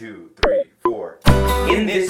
two, three, four. In this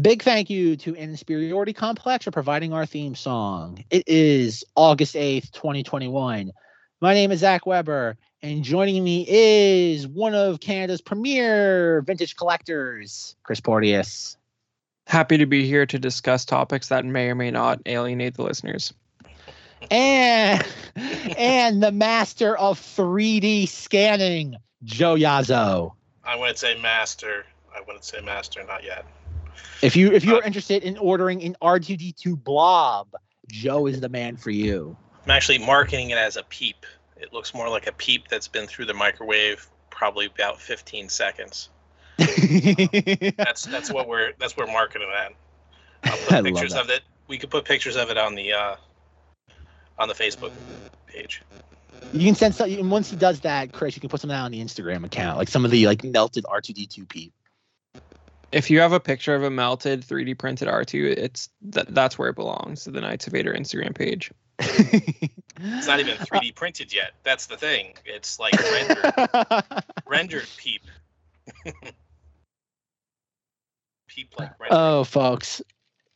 A big thank you to Inferiority Complex for providing our theme song. It is August 8th, 2021. My name is Zach Weber, and joining me is one of Canada's premier vintage collectors, Chris Porteous. Happy to be here to discuss topics that may or may not alienate the listeners. And and the master of 3D scanning, Joe Yazzo. I wouldn't say master. I wouldn't say master, not yet. If you if you're interested in ordering an R2D2 blob, Joe is the man for you. I'm actually marketing it as a peep. It looks more like a peep that's been through the microwave probably about 15 seconds. That's that's what we're that's what we're marketing it at. I'll put pictures that. of it. We could put pictures of it on the uh, on the Facebook page. You can send some, and once he does that, Chris, you can put some of that on the Instagram account, like some of the like melted R2D2 peep. If you have a picture of a melted 3D printed R2, it's that that's where it belongs to the Knights of Vader Instagram page. It's not even 3D printed yet. That's the thing. It's like rendered rendered peep. peep like rendered. oh, folks,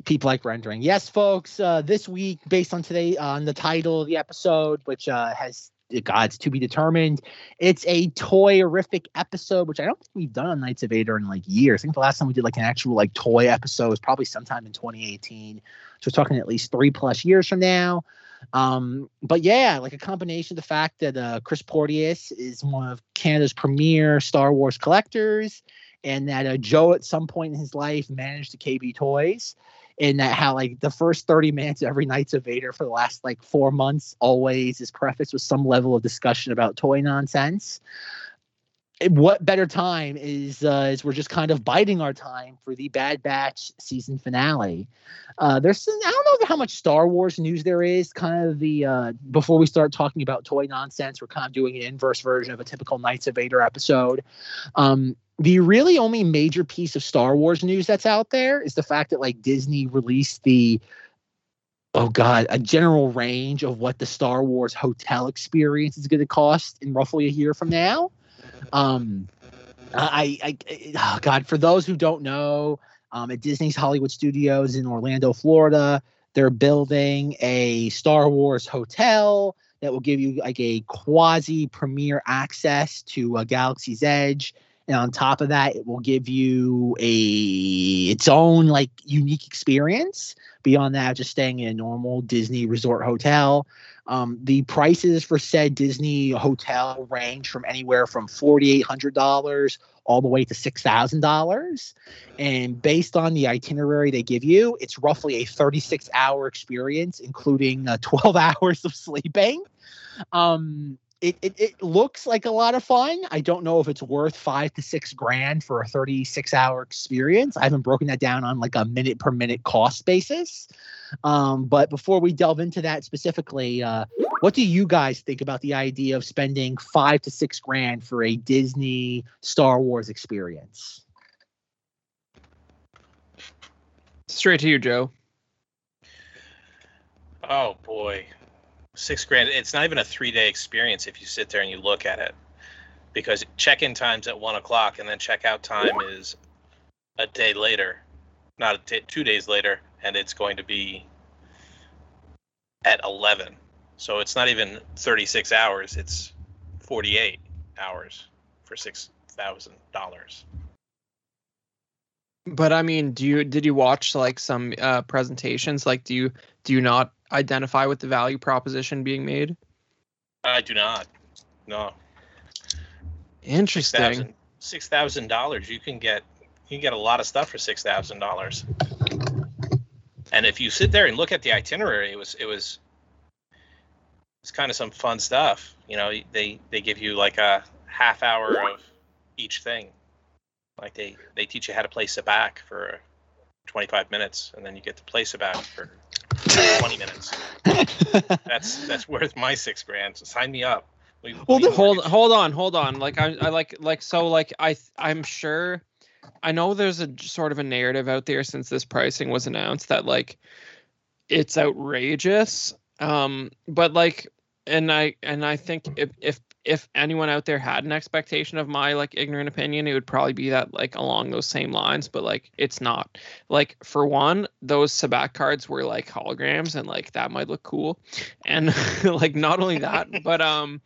peep like rendering. Yes, folks. Uh, this week, based on today on the title of the episode, which uh, has God's to be determined, it's a toy-rific episode, which I don't think we've done on Knights of Vader in like years. I think the last time we did like an actual like toy episode was probably sometime in 2018. So we're talking at least three plus years from now. Um, but yeah, like a combination of the fact that uh, Chris Porteous is one of Canada's premier Star Wars collectors, and that uh, Joe at some point in his life managed to KB Toys, and that how like the first 30 minutes of every Knights of Vader for the last like four months always is prefaced with some level of discussion about toy nonsense. And what better time is uh, is we're just kind of biding our time for the Bad Batch season finale. Uh, there's I don't know how much Star Wars news there is. Kind of the uh, before we start talking about toy nonsense, we're kind of doing an inverse version of a typical Knights of Vader episode. Um, the really only major piece of Star Wars news that's out there is the fact that like Disney released the oh god a general range of what the Star Wars hotel experience is going to cost in roughly a year from now. Um, I, I, I oh god for those who don't know, um, at Disney's Hollywood Studios in Orlando, Florida, they're building a Star Wars hotel that will give you like a quasi premier access to uh, Galaxy's Edge and on top of that it will give you a its own like unique experience beyond that just staying in a normal disney resort hotel. Um, the prices for said disney hotel range from anywhere from $4800 all the way to $6000 and based on the itinerary they give you it's roughly a 36 hour experience including uh, 12 hours of sleeping. Um it, it, it looks like a lot of fun. I don't know if it's worth five to six grand for a 36 hour experience. I haven't broken that down on like a minute per minute cost basis. Um, but before we delve into that specifically, uh, what do you guys think about the idea of spending five to six grand for a Disney Star Wars experience? Straight to you, Joe. Oh boy, six grand. It's not even a three day experience if you sit there and you look at it, because check in time's at one o'clock and then checkout time is a day later, not a t- two days later, and it's going to be at eleven. So it's not even thirty six hours. It's forty eight hours for six thousand dollars. But I mean, do you did you watch like some uh, presentations? Like, do you do you not identify with the value proposition being made? I do not. No. Interesting. Six thousand dollars. You can get You can get a lot of stuff for six thousand dollars. And if you sit there and look at the itinerary, it was it was it's kind of some fun stuff. You know, they they give you like a half hour of each thing. Like they they teach you how to play sabacc for 25 minutes, and then you get to play sabacc for 20 minutes. That's that's worth my six grand. So sign me up. We, Well, we hold mortgage- hold on hold on like I, I like like so like i i'm sure i know there's a sort of a narrative out there since this pricing was announced that like it's outrageous um but like and i and i think if if if anyone out there had an expectation of my like ignorant opinion it would probably be that like along those same lines but like it's not. Like for one those sabacc cards were like holograms and like that might look cool. And like not only that but um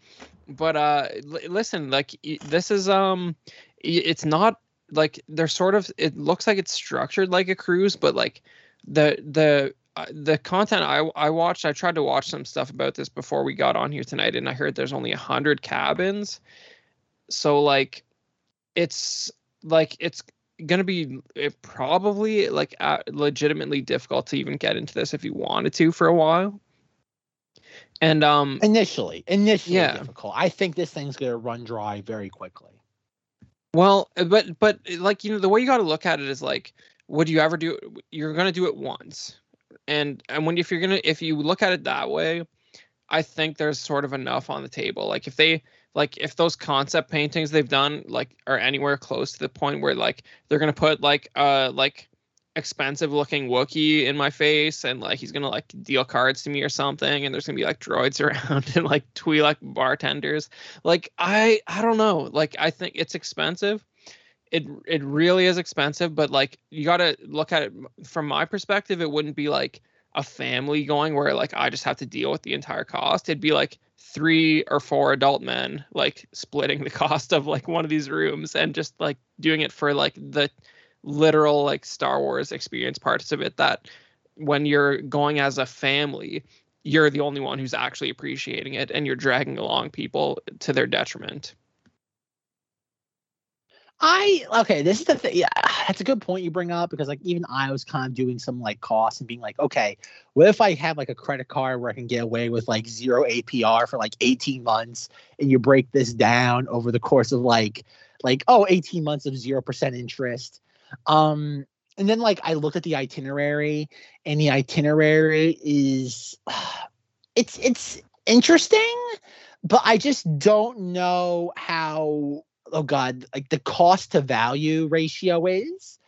but uh li- listen like this is um it's not like they're sort of it looks like it's structured like a cruise but like the the the content I, I watched i tried to watch some stuff about this before we got on here tonight and i heard there's only a hundred cabins so like it's like it's gonna be it probably like uh, legitimately difficult to even get into this if you wanted to for a while and um initially, initially Yeah. difficult. I think this thing's gonna run dry very quickly. Well, uh, but but like you know the way you got to look at it is like would you ever do it you're going to do it once. And and when if you're to if you look at it that way, I think there's sort of enough on the table. Like if they like if those concept paintings they've done like are anywhere close to the point where like they're to put like uh like expensive looking Wookiee in my face and like he's gonna like deal cards to me or something and there's gonna be like droids around and like Twi'lek bartenders like i i don't know like i think it's expensive it it really is expensive but like you got to look at it from my perspective it wouldn't be like a family going where like i just have to deal with the entire cost it'd be like three or four adult men like splitting the cost of like one of these rooms and just like doing it for like the literal like star wars experience parts of it that when you're going as a family you're the only one who's actually appreciating it and you're dragging along people to their detriment. I okay, this is the thing. Yeah, that's a good point you bring up because like even I was kind of doing some like costs and being like, okay, what if I have like a credit card where I can get away with like zero APR for like 18 months and you break this down over the course of like like oh 18 months of 0% interest. Um and then like I looked at the itinerary and the itinerary is it's it's interesting, but I just don't know how oh god like the cost to value ratio is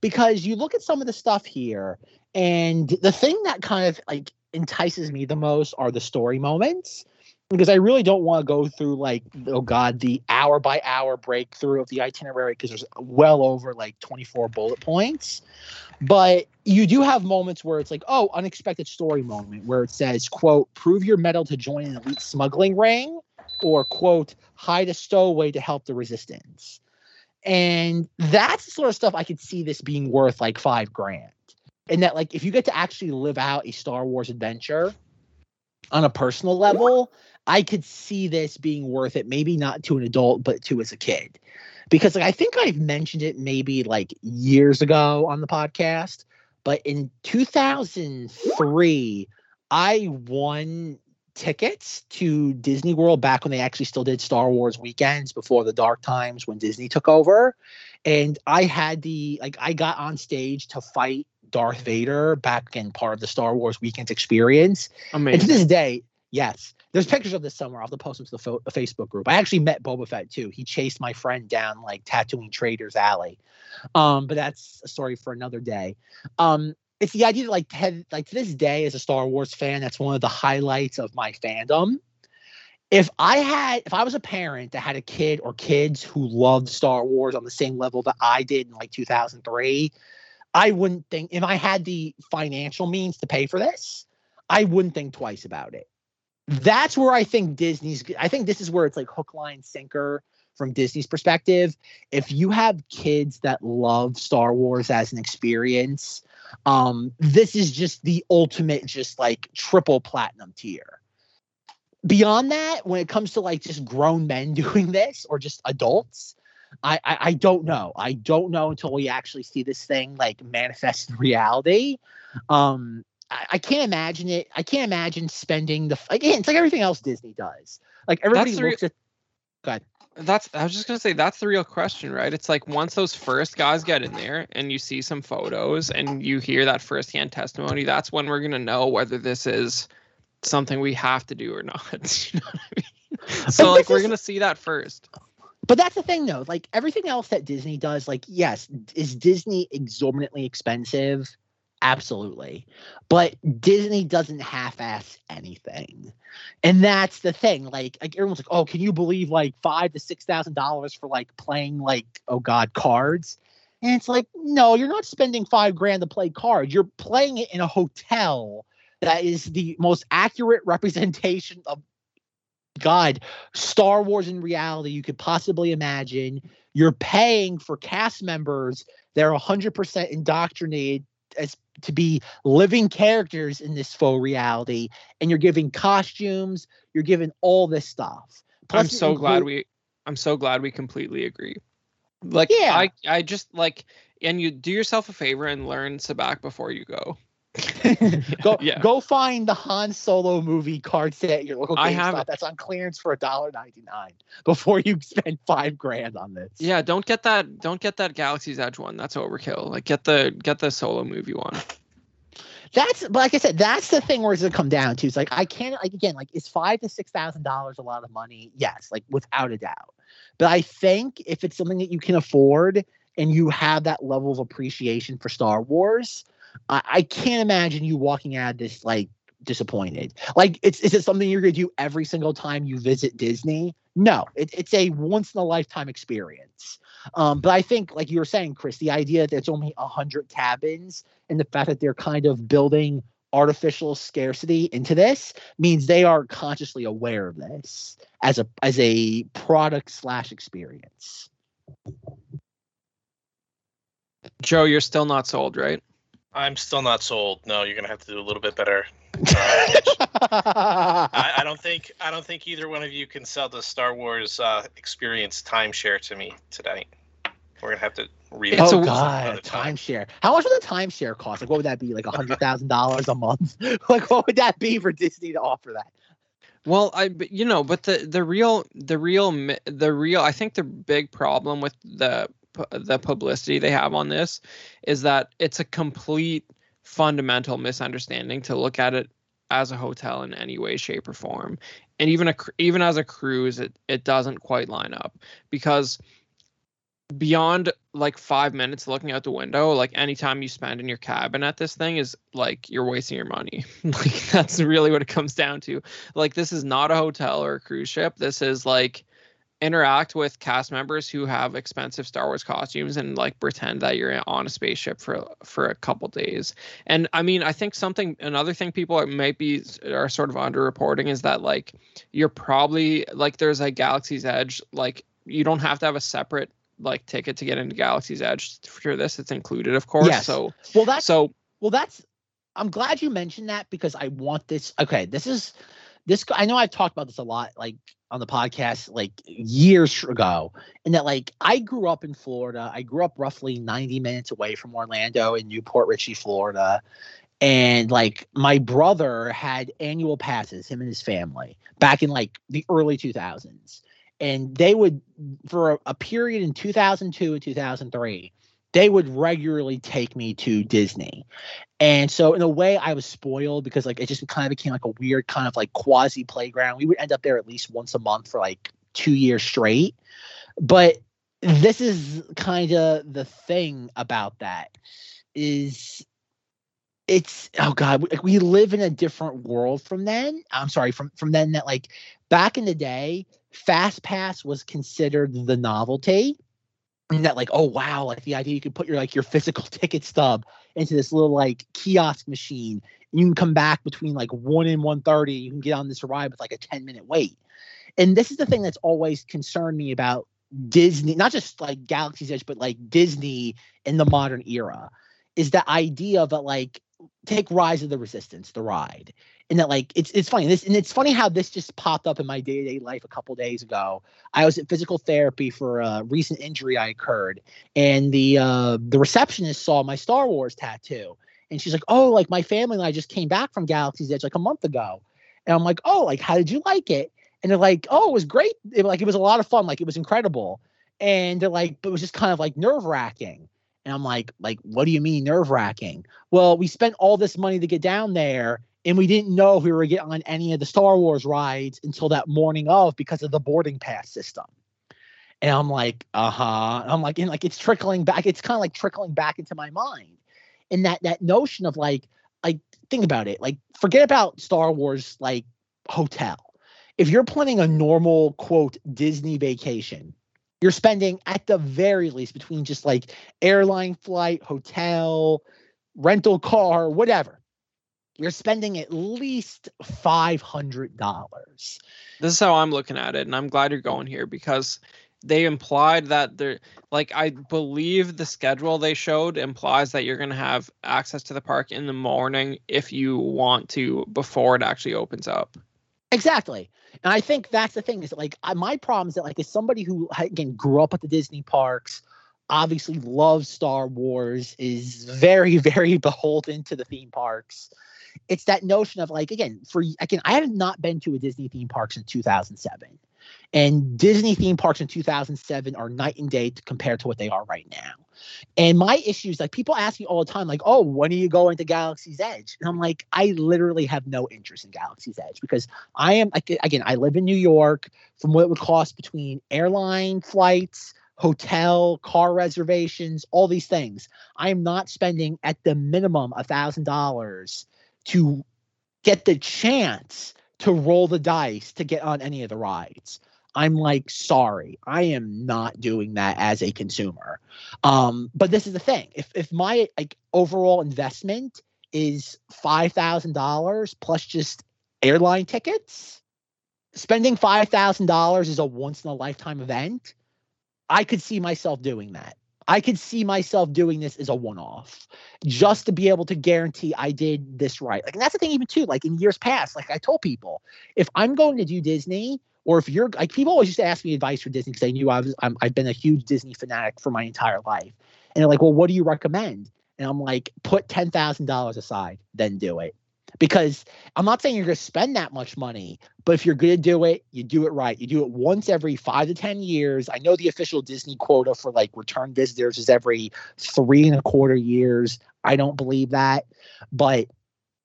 because you look at some of the stuff here and the thing that kind of like entices me the most are the story moments because I really don't want to go through like oh god the hour by hour breakthrough of the itinerary because there's well over like 24 bullet points. But you do have moments where it's like oh unexpected story moment where it says quote prove your mettle to join an elite smuggling ring or quote hide a stowaway to help the resistance. And that's the sort of stuff i could see this being worth like five grand. And that like if you get to actually live out a star wars adventure on a personal level i could see this being worth it maybe not to an adult but to as a kid. Because like i think i've mentioned it maybe like years ago on the podcast but in 2003 i won tickets to Disney World back when they actually still did Star Wars weekends before the dark times when Disney took over. And I had the like I got on stage to fight Darth Vader back in part of the Star Wars weekends experience. And to this day, yes, there's pictures of this somewhere. I'll have to post them to the fo- Facebook group. I actually met Boba Fett too. He chased my friend down like Tatooine Traders Alley. Um, but that's a story for another day. Um, it's the idea that like Ted, like to this day as a Star Wars fan, that's one of the highlights of my fandom. If I had, if I was a parent that had a kid or kids who loved Star Wars on the same level that I did in like 2003, I wouldn't think if I had the financial means to pay for this, I wouldn't think twice about it. That's where I think Disney's. I think this is where it's like hook, line, sinker from Disney's perspective. If you have kids that love Star Wars as an experience, um, this is just the ultimate, just like triple platinum tier. Beyond that, when it comes to like just grown men doing this or just adults, I, I I don't know. I don't know until we actually see this thing like manifest in reality. Um, I, I can't imagine it. I can't imagine spending the again. It's like everything else Disney does. Like everybody looks at. Go ahead. That's I was just gonna say that's the real question, right? It's like once those first guys get in there and you see some photos and you hear that firsthand testimony, that's when we're gonna know whether this is something we have to do or not. you know what I mean? So like we're is- gonna see that first. But that's the thing, though. Like everything else that Disney does, like yes, is Disney exorbitantly expensive? Absolutely. But Disney doesn't half-ass anything, and that's the thing. Like, like everyone's like, "Oh, can you believe like five to six thousand dollars for like playing like oh god cards?" And it's like, no, you're not spending five grand to play cards. You're playing it in a hotel that is the most accurate representation of God, Star Wars in reality you could possibly imagine. You're paying for cast members that are 100% indoctrinated as to be living characters in this faux reality, and you're giving costumes, you're giving all this stuff. I'm Plus it so glad we I'm so glad we completely agree. Like Yeah. I I just like and you do yourself a favor and learn Sabacc before you go. go yeah. go find the Han Solo movie card set at your local GameStop that's on clearance for a dollar ninety nine before you spend five grand on this. Yeah, don't get that don't get that Galaxy's Edge one. That's overkill. Like get the get the solo movie one. That's but like I said, that's the thing where it's gonna come down to. It's like I can't like again, like is five to six thousand dollars a lot of money? Yes, like without a doubt. But I think if it's something that you can afford and you have that level of appreciation for Star Wars, I, I can't imagine you walking out of this like disappointed. Like it's is it something you're gonna do every single time you visit Disney? No, it, it's a once in a lifetime experience. Um, but I think, like you were saying, Chris, the idea that it's only hundred cabins and the fact that they're kind of building artificial scarcity into this means they are consciously aware of this as a as a product slash experience. Joe, you're still not sold, right? I'm still not sold. No, you're gonna have to do a little bit better. uh. I, I don't think I don't think either one of you can sell the Star Wars uh, experience timeshare to me tonight. We're gonna have to read. It's oh god, another time. timeshare. How much would a timeshare cost? Like, what would that be? Like a hundred thousand dollars a month? like, what would that be for Disney to offer that? Well, I you know, but the the real the real the real I think the big problem with the pu- the publicity they have on this is that it's a complete fundamental misunderstanding to look at it as a hotel in any way shape or form. And even a even as a cruise it it doesn't quite line up because beyond like 5 minutes looking out the window like any time you spend in your cabin at this thing is like you're wasting your money. Like that's really what it comes down to. Like this is not a hotel or a cruise ship. This is like interact with cast members who have expensive Star Wars costumes and like pretend that you're on a spaceship for for a couple days. And I mean, I think something another thing people are, might be are sort of underreporting is that like you're probably like there's a Galaxy's Edge like you don't have to have a separate like ticket to get into Galaxy's Edge for this. It's included, of course. Yes. So Well, that's so Well, that's. I'm glad you mentioned that because I want this. Okay, this is this. I know I've talked about this a lot, like on the podcast, like years ago, and that like I grew up in Florida. I grew up roughly 90 minutes away from Orlando in New Port Richey, Florida, and like my brother had annual passes, him and his family, back in like the early 2000s, and they would for a, a period in 2002 and 2003 they would regularly take me to Disney. And so in a way I was spoiled because like it just kind of became like a weird kind of like quasi playground. We would end up there at least once a month for like 2 years straight. But this is kind of the thing about that is it's oh god like we live in a different world from then i'm sorry from from then that like back in the day fast pass was considered the novelty and that like oh wow like the idea you could put your like your physical ticket stub into this little like kiosk machine and you can come back between like 1 and 1.30 you can get on this ride with like a 10 minute wait. And this is the thing that's always concerned me about disney not just like galaxy's edge but like disney in the modern era is the idea that like take rise of the resistance the ride and that like it's it's funny this and it's funny how this just popped up in my day-to-day life a couple days ago. I was at physical therapy for a recent injury i occurred and the uh the receptionist saw my star wars tattoo and she's like oh like my family and i just came back from galaxy's edge like a month ago. And i'm like oh like how did you like it? And they're like oh it was great it, like it was a lot of fun like it was incredible. And they're like but it was just kind of like nerve-wracking. And i'm like like what do you mean nerve-wracking? Well we spent all this money to get down there and we didn't know if we were getting on any of the Star Wars rides until that morning of because of the boarding pass system. And I'm like, uh huh. I'm like, and like it's trickling back. It's kind of like trickling back into my mind, and that that notion of like, like think about it. Like, forget about Star Wars like hotel. If you're planning a normal quote Disney vacation, you're spending at the very least between just like airline flight, hotel, rental car, whatever you're spending at least $500. This is how I'm looking at it. And I'm glad you're going here because they implied that they're like, I believe the schedule they showed implies that you're going to have access to the park in the morning if you want to before it actually opens up. Exactly. And I think that's the thing is that, like, my problem is that, like, as somebody who, again, grew up at the Disney parks, obviously loves Star Wars, is very, very beholden to the theme parks it's that notion of like again for again i have not been to a disney theme park since 2007 and disney theme parks in 2007 are night and day compared to what they are right now and my issues like people ask me all the time like oh when are you going to galaxy's edge and i'm like i literally have no interest in galaxy's edge because i am again i live in new york from what it would cost between airline flights hotel, car reservations, all these things. I am not spending at the minimum a thousand dollars to get the chance to roll the dice to get on any of the rides. I'm like, sorry, I am not doing that as a consumer. Um, but this is the thing: if if my like overall investment is five thousand dollars plus just airline tickets, spending five thousand dollars is a once in a lifetime event. I could see myself doing that. I could see myself doing this as a one-off, just to be able to guarantee I did this right. Like, and that's the thing, even too. Like in years past, like I told people, if I'm going to do Disney, or if you're like people always used to ask me advice for Disney because they knew I was i have been a huge Disney fanatic for my entire life, and they're like, well, what do you recommend? And I'm like, put ten thousand dollars aside, then do it because I'm not saying you're going to spend that much money, but if you're going to do it, you do it right. You do it once every five to 10 years. I know the official Disney quota for like return visitors is every three and a quarter years. I don't believe that. But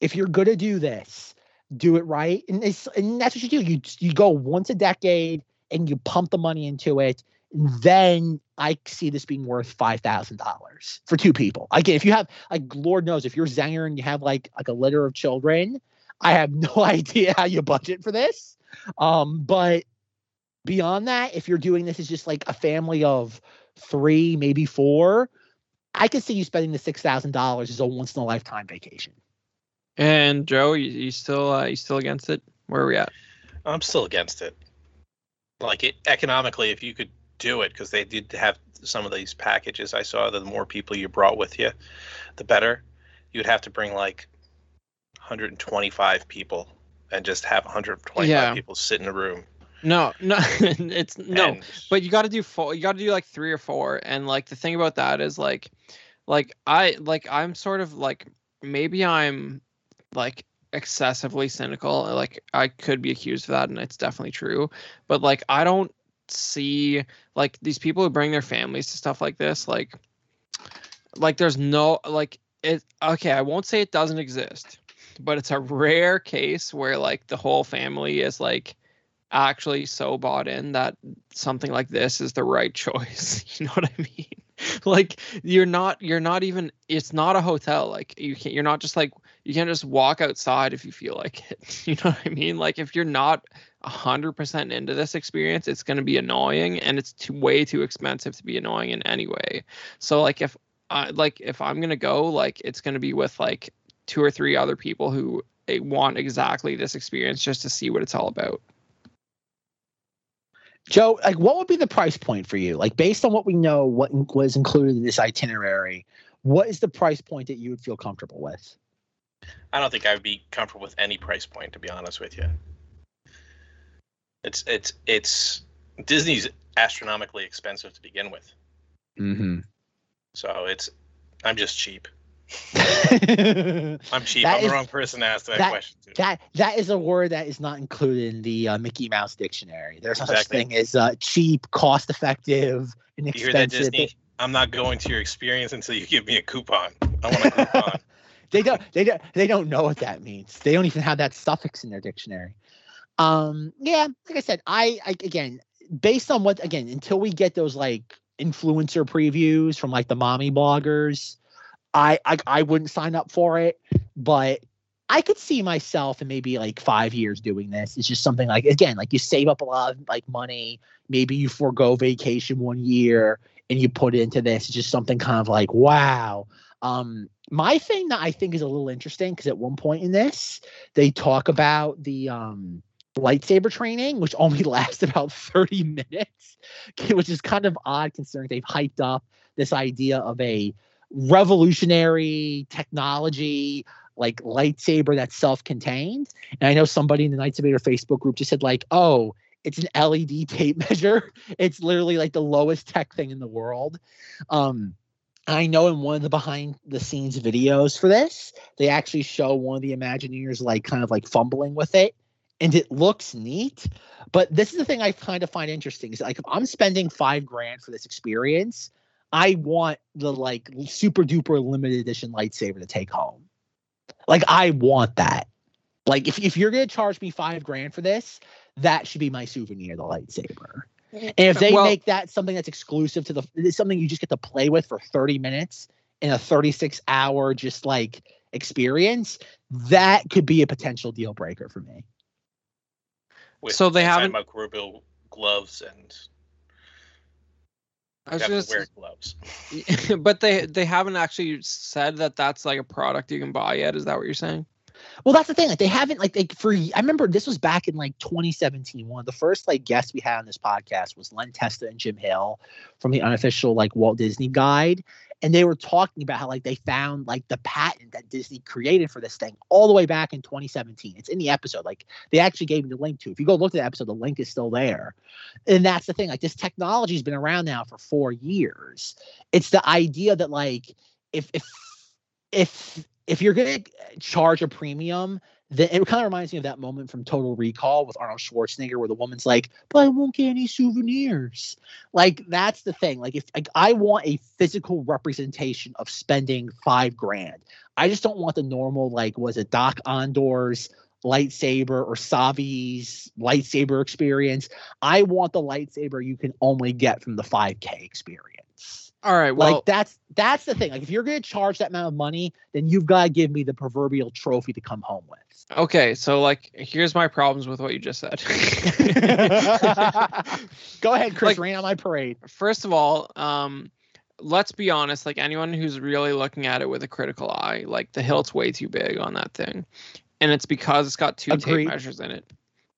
if you're going to do this, do it right. And, it's, and that's what you do. You, you go once a decade and you pump the money into it then I see this being worth five thousand dollars for two people. Again, if you have like Lord knows if you're Zenger and you have like like a litter of children, I have no idea how you budget for this. Um, but beyond that, if you're doing this as just like a family of three, maybe four, I could see you spending the six thousand dollars as a once in a lifetime vacation. And Joe, you, you still uh, you still against it? Where are we at? I'm still against it. Like it economically, if you could do it because they did have some of these packages I saw. that The more people you brought with you, the better. You would have to bring like 125 people and just have 125 Yeah. people sit in a room. No, no, it's no. And- but you got to do four. You got to do like three or four. And like the thing about that is like, like I like I'm sort of like maybe I'm like excessively cynical. Like I could be accused of that, and it's definitely true. But like I don't see like these people who bring their families to stuff like this. Like, like there's no like it. Okay, I won't say it doesn't exist, but it's a rare case where like the whole family is like actually so bought in that something like this is the right choice. You know what I mean? like you're not you're not even it's not a hotel. Like you can't you're not just like you can't just walk outside if you feel like it. You know what I mean? Like if you're not 100% into this experience, it's going to be annoying and it's too way too expensive to be annoying in any way. So like if I like if I'm going to go like it's going to be with like two or three other people who eh, want exactly this experience just to see what it's all about. Joe, like what would be the price point for you? Like based on what we know, what was included in this itinerary, what is the price point that you would feel comfortable with? I don't think I would be comfortable with any price point, to be honest with you. It's it's it's Disney's astronomically expensive to begin with, Mm-hmm. so it's I'm just cheap. I'm cheap. That I'm is- the wrong person to ask that, that- question to. that is a word that is not included in the uh, Mickey Mouse dictionary. There's no such thing as uh, cheap, cost effective, you hear that, inexpensive. Disney? I'm not going to your experience until you give me a coupon. I want a coupon. they don't they don't they don't know what that means. They don't even have that suffix in their dictionary. Um yeah, like I said, I, I again based on what again until we get those like influencer previews from like the mommy bloggers, I I, I wouldn't sign up for it, but I could see myself in maybe like five years doing this. It's just something like again, like you save up a lot of like money. Maybe you forego vacation one year and you put it into this. It's just something kind of like wow. Um, my thing that I think is a little interesting because at one point in this, they talk about the um lightsaber training, which only lasts about 30 minutes, which is kind of odd considering they've hyped up this idea of a revolutionary technology like lightsaber that's self-contained. And I know somebody in the Knights of Vader Facebook group just said, like, oh, it's an LED tape measure. It's literally like the lowest tech thing in the world. Um, I know in one of the behind the scenes videos for this, they actually show one of the Imagineers like kind of like fumbling with it, and it looks neat. But this is the thing I kind of find interesting is like if I'm spending five grand for this experience, I want the like super duper limited edition lightsaber to take home. Like I want that. Like if, if you're gonna charge me five grand for this, that should be my souvenir, the lightsaber. Mm-hmm. And if they Well- make that something that's exclusive to the it's something you just get to play with for 30 minutes in a 36 hour just like experience, that could be a potential deal breaker for me. With So they haven't- antimicrobial gloves and I was you have just, to wear gloves. but they they haven't actually said that that's like a product you can buy yet. Is that what you're saying? Well, that's the thing. Like they haven't like they for I remember this was back in like 2017. One of the first like guests we had on this podcast was Len Testa and Jim Hill from the unofficial like Walt Disney Guide. And they were talking about how like they found like the patent that Disney created for this thing all the way back in 2017. It's in the episode. Like they actually gave me the link to. If you go look at the episode, the link is still there. And that's the thing. Like this technology's been around now for four years. It's the idea that like if if if if you're gonna charge a premium, then it kind of reminds me of that moment from Total Recall with Arnold Schwarzenegger, where the woman's like, "But I won't get any souvenirs." Like that's the thing. Like if like I want a physical representation of spending five grand, I just don't want the normal like was it Dok-Ondar's lightsaber or Savi's lightsaber experience. I want the lightsaber you can only get from the 5K experience. All right. Well, like that's that's the thing. Like if you're gonna charge that amount of money, then you've got to give me the proverbial trophy to come home with. Okay. So like, here's my problems with what you just said. Go ahead, Chris. Like- rain on my parade. First of all, um, let's be honest. Like anyone who's really looking at it with a critical eye, like the hilt's way too big on that thing, and it's because it's got two Agreed. tape measures in it.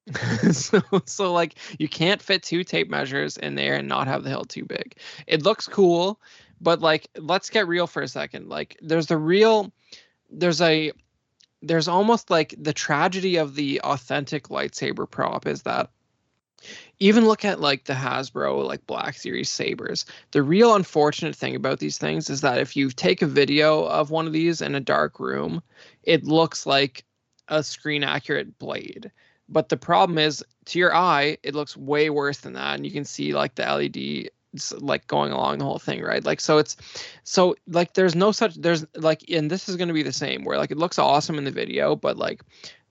so, so like you can't fit two tape measures in there and not have the hilt too big. It looks cool, but like let's get real for a second. Like there's the real, there's a, there's almost like the tragedy of the authentic lightsaber prop is that even look at like the Hasbro like Black Series sabers. The real unfortunate thing about these things is that if you take a video of one of these in a dark room, it looks like a screen accurate blade. But the problem is to your eye, it looks way worse than that and you can see like the LED like going along the whole thing, right? Like so it's so like there's no such there's like and this is going to be the same where like it looks awesome in the video, but like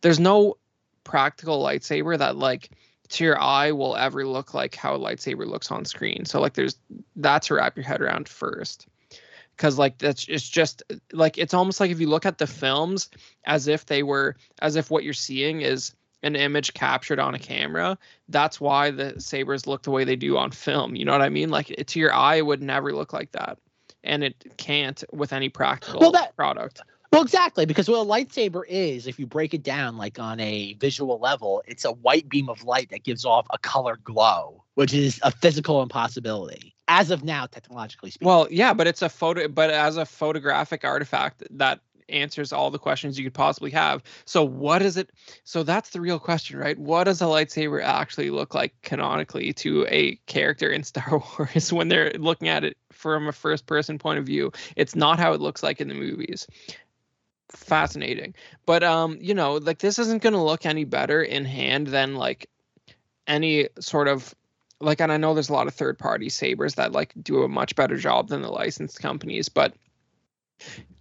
there's no practical lightsaber that like to your eye will ever look like how a lightsaber looks on screen. So like there's that to wrap your head around first. Cause like that's it's just like it's almost like if you look at the films as if they were as if what you're seeing is an image captured on a camera. That's why the sabers look the way they do on film. You know what I mean? Like to your eye, it would never look like that, and it can't with any practical Well, that- product. Well, exactly, because what a lightsaber is, if you break it down like on a visual level, it's a white beam of light that gives off a color glow, which is a physical impossibility as of now, technologically speaking. Well, yeah, but it's a photo, but as a photographic artifact that answers all the questions you could possibly have. So what is it? So that's the real question, right? What does a lightsaber actually look like canonically to a character in Star Wars when they're looking at it from a first person point of view? It's not how it looks like in the movies. Fascinating. But um, you know, like this isn't going to look any better in hand than like any sort of like and I know there's a lot of third party sabers that like do a much better job than the licensed companies, but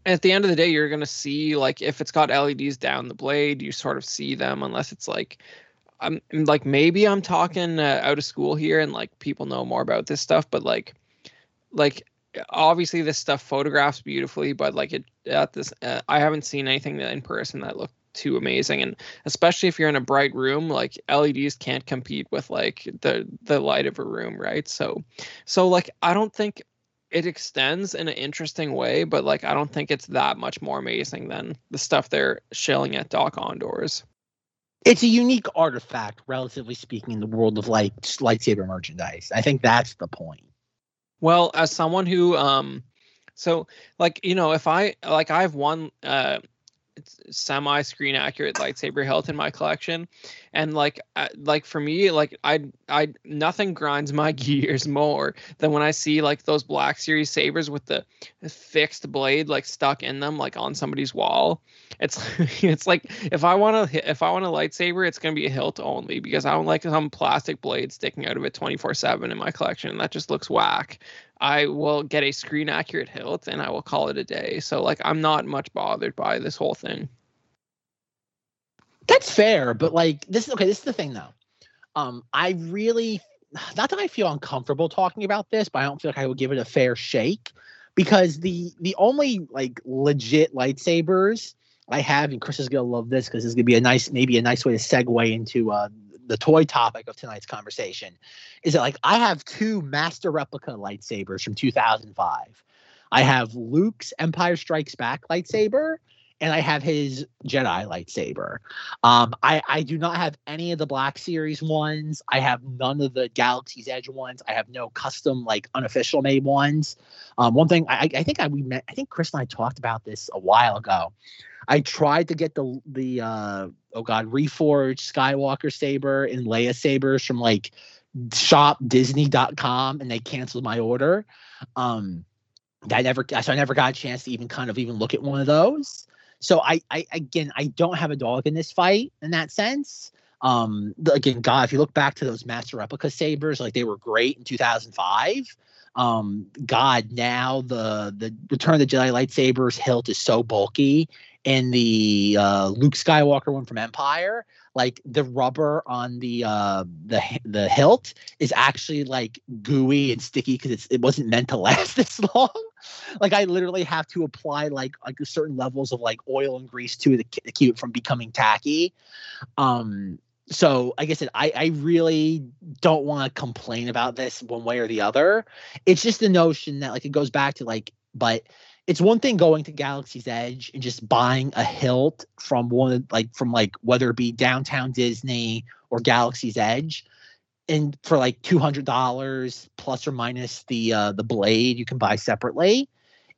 at the end of the day you're to see like if it's got LEDs down the blade, you sort of see them unless it's like I'm like maybe I'm talking uh, out of school here and like people know more about this stuff, but like like obviously this stuff photographs beautifully, but like it at this uh, I haven't seen anything in person that looked too amazing and especially if you're in a bright room like leds can't compete with like the the light of a room right? So so like i don't think it extends in an interesting way but like i don't think it's that much more amazing than the stuff they're shilling at Dok-Ondar's it's a unique artifact relatively speaking in the world of like lightsaber merchandise. I think that's the point. Well as someone who um so like you know if i like i have one uh semi screen accurate lightsaber hilt in my collection. And like like for me like i i nothing grinds my gears more than when i see like those black series sabers with the fixed blade like stuck in them like on somebody's wall. It's it's like if i want to if i want a lightsaber it's going to be a hilt only because i don't like some plastic blade sticking out of it 24 7 in my collection. That just looks whack I will get a screen accurate hilt and I will call it a day. So like I'm not much bothered by this whole thing. That's fair, but like this is okay, this is the thing though. Um I really not that I feel uncomfortable talking about this, but I don't feel like I would give it a fair shake because the the only like legit lightsabers I have, and Chris is gonna love this because this is gonna be a nice, maybe a nice way to segue into uh, the toy topic of tonight's conversation is that like I have two master replica lightsabers from 2005. I have Luke's Empire Strikes Back lightsaber and I have his Jedi lightsaber. Um, I, I do not have any of the Black Series ones. I have none of the Galaxy's Edge ones. I have no custom, like unofficial made ones. Um, one thing I, I think I we met, I think Chris and I talked about this a while ago. I tried to get the the uh, oh god reforged Skywalker saber and Leia sabers from like shopdisney.com and they canceled my order. Um, I never so I never got a chance to even kind of even look at one of those. So I, I again I don't have a dog in this fight in that sense. Um, again, God, if you look back to those master replica sabers, like they were great in 2005 um god now the the return of the jedi lightsabers hilt is so bulky and the uh, Luke Skywalker one from Empire, like the rubber on the uh, the the hilt is actually like gooey and sticky because it wasn't meant to last this long. like I literally have to apply like like certain levels of like oil and grease to keep it from becoming tacky. Um, so like I said, I, I really don't want to complain about this one way or the other. It's just the notion that like it goes back to like, but it's one thing going to Galaxy's Edge and just buying a hilt from one like from like whether it be downtown Disney or Galaxy's Edge and for like two hundred dollars plus or minus the uh the blade you can buy separately.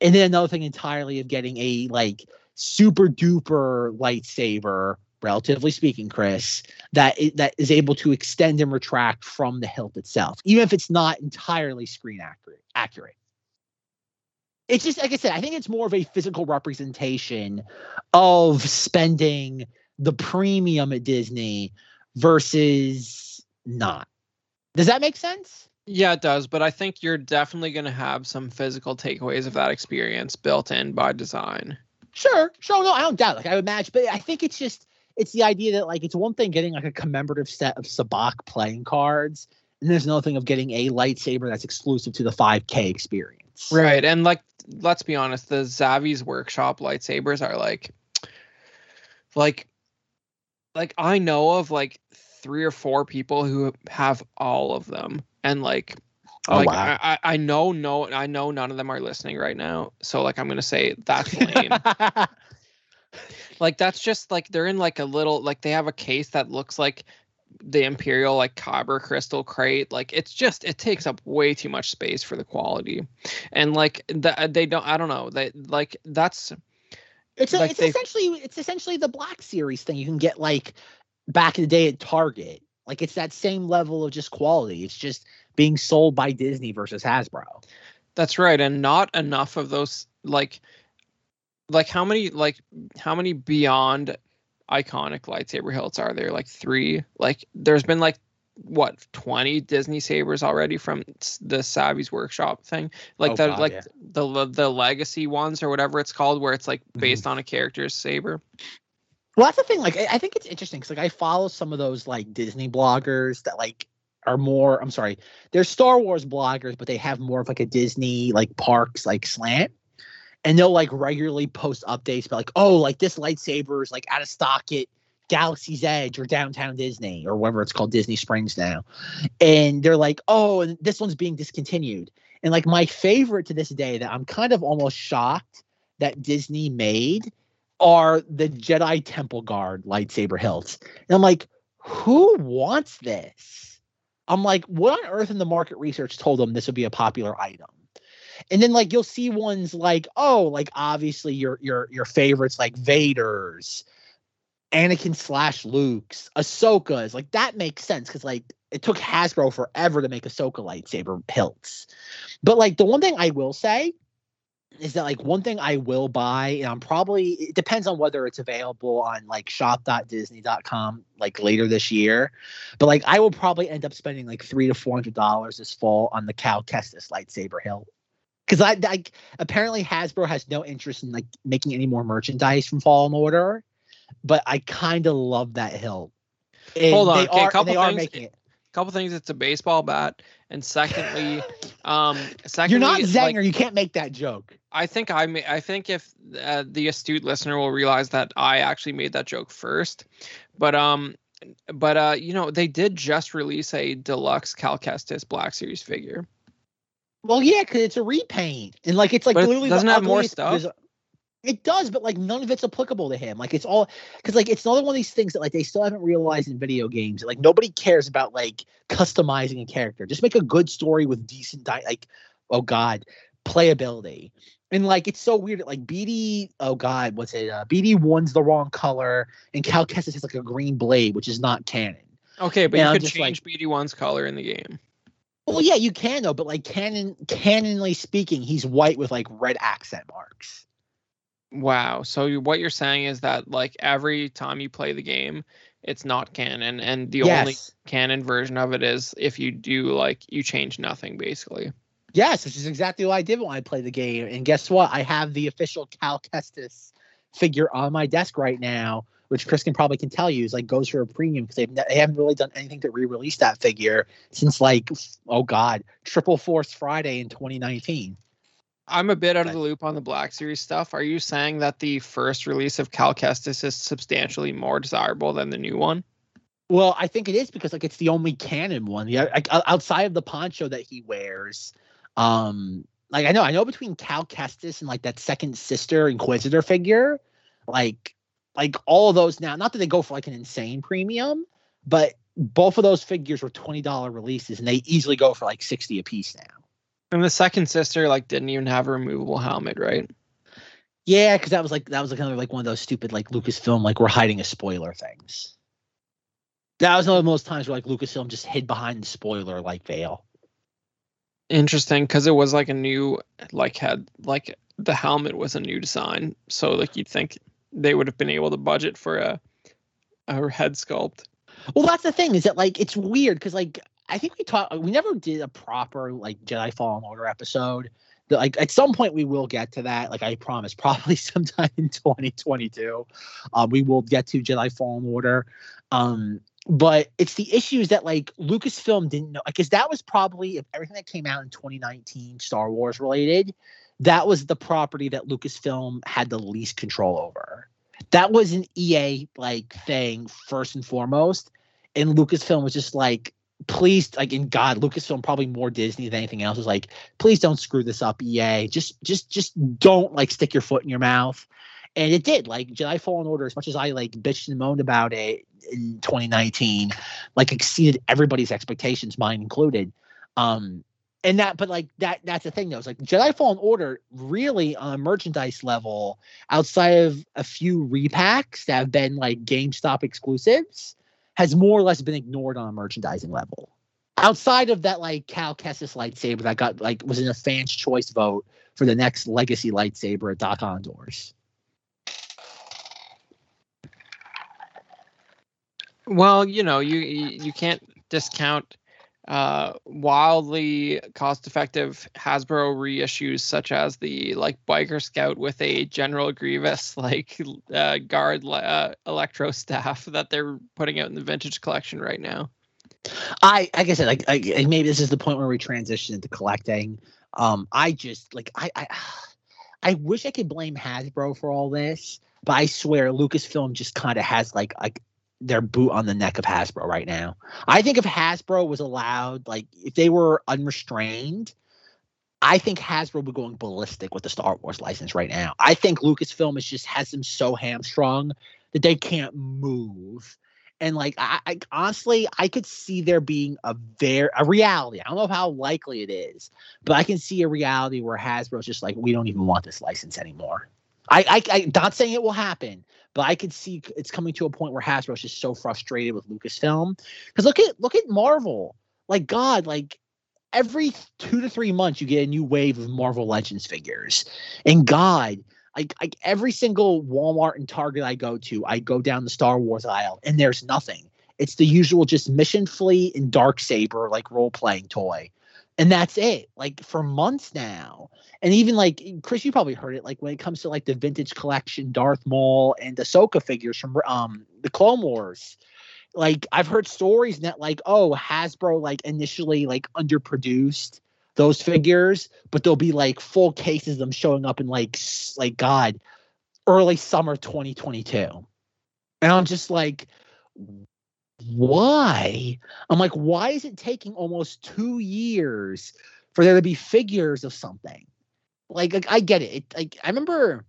And then another thing entirely of getting a like super duper lightsaber, relatively speaking, Chris, that that is able to extend and retract from the hilt itself, even if it's not entirely screen accurate. Accurate it's just like I said, I think it's more of a physical representation of spending the premium at Disney versus not. Does that make sense? Yeah, it does, but I think you're definitely going to have some physical takeaways of that experience built in by design. Sure, sure, no, I don't doubt. Like I would imagine, but I think it's just it's the idea that like it's one thing getting like a commemorative set of Sabacc playing cards, and there's another thing of getting a lightsaber that's exclusive to the 5K experience. Right, and like let's be honest, the Savi's workshop lightsabers are like like like I know of like three or four people who have all of them. And like oh, like wow. I, I know no I know none of them are listening right now. So like I'm gonna say that's lame. like that's just like they're in like a little like they have a case that looks like the imperial like kyber crystal crate like it's just it takes up way too much space for the quality and like that uh, they don't i don't know they like that's It's a, Like it's they- essentially it's essentially the Black Series thing you can get like back in the day at Target. Like it's that same level of just quality. It's just being sold by Disney versus Hasbro. That's right, and not enough of those like like how many like how many beyond iconic lightsaber hilts are there? Like three. Like there's been like what 20 Disney sabers already from the Savi's workshop thing. Like Oh, the God, like yeah. the le- the legacy ones or whatever it's called where it's like Mm-hmm. based on a character's saber. Well, that's the thing. Like, I, I think it's interesting because like I follow some of those like Disney bloggers that like are more. I'm sorry, they're Star Wars bloggers, but they have more of like a Disney like parks like slant, and they'll like regularly post updates about like, oh, like this lightsaber is like out of stock at Galaxy's Edge or Downtown Disney or whatever it's called, Disney Springs now, and they're like, oh, and this one's being discontinued. And like my favorite to this day that I'm kind of almost shocked that Disney made are the Jedi Temple Guard lightsaber hilts. And I'm like, who wants this? I'm like, what on earth in the market research told them this would be a popular item? And then like you'll see ones like, oh, like obviously your your your favorites like Vader's, Anakin slash Luke's, Ahsoka's, like that makes sense because like it took Hasbro forever to make Ahsoka lightsaber hilts. But like the one thing I will say is that like one thing I will buy, and I'm probably it depends on whether it's available on like shop.disney.com like later this year. But like I will probably end up spending like three to four hundred dollars this fall on the Cal Kestis lightsaber hilt. Because I like apparently Hasbro has no interest in like making any more merchandise from Fallen Order, but I kind of love that hilt. And Hold on, they okay, a are, and couple they things. making it. A couple things it's a baseball bat and secondly um secondly You're not like, you can't make that joke. I think I may, I think if uh, the astute listener will realize that I actually made that joke first, but um, but uh, you know they did just release a deluxe Cal Kestis Black Series figure. Well, yeah, because it's a repaint, and like it's like But it literally doesn't have more stuff? It does, but like none of it's applicable to him. Like it's all because like it's another one of these things that like they still haven't realized in video games. Like nobody cares about like customizing a character. Just make a good story with decent di- like oh god playability. And like it's so weird like BD oh god what's it uh, BD one's the wrong color and Cal Kestis has like a green blade which is not canon. Okay, but I'm you could just like- change BD1's color in the game. Well, yeah, you can though, but like canon, canonly speaking, he's white with like red accent marks. Wow. So you, what you're saying is that like every time you play the game, it's not canon, and the only canon version of it is if you do like you change nothing basically. yes, which is exactly what I did when I played the game. And guess what? I have the official Cal Kestis figure on my desk right now, which Chris can probably can tell you is like goes for a premium because they've they haven't really done anything to re-release that figure since like oh god, Triple Force Friday in 2019. I'm a bit out of the loop on the Black Series stuff. Are you saying that the first release of Cal Kestis is substantially more desirable than the new one? Well, I think it is because like it's the only canon one. Yeah, like outside of the poncho that he wears, um, like I know, I know between Cal Kestis and like that second sister Inquisitor figure, like like all of those now. Not that they go for like an insane premium, but both of those figures were twenty dollar releases, and they easily go for like sixty a piece now. And the second sister like didn't even have a removable helmet, right? Yeah, because that was like that was like kind of like one of those stupid like Lucasfilm like we're hiding a spoiler things. That was one of those times where like Lucasfilm just hid behind the spoiler like veil. Interesting, because it was like a new like had like the helmet was a new design, so like you'd think they would have been able to budget for a a head sculpt. Well, that's the thing is that like it's weird because like I think we talked we never did a proper like Jedi Fallen Order episode. Like at some point we will get to that. Like I promise, probably sometime in 2022, uh, we will get to Jedi Fallen Order. Um, but it's the issues that like Lucasfilm didn't know because that was probably if everything that came out in 2019 Star Wars related. That was the property that Lucasfilm had the least control over. That was an EA like thing first and foremost and Lucasfilm was just like, please, like in God, Lucasfilm probably more Disney than anything else was like, please don't screw this up, EA. Just, just, just don't like stick your foot in your mouth. And it did. Like Jedi Fallen Order, as much as I like bitched and moaned about it in 2019, like exceeded everybody's expectations, mine included. Um, and that but like that that's the thing though it's like jedi fallen order really on a merchandise level outside of a few repacks that have been like gamestop exclusives has more or less been ignored on a merchandising level. Outside of that like cal kestis lightsaber that got like was in a fan's choice vote for the next legacy lightsaber at Dok-Ondar's Well, you know, you you can't discount uh, wildly cost-effective Hasbro reissues such as the like Biker Scout with a General Grievous like uh, guard uh, electro staff that they're putting out in the vintage collection right now. I like I said, like, and maybe this is the point where we transition into collecting. Um, I just like I I I wish I could blame Hasbro for all this, but I swear Lucasfilm just kind of has like like their boot on the neck of Hasbro right now. I think if Hasbro was allowed, like if they were unrestrained, I think Hasbro would be going ballistic with the Star Wars license right now. I think Lucasfilm is just has them so hamstrung that they can't move. And like I, I honestly, I could see there being a very a reality. I don't know how likely it is, but I can see a reality where Hasbro's just like, we don't even want this license anymore. I, I, I not saying it will happen, but I could see it's coming to a point where Hasbro's just so frustrated with Lucasfilm. Because look at look at Marvel. Like God, like every two to three months you get a new wave of Marvel Legends figures. And God, like, like every single Walmart and Target I go to, I go down the Star Wars aisle and there's nothing. It's the usual just Mission Fleet and Dark Saber like role playing toy. And that's it. Like for months now. And even like Chris, you probably heard it. Like when it comes to like the vintage collection, Darth Maul and Ahsoka figures from um the Clone Wars. Like I've heard stories that like, oh, Hasbro like initially like underproduced those figures, but there'll be like full cases of them showing up in like like God, early summer 2022. And I'm just like, why? I'm like, why is it taking almost two years for there to be figures of something? Like, like I get it. it like I remember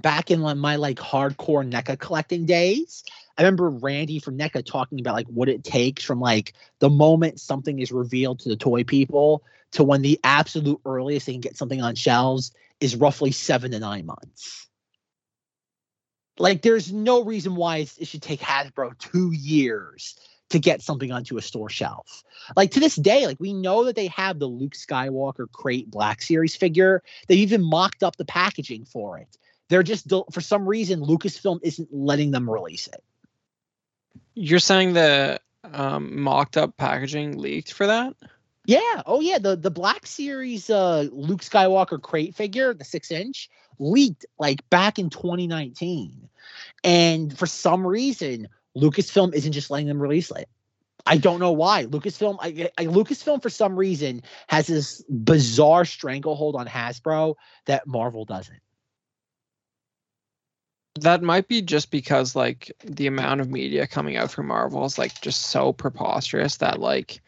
back in my like hardcore NECA collecting days, I remember Randy from NECA talking about like what it takes from like the moment something is revealed to the toy people to when the absolute earliest they can get something on shelves is roughly seven to nine months. Like, there's no reason why it should take Hasbro two years to get something onto a store shelf. Like to this day, like we know that they have the Luke Skywalker Crate Black Series figure. They even mocked up the packaging for it. They're just for some reason Lucasfilm isn't letting them release it. You're saying the um, mocked up packaging leaked for that? Yeah. Oh yeah. The the Black Series uh Luke Skywalker crate figure, the six inch, leaked like back in 2019. And for some reason, Lucasfilm isn't just letting them release it. I don't know why. Lucasfilm, I, I Lucasfilm for some reason has this bizarre stranglehold on Hasbro that Marvel doesn't. That might be just because like the amount of media coming out from Marvel is like just so preposterous that like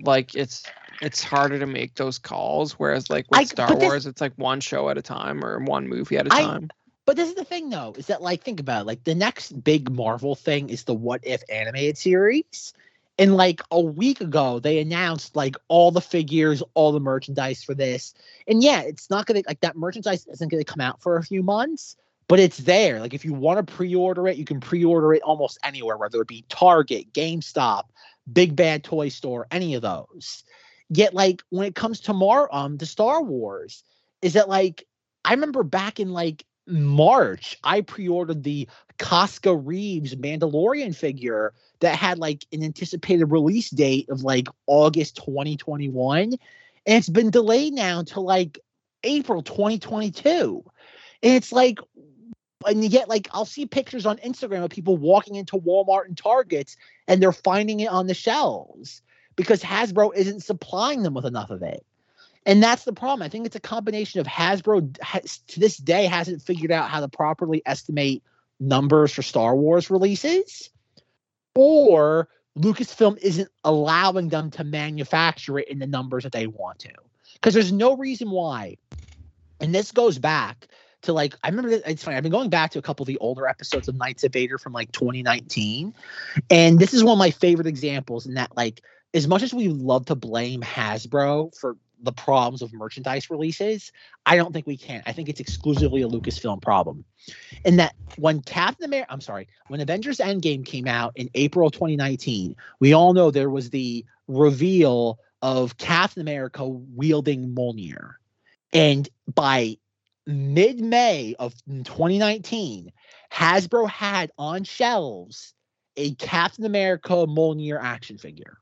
like it's it's harder to make those calls. Whereas like with I- Star this- Wars, it's like one show at a time or one movie at a I- time. But this is the thing, though, is that like think about it. Like the next big Marvel thing is the What If animated series, and like a week ago they announced like all the figures, all the merchandise for this. And yeah, it's not gonna like that merchandise isn't gonna come out for a few months, but it's there. Like if you want to pre-order it, you can pre-order it almost anywhere, whether it be Target, GameStop, Big Bad Toy Store, any of those. Yet like when it comes to Mar um the Star Wars, is that like I remember back in like March, I pre-ordered the Koska Reeves Mandalorian figure that had like an anticipated release date of like August 2021. And it's been delayed now to like April 2022. And it's like, and yet, like, I'll see pictures on Instagram of people walking into Walmart and Targets and they're finding it on the shelves because Hasbro isn't supplying them with enough of it. And that's the problem. I think it's a combination of Hasbro has, to this day hasn't figured out how to properly estimate numbers for Star Wars releases, or Lucasfilm isn't allowing them to manufacture it in the numbers that they want to. Because there's no reason why. And this goes back to like I remember it's funny. I've been going back to a couple of the older episodes of Knights of Vader from like 2019, and this is one of my favorite examples in that like as much as we love to blame Hasbro for the problems of merchandise releases, I don't think we can. I think it's exclusively a Lucasfilm problem. And that when Captain America, I'm sorry, when Avengers Endgame came out in April 2019, we all know there was the reveal of Captain America wielding Mjolnir. And by mid May of 2019, Hasbro had on shelves a Captain America Mjolnir action figure.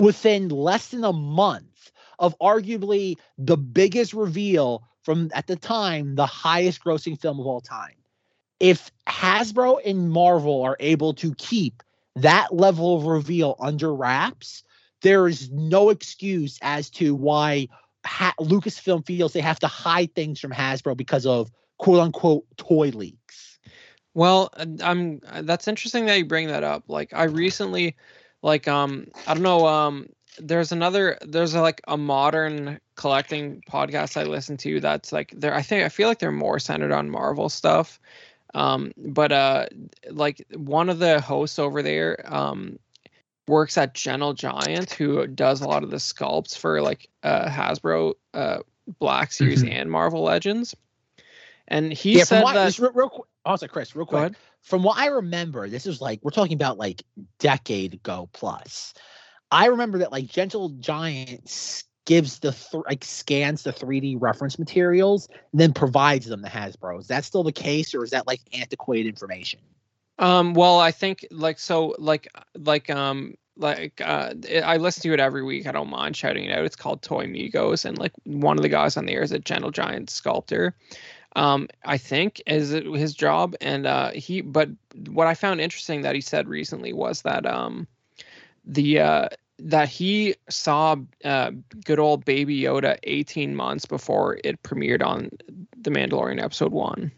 Within less than a month of arguably the biggest reveal from at the time, the highest grossing film of all time. If Hasbro and Marvel are able to keep that level of reveal under wraps, there is no excuse as to why ha- Lucasfilm feels they have to hide things from Hasbro because of quote unquote toy leaks. Well, I'm that's interesting that you bring that up. Like I recently like um I don't know um there's another there's a, like a modern collecting podcast I listen to that's like there I think I feel like they're more centered on Marvel stuff. Um but uh like one of the hosts over there um works at Gentle Giant who does a lot of the sculpts for like uh Hasbro uh Black Series Mhm. and Marvel Legends. And he yeah, said what, that real, real quick. Also, Chris, real quick. From what I remember, this is like we're talking about like decade ago plus. I remember that like Gentle Giant gives the th- like scans the 3D reference materials and then provides them to Hasbro. Is that still the case, or is that like antiquated information? Um, well, I think like so, like like um like uh I listen to it every week. I don't mind shouting it out. It's called Toy Migos, and like one of the guys on there is a Gentle Giant sculptor. Um, I think is his job, and uh he. But what I found interesting that he said recently was that um the uh that he saw uh good old Baby Yoda 18 months before it premiered on The Mandalorian episode one.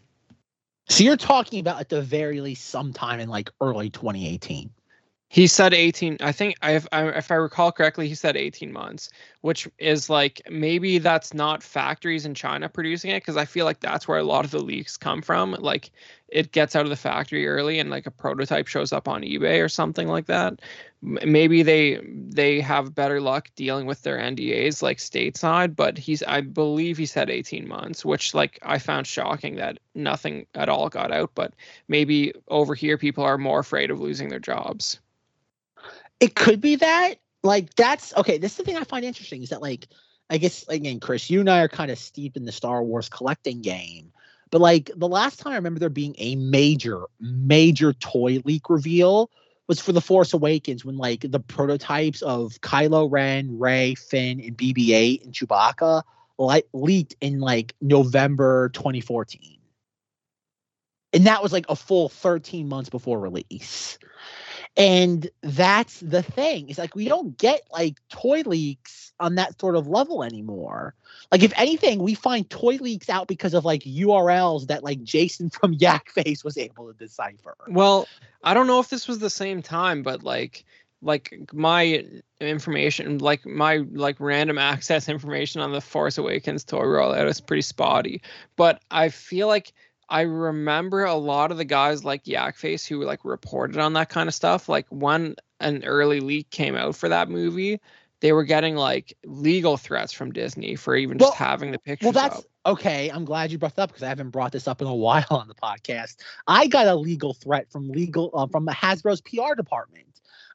So you're talking about at the very least sometime in like early 2018. He said 18. I think I- if I, recall correctly, he said 18 months, which is like maybe that's not factories in China producing it because I feel like that's where a lot of the leaks come from. Like it gets out of the factory early and like a prototype shows up on eBay or something like that. Maybe they they have better luck dealing with their NDAs like stateside, but he's I believe he said 18 months, which like I found shocking that nothing at all got out. But maybe over here people are more afraid of losing their jobs. It could be that. Like that's okay. This is the thing I find interesting is that like I guess again, Chris, you and I are kind of steeped in the Star Wars collecting game. But like the last time I remember there being a major, major toy leak reveal was for the Force Awakens when like the prototypes of Kylo Ren, Rey, Finn, and BB-8 and Chewbacca like leaked in like November 2014. And that was like a full 13 months before release. And that's the thing. It's like we don't get like toy leaks on that sort of level anymore. Like if anything, we find toy leaks out because of like URLs that like Jason from Yak Face was able to decipher. Well, I don't know if this was the same time, but like like my information, like my like random access information on the Force Awakens toy rollout is pretty spotty. But I feel like I remember a lot of the guys like Yakface who like reported on that kind of stuff. Like when an early leak came out for that movie, they were getting like legal threats from Disney for even Well- just having the picture. Well, that's up. okay. I'm glad you brought that up because I haven't brought this up in a while on the podcast. I got a legal threat from legal uh, from Hasbro's PR department.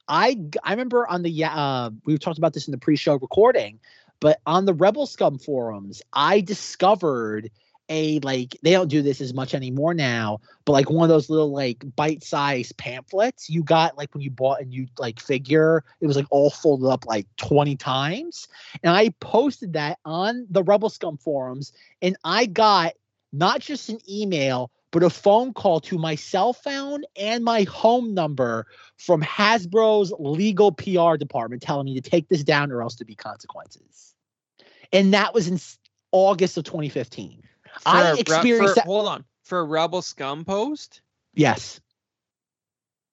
I I remember on the uh, we talked about this in the pre-show recording, but on the Rebel Scum forums, I discovered a like they don't do this as much anymore now, but like one of those little like bite-sized pamphlets you got like when you bought a new like figure, it was like all folded up like 20 times. And I posted that on the Rebel Scum forums, and I got not just an email, but a phone call to my cell phone and my home number from Hasbro's legal PR department telling me to take this down or else to be consequences. And that was in August of 2015. For I a re- experienced for- Hold on. For a Rebel Scum post? Yes.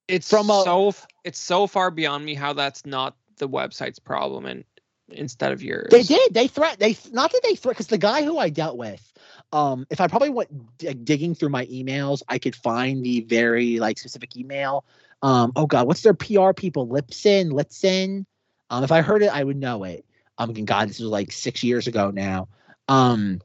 it's From a- so it's so far beyond me how that's not the website's problem and instead of yours. They did. They threat. They not that they threat because the guy who I dealt with, um, if I probably went d- digging through my emails, I could find the very like specific email. Um, oh God, what's their PR people? Lipson, Litson. Um, if I heard it, I would know it. Um, God, this was like six years ago now. Um,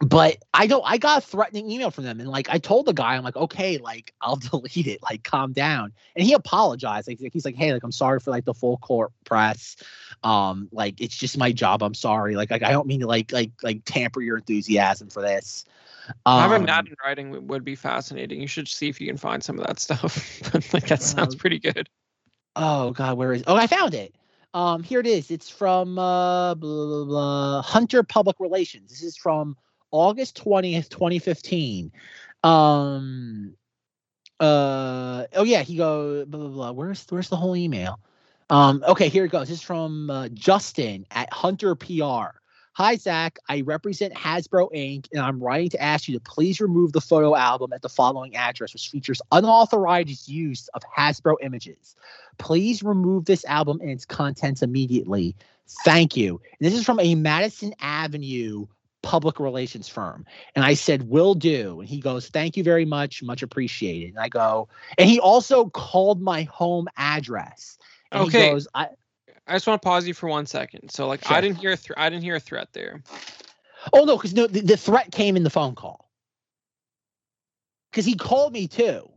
but I don't. I got a threatening email from them, and like I told the guy, I'm like, okay, like I'll delete it, like calm down. And he apologized. Like he's like, hey, like I'm sorry for like the full court press. Um, like it's just my job. I'm sorry. Like, like I don't mean to like like like tamper your enthusiasm for this. Um, Having that in writing would- be fascinating. You should see if you can find some of that stuff. But like that sounds Um, pretty good. Oh God, where is? Oh, I found it. Um, here it is. It's from uh, blah, blah, blah, Hunter Public Relations. This is from August twentieth, twenty fifteen. Um, uh, oh yeah, he goes blah blah blah. Where's where's the whole email? Um, okay, here it goes. This is from uh, Justin at Hunter PR. Hi Zach, I represent Hasbro Inc. and I'm writing to ask you to please remove the photo album at the following address, which features unauthorized use of Hasbro images. Please remove this album and its contents immediately. Thank you. And this is from a Madison Avenue public relations firm. And I said, will do. And he goes, thank you very much. Much appreciated. And I go, and he also called my home address. And Okay. he goes, I, I just want to pause you for one second. So like Sure. I didn't hear a thr I didn't hear a threat there. oh no, because no, the, the threat came in the phone call. Because he called me too.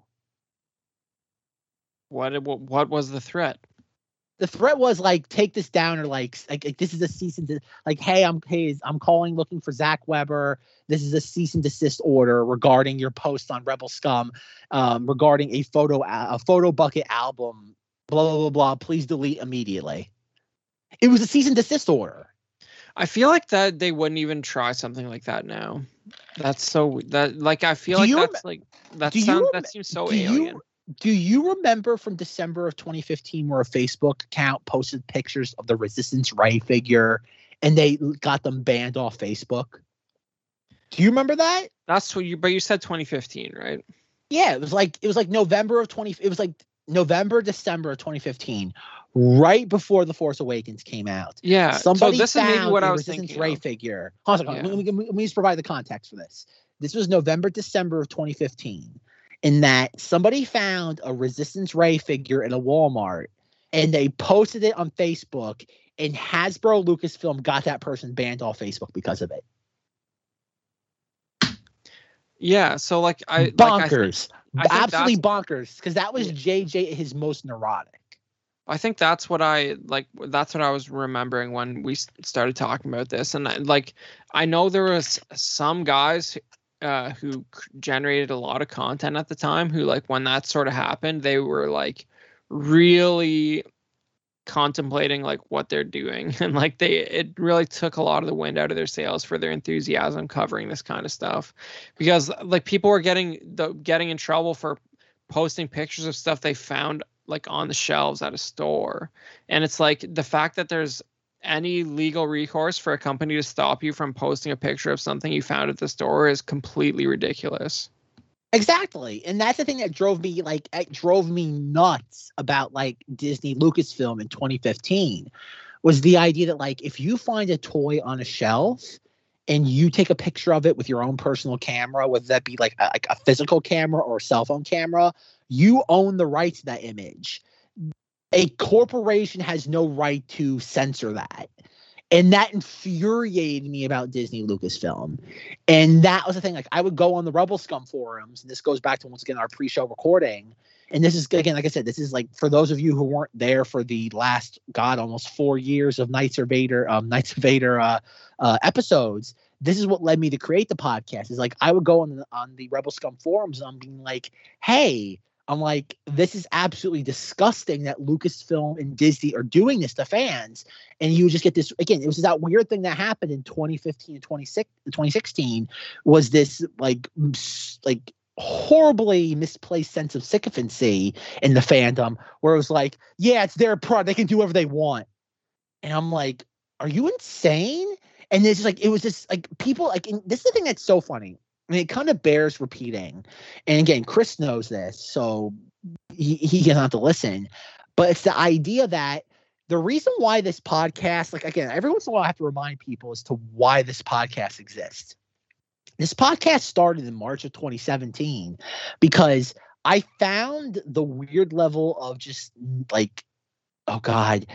What what, what was the threat? The threat was like take this down or like like, like, this is a cease and de- like hey I'm hey I'm calling looking for Zach Weber. This is a cease and desist order regarding your post on Rebel Scum, um, regarding a photo a Photobucket album. Blah blah blah blah. Please delete immediately. It was a cease and desist order. I feel like that they wouldn't even try something like that now. That's so that like I feel Do like you rem- that's like that sounds rem- that seems so do you- alien. Do you remember from December of 2015 where a Facebook account posted pictures of the Resistance Rey figure and they got them banned off Facebook? Do you remember that? That's what you but you said 2015, right? Yeah, it was like it was like November of 20 it was like November December of 2015 right before The Force Awakens came out. Yeah. Somebody so this is maybe found what I was Resistance thinking. Rey of. figure. Hold on, hold on, Yeah. Let, me, let me just provide the context for this. This was November December of 2015 in that somebody found a Resistance Rey figure in a Walmart and they posted it on Facebook and Hasbro Lucasfilm got that person banned off Facebook because of it. Yeah. So like I like I, bonkers. I Absolutely bonkers because that was Yeah. JJ at his most neurotic. I think that's what I like. That's what I was remembering when we started talking about this, and I, like I know there was some guys uh, who generated a lot of content at the time who like when that sort of happened, they were like really contemplating like what they're doing, and like they it really took a lot of the wind out of their sails for their enthusiasm covering this kind of stuff, because like people were getting the getting in trouble for posting pictures of stuff they found like on the shelves at a store. And it's like the fact that there's any legal recourse for a company to stop you from posting a picture of something you found at the store is completely ridiculous. Exactly. And that's the thing that drove me like it drove me nuts about like Disney Lucasfilm in 2015 was the idea that like if you find a toy on a shelf and you take a picture of it with your own personal camera, whether that be like a, like a physical camera or a cell phone camera, you own the rights to that image. A corporation has no right to censor that. And that infuriated me about Disney Lucasfilm. And that was the thing. Like I would go on the Rebel Scum forums, and this goes back to once again our pre-show recording. And this is again, like I said, this is like for those of you who weren't there for the last God almost four years of Knights of Vader, um, Knights of Vader uh, uh, episodes. This is what led me to create the podcast. Is like I would go on the, on the Rebel Scum forums, and I'm being like, hey. I'm like, this is absolutely disgusting that Lucasfilm and Disney are doing this to fans. And you just get this again it was that weird thing that happened in 2015 and 26 2016 was this like like horribly misplaced sense of sycophancy in the fandom where it was like yeah it's their product they can do whatever they want. And i'm like are you insane? And it's just like it was just like people like this is the thing that's so funny I mean, it kind of bears repeating and again chris knows this so he, he doesn't have to listen but it's the idea that the reason why this podcast, like again, every once in a while I have to remind people as to why this podcast exists. This podcast started in March of 2017 because I found the weird level of just like, oh God,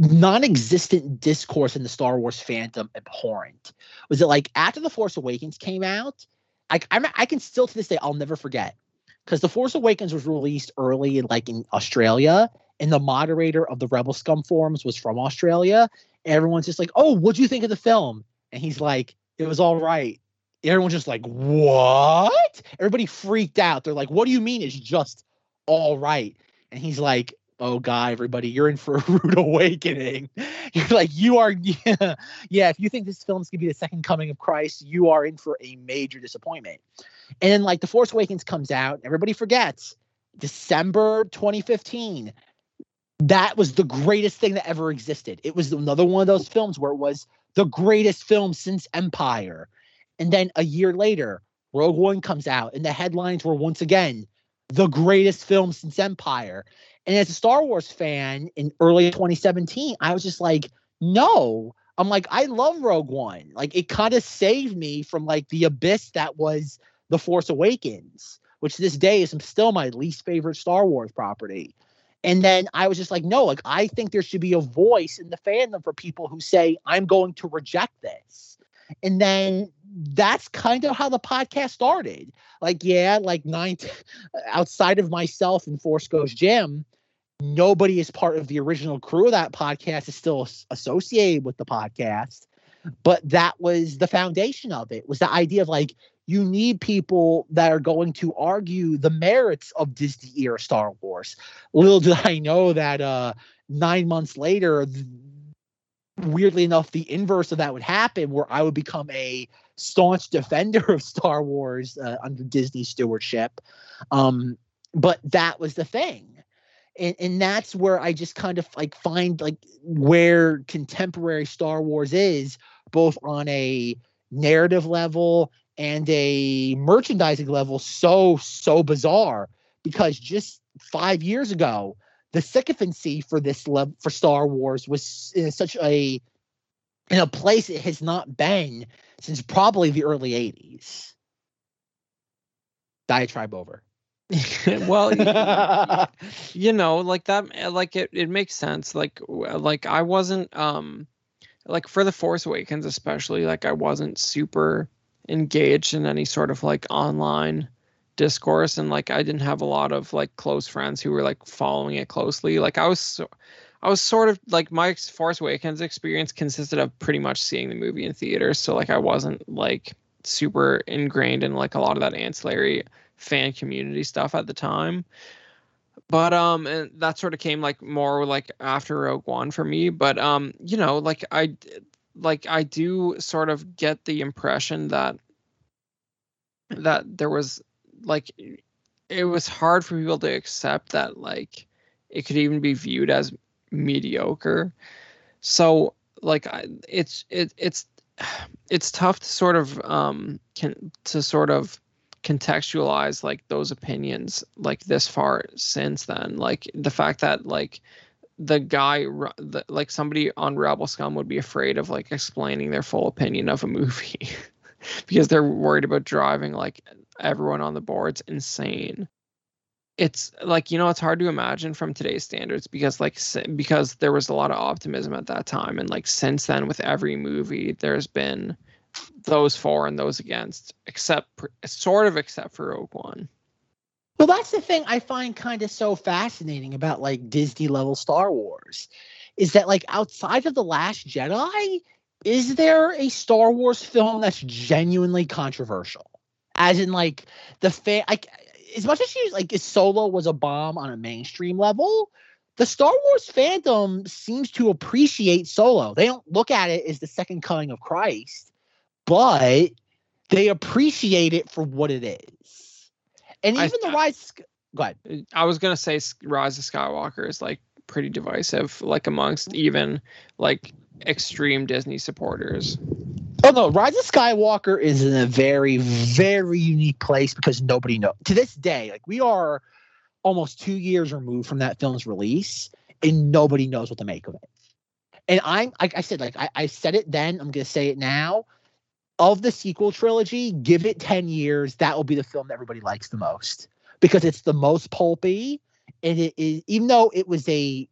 non-existent discourse in the Star Wars fandom abhorrent. Was it like after the Force Awakens came out? I I, I can still to this day I'll never forget because the Force Awakens was released early in like in Australia, and the moderator of the Rebel Scum forums was from Australia. Everyone's just like, "Oh, what'd you think of the film?" And he's like, "It was all right." Everyone's just like, "What?" Everybody freaked out. They're like, "What do you mean it's just all right?" And he's like, "Oh God, everybody, you're in for a rude awakening." You're like, "You are, yeah, yeah." If you think this film's gonna be the second coming of Christ, you are in for a major disappointment. And then, like, The Force Awakens comes out, everybody forgets December 2015 that was the greatest thing that ever existed. It was another one of those films where it was the greatest film since Empire. And then a year later, Rogue One comes out, and the headlines were once again the greatest film since Empire. And as a Star Wars fan in early 2017, I was just like, no. I'm like, I love Rogue One. Like, it kind of saved me from like the abyss that was The Force Awakens, which this day is still my least favorite Star Wars property. And then I was just like, no, like I think there should be a voice in the fandom for people who say, I'm going to reject this. And then that's kind of how the podcast started. Like, yeah, like nine outside of myself and Force Goes Jim, nobody is part of the original crew of that podcast is still associated with the podcast. But that was the foundation of it was the idea of like you need people that are going to argue the merits of Disney era Star Wars. Little did I know that uh, nine months later, th- weirdly enough, the inverse of that would happen, where I would become a staunch defender of Star Wars uh, under Disney stewardship. Um, but that was the thing. And, and that's where I just kind of like find like where contemporary Star Wars is, both on a narrative level and a merchandising level so so bizarre because just five years ago the sycophancy for this level for Star Wars was in such a in a place it has not been since probably the early 80s. Diatribe over. well, you know, like that, like it, it makes sense. Like, like I wasn't, um, like for the Force Awakens, especially, like I wasn't super engaged in any sort of like online discourse and like I didn't have a lot of like close friends who were like following it closely. Like I was so, I was sort of like my Force Awakens experience consisted of pretty much seeing the movie in theaters, so like I wasn't like super ingrained in like a lot of that ancillary fan community stuff at the time. But um and that sort of came like more like after Rogue One for me, but um you know, like I like I do sort of get the impression that that there was like it was hard for people to accept that like it could even be viewed as mediocre. So like I, it's it it's it's tough to sort of um can to sort of contextualize like those opinions like this far since then like the fact that like the guy the, like somebody on rebel scum would be afraid of like explaining their full opinion of a movie because they're worried about driving like everyone on the board's insane it's like you know it's hard to imagine from today's standards because like because there was a lot of optimism at that time and like since then with every movie there's been those for and those against except sort of except for Rogue One well, that's the thing I find kind of so fascinating about like Disney level Star Wars is that like outside of The Last Jedi, is there a Star Wars film that's genuinely controversial? As in like the fan like as much as you like Solo was a bomb on a mainstream level, the Star Wars fandom seems to appreciate Solo. They don't look at it as the second coming of Christ, but they appreciate it for what it is. And even I, the rise. Go ahead. I was gonna say Rise of Skywalker is like pretty divisive, like amongst even like extreme Disney supporters. Oh no, Rise of Skywalker is in a very, very unique place because nobody knows. To this day, like we are almost two years removed from that film's release, and nobody knows what to make of it. And I'm, like I said, like I, I said it then, I'm gonna say it now of the sequel trilogy, give it 10 years, that will be the film that everybody likes the most. because it's the most pulpy and it is even though it was a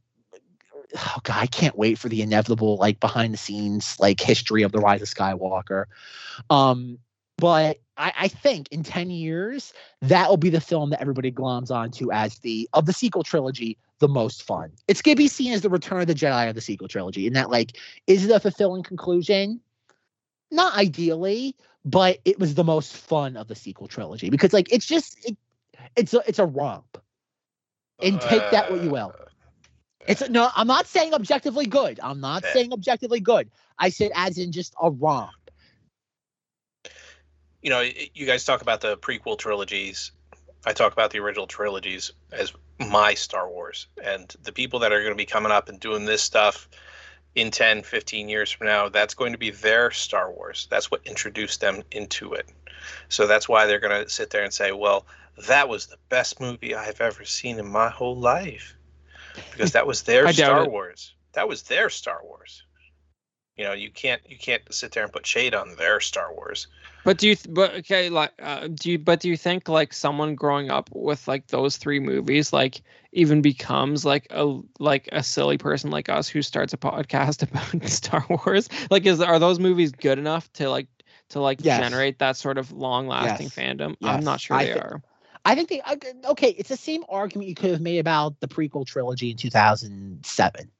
oh god i can't wait for the inevitable like behind the scenes like history of the rise of skywalker. Um but I, I think in 10 years that will be the film that everybody gloms onto as the of the sequel trilogy the most fun. It's gonna be seen as the return of the jedi of the sequel trilogy and that like is it a fulfilling conclusion? Not ideally but it was the most fun of the sequel trilogy because like it's just it, it's a it's a romp. And take that what you will it's no i'm not saying objectively good i'm not saying objectively good i said as in just a romp you know, you guys talk about the prequel trilogies. I talk about the original trilogies as my Star Wars. And the people that are going to be coming up and doing this stuff in 10, 15 years from now, that's going to be their Star Wars. That's what introduced them into it. So that's why they're going to sit there and say, well, that was the best movie I've ever seen in my whole life. Because that was their Star it. Wars. That was their Star Wars. You know, you can't you can't sit there and put shade on their Star Wars. But do you? Th- but okay, like, uh, do you? But do you think like someone growing up with like those three movies, like, even becomes like a like a silly person like us who starts a podcast about Star Wars? Like, is are those movies good enough to like to like Yes. generate that sort of long lasting Yes. fandom? Yes. I'm not sure I they thi- are. I think they okay, okay. It's the same argument you could have made about the prequel trilogy in 2007.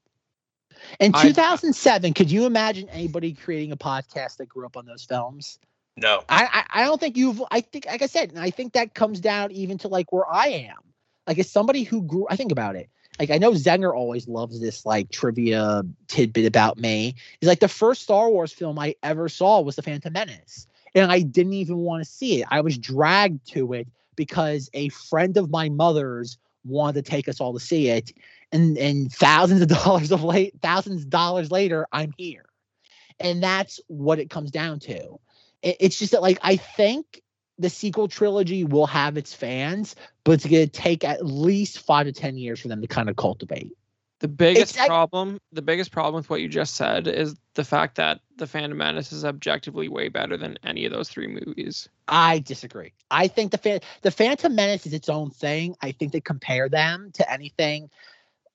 In I- 2007, could you imagine anybody creating a podcast that grew up on those films? No. I, I I don't think you've. I think, like I said, and I think that comes down even to like where I am. Like as somebody who grew, I think about it. Like I know Zenger always loves this like trivia tidbit about me. He's like the first Star Wars film I ever saw was The Phantom Menace, and I didn't even want to see it. I was dragged to it because a friend of my mother's wanted to take us all to see it, and and thousands of dollars of late, thousands of dollars later, I'm here, and that's what it comes down to. It- it's just that like I think the sequel trilogy will have its fans, but it's gonna take at least five to ten years for them to kind of cultivate. The biggest I- problem, the biggest problem with what you just said is the fact that the Phantom Menace is objectively way better than any of those three movies. I disagree. I think the fan, the Phantom Menace is its own thing. I think they compare them to anything.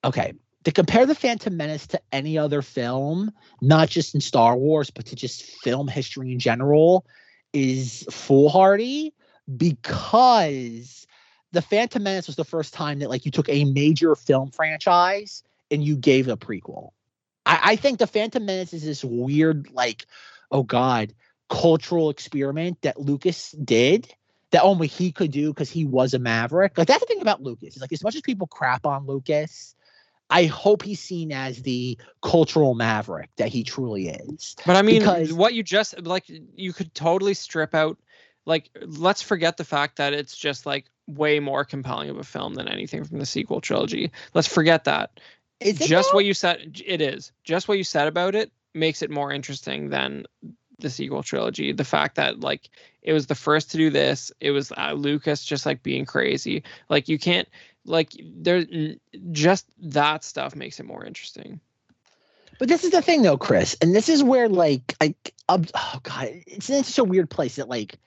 Okay, to compare the Phantom Menace to any other film, not just in Star Wars, but to just film history in general, is foolhardy because the Phantom Menace was the first time that like you took a major film franchise and you gave a prequel. I, I think the Phantom Menace is this weird, like, oh god, cultural experiment that Lucas did that only he could do because he was a maverick. Like that's the thing about Lucas. Is like as much as people crap on Lucas, I hope he's seen as the cultural maverick that he truly is. But I mean, Because- what you just like, you could totally strip out. Like, let's forget the fact that it's just like way more compelling of a film than anything from the sequel trilogy. Let's forget that. Is it just though? what you said. It is just what you said about it makes it more interesting than the sequel trilogy. The fact that like it was the first to do this. It was uh, Lucas just like being crazy. Like you can't like there just that stuff makes it more interesting. But this is the thing though, Chris, and this is where like I um, oh god, it's in such a weird place that like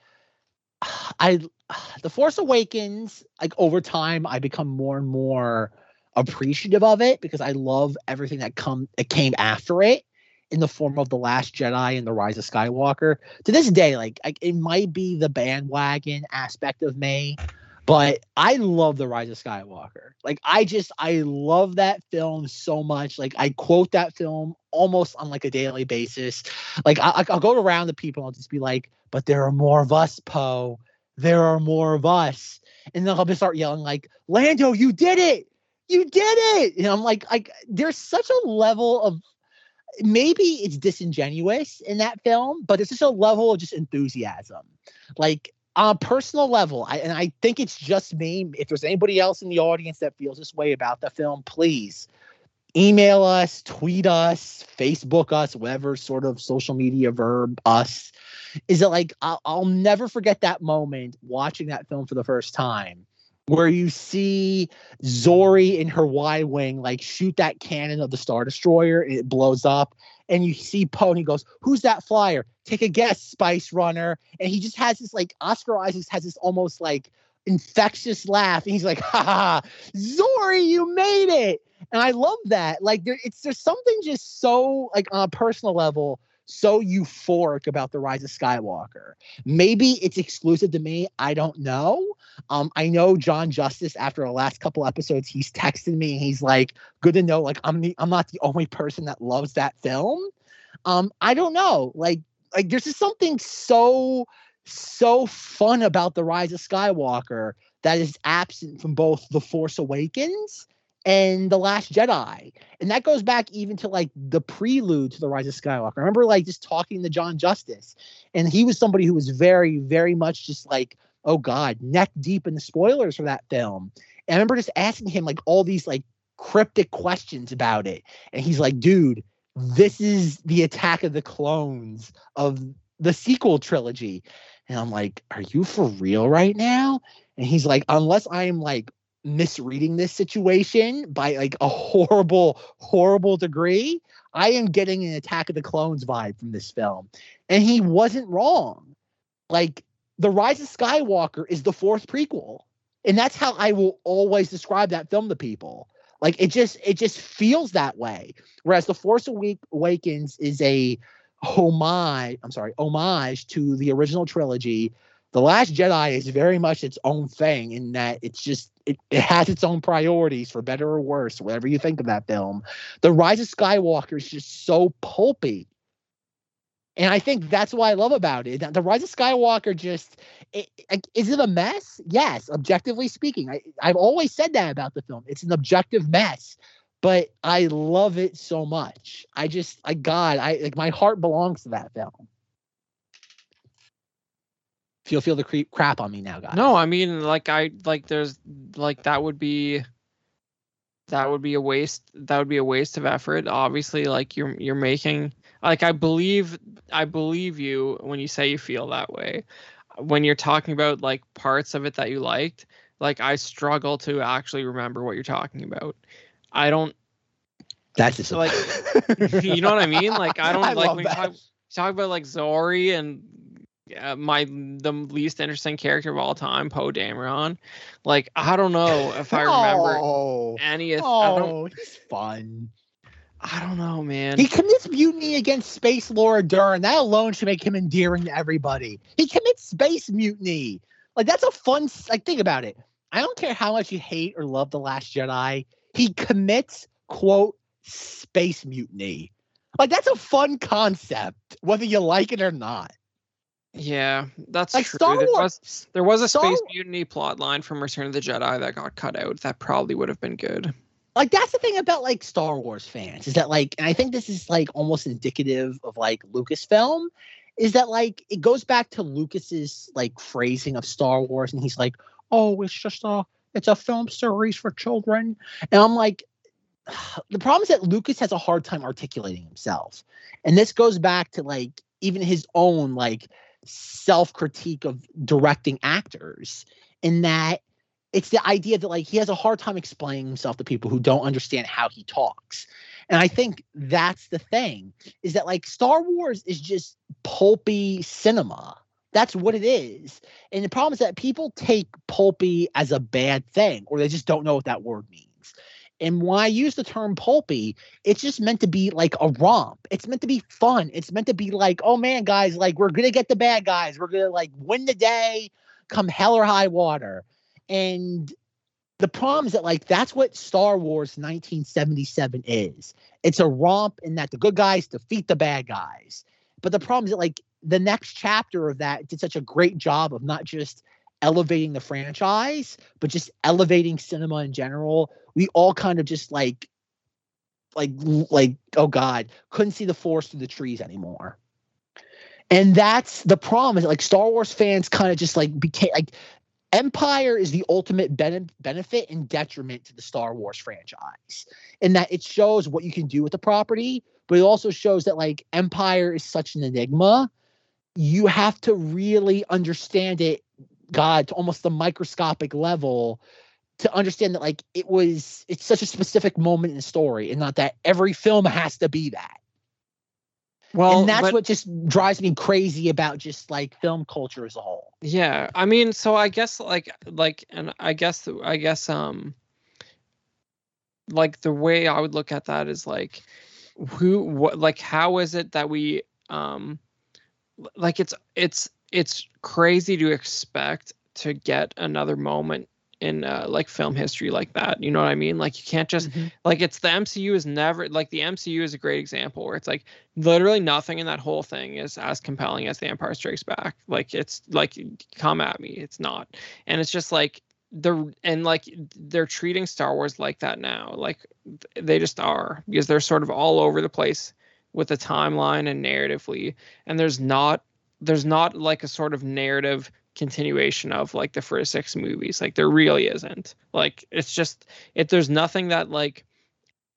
I the Force Awakens, like over time, I become more and more appreciative of it because I love everything that come it came after it in the form of the Last Jedi and the Rise of Skywalker. To this day, like I, it might be the bandwagon aspect of me, but I love the Rise of Skywalker. Like I just I love that film so much. Like I quote that film almost on like a daily basis. Like I, I'll go around to people and I'll just be like, "But there are more of us, Poe. There are more of us." And then I'll just start yelling like, "Lando, you did it! You did it!" And I'm like, like there's such a level of maybe it's disingenuous in that film, but it's just a level of just enthusiasm. Like on a personal level, I and I think it's just me. If there's anybody else in the audience that feels this way about the film, please email us, tweet us, Facebook us, whatever sort of social media verb us. Is it like I'll, I'll never forget that moment watching that film for the first time where you see Zorii in her Y wing like shoot that cannon of the Star Destroyer and it blows up. And you see Poe and he goes, Who's that flyer? Take a guess, Spice Runner. And he just has this like Oscar Isaacs has this almost like infectious laugh. And he's like, ha ha, Zorii, you made it. And I love that. Like there it's there's something just so like on a personal level so euphoric about the rise of Skywalker. Maybe it's exclusive to me. I don't know. Um, I know John Justice after the last couple episodes, he's texted me. He's like, good to know. Like I'm the I'm not the only person that loves that film. Um, I don't know. Like like there's just something so so fun about the rise of Skywalker that is absent from both The Force Awakens and The Last Jedi. And that goes back even to like the prelude to The Rise of Skywalker. I remember like just talking to John Justice, and he was somebody who was very, very much just like, oh God, neck deep in the spoilers for that film. And I remember just asking him like all these like cryptic questions about it. And he's like, dude, this is the attack of the clones of the sequel trilogy. And I'm like, are you for real right now? And he's like, unless I am like misreading this situation by like a horrible, horrible degree, I am getting an Attack of the Clones vibe from this film. And he wasn't wrong. Like, The Rise of Skywalker is the fourth prequel. And that's how I will always describe that film to people. Like it just it just feels that way. Whereas The Force Awakens is a homage, I'm sorry, homage to the original trilogy the Last Jedi is very much its own thing in that it's just it, it has its own priorities for better or worse, whatever you think of that film. The Rise of Skywalker is just so pulpy. And I think that's what I love about it. The Rise of Skywalker just it, it, is it a mess? Yes, objectively speaking. I, I've always said that about the film. It's an objective mess, but I love it so much. I just, I God, I like my heart belongs to that film feel feel the creep crap on me now, guys. No, I mean like I like there's like that would be that would be a waste that would be a waste of effort. Obviously, like you're you're making like I believe I believe you when you say you feel that way. When you're talking about like parts of it that you liked, like I struggle to actually remember what you're talking about. I don't that's just like you know what I mean? Like I don't I like when you talk, talk about like Zorii and yeah, my the least interesting character of all time, Poe Dameron. Like I don't know if I remember oh, any of. Oh, oh, he's fun. I don't know, man. He commits mutiny against Space Laura Dern. That alone should make him endearing to everybody. He commits space mutiny. Like that's a fun. Like think about it. I don't care how much you hate or love the Last Jedi. He commits quote space mutiny. Like that's a fun concept, whether you like it or not. Yeah, that's like true. Star there, Wars, was, there was a Star space mutiny plot line from Return of the Jedi that got cut out. That probably would have been good. Like that's the thing about like Star Wars fans is that like, and I think this is like almost indicative of like Lucasfilm, is that like it goes back to Lucas's like phrasing of Star Wars, and he's like, "Oh, it's just a it's a film series for children," and I'm like, the problem is that Lucas has a hard time articulating himself, and this goes back to like even his own like self critique of directing actors in that it's the idea that like he has a hard time explaining himself to people who don't understand how he talks. And i think that's the thing is that like star wars is just pulpy cinema. That's what it is. And the problem is that people take pulpy as a bad thing or they just don't know what that word means and when I use the term pulpy, it's just meant to be like a romp. It's meant to be fun. It's meant to be like, oh man, guys, like we're gonna get the bad guys. We're gonna like win the day, come hell or high water. And the problem is that like that's what Star Wars 1977 is. It's a romp in that the good guys defeat the bad guys. But the problem is that like the next chapter of that did such a great job of not just elevating the franchise, but just elevating cinema in general. We all kind of just like, like, like, oh God, couldn't see the forest through the trees anymore. And that's the problem is like Star Wars fans kind of just like became like Empire is the ultimate ben- benefit and detriment to the Star Wars franchise in that it shows what you can do with the property, but it also shows that like Empire is such an enigma. You have to really understand it God to almost the microscopic level to understand that like it was it's such a specific moment in the story and not that every film has to be that Well, and that's but- what just drives me crazy about just like film culture as a whole. Yeah, I mean, so I guess like like and I guess I guess um like the way I would look at that is like who what like how is it that we um like it's it's it's crazy to expect to get another moment in uh, like film history like that. You know what I mean? Like you can't just like it's the MCU is never like the MCU is a great example where it's like literally nothing in that whole thing is as compelling as The Empire Strikes Back. Like it's like come at me, it's not. And it's just like the and like they're treating Star Wars like that now. Like they just are because they're sort of all over the place with the timeline and narratively and there's not there's not like a sort of narrative continuation of like the first six movies. Like there really isn't. Like it's just it there's nothing that like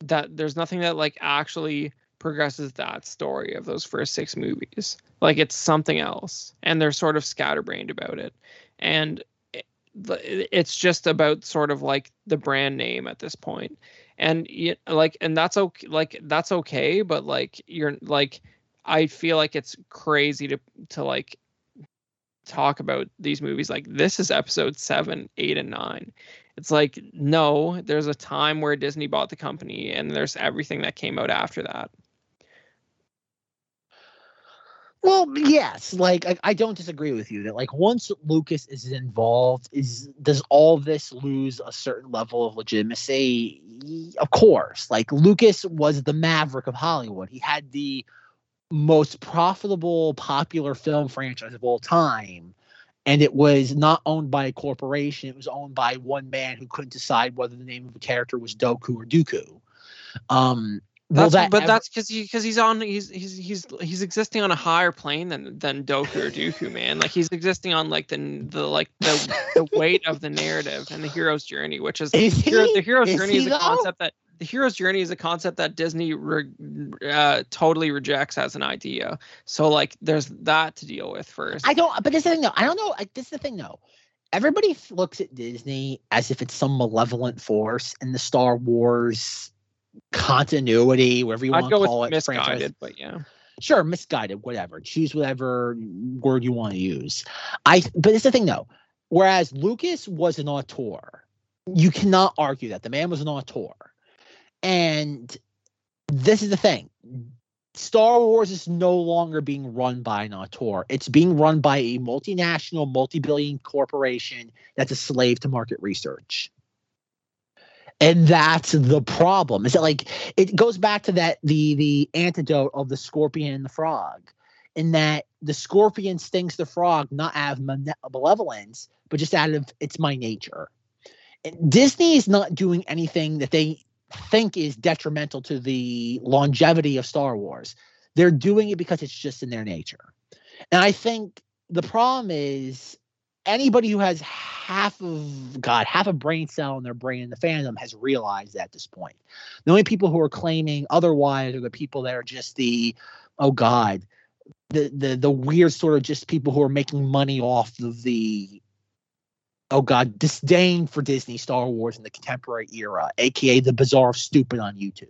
that there's nothing that like actually progresses that story of those first six movies. Like it's something else and they're sort of scatterbrained about it. And it, it's just about sort of like the brand name at this point. And y- like and that's okay like that's okay but like you're like i feel like it's crazy to to like talk about these movies like this is episode seven, eight, and nine. It's like, no, there's a time where Disney bought the company and there's everything that came out after that. Well, yes, like I, I don't disagree with you that like once Lucas is involved, is does all this lose a certain level of legitimacy? Of course. Like Lucas was the maverick of Hollywood. He had the most profitable popular film franchise of all time. And it was not owned by a corporation, it was owned by one man who couldn't decide whether the name of a character was Doku or Dooku. Um That's, that but ever- that's because he because he's on he's he's he's he's existing on a higher plane than than Doku or Dooku, man. Like he's existing on like the the like the the weight of the narrative and the hero's journey, which is Is hero, he? the hero's Is journey is a though? concept that the hero's journey is a concept that Disney re, uh, totally rejects as an idea. So like there's that to deal with first. I don't, but this is the thing though. I don't know. Like, this is the thing though. Everybody looks at Disney as if it's some malevolent force in the Star Wars continuity, wherever you want to call with it. franchise. misguided, but yeah. Sure, misguided, whatever. Choose whatever word you want to use. I, but it's the thing though. Whereas Lucas was an auteur, you cannot argue that the man was an auteur, and this is the thing. Star Wars is no longer being run by an auteur. It's being run by a multinational, multi-billion corporation that's a slave to market research. And that's the problem. Is that like it goes back to that the the antidote of the scorpion and the frog, in that the scorpion stings the frog not out of malevolence, but just out of it's my nature. And Disney is not doing anything that they think is detrimental to the longevity of Star Wars. They're doing it because it's just in their nature. And I think the problem is anybody who has half of God, half a brain cell in their brain in the fandom has realized that at this point. The only people who are claiming otherwise are the people that are just the oh God, the the the weird sort of just people who are making money off of the oh god disdain for disney star wars in the contemporary era aka the bizarre stupid on youtube.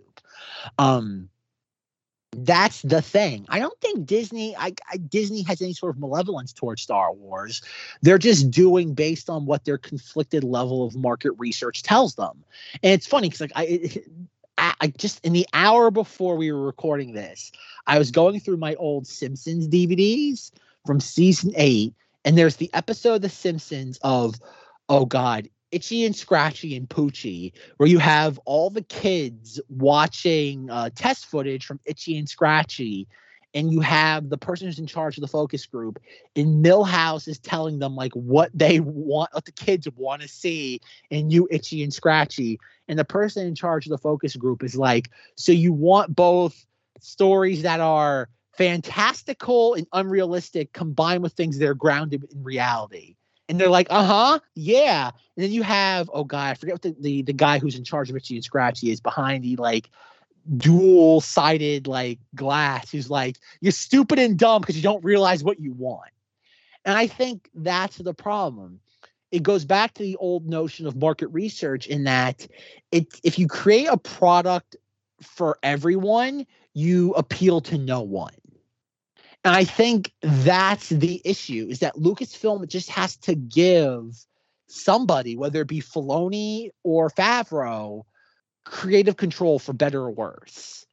Um that's the thing. I don't think disney I, I disney has any sort of malevolence towards star wars. They're just doing based on what their conflicted level of market research tells them. And it's funny because like i I, I just in the hour before we were recording this i was going through my old simpsons dvds from season eight and there's the episode of The Simpsons of, oh God, Itchy and Scratchy and Poochie, where you have all the kids watching uh, test footage from Itchy and Scratchy, and you have the person who's in charge of the focus group, and Milhouse is telling them like what they want, what the kids want to see in you, Itchy and Scratchy, and the person in charge of the focus group is like, so you want both stories that are fantastical and unrealistic combined with things that are grounded in reality. And they're like, uh huh, yeah. And then you have, oh god, I forget what the, the, the guy who's in charge of Itchy and Scratchy is behind the like dual sided like glass who's like, you're stupid and dumb because you don't realize what you want. And I think that's the problem. It goes back to the old notion of market research in that it if you create a product for everyone, you appeal to no one. And I think that's the issue is that Lucasfilm just has to give somebody, whether it be Filoni or Favreau, creative control for better or worse.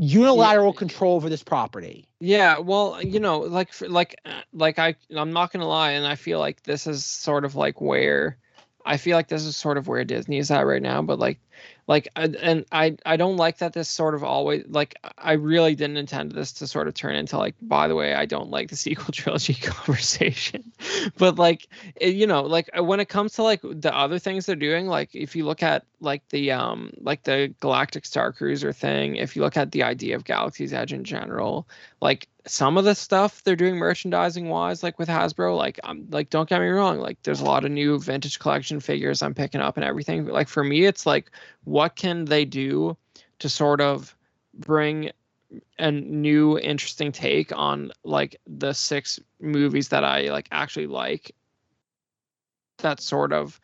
Unilateral Yeah. control over this property. Yeah, well, you know, like like uh, like I I'm not gonna lie, and I feel like this is sort of like where I feel like this is sort of where Disney is at right now. But like like and I I don't like that this sort of always like I really didn't intend this to sort of turn into like by the way I don't like the sequel trilogy conversation, but like it- you know like uh, when it comes to like the other things they're doing like if you look at like the um like the Galactic Star Cruiser thing, if you look at the idea of Galaxy's Edge in general like some of the stuff they're doing merchandising wise like with hasbro like i'm like don't get me wrong like there's a lot of new vintage collection figures i'm picking up and everything. But like for me it's like what can they do to sort of bring a new interesting take on like the six movies that i like actually like? That sort of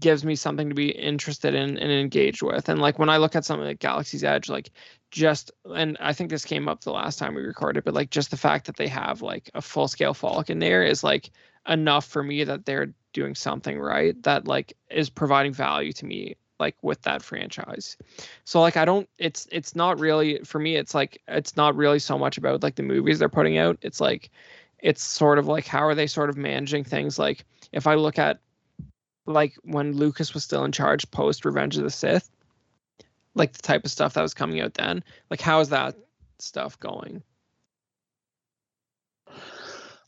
gives me something to be interested in and engaged with. And like when i look at something like galaxy's edge like just and I think this came up the last time we recorded, but like just the fact that they have like a full scale Falk in there is like enough for me that they're doing something right that like is providing value to me like with that franchise. So like I don't it's it's not really for me it's like it's not really so much about like the movies they're putting out. It's like it's sort of like how are they sort of managing things like if I look at like when Lucas was still in charge post Revenge of the Sith like the type of stuff that was coming out then like how is that stuff going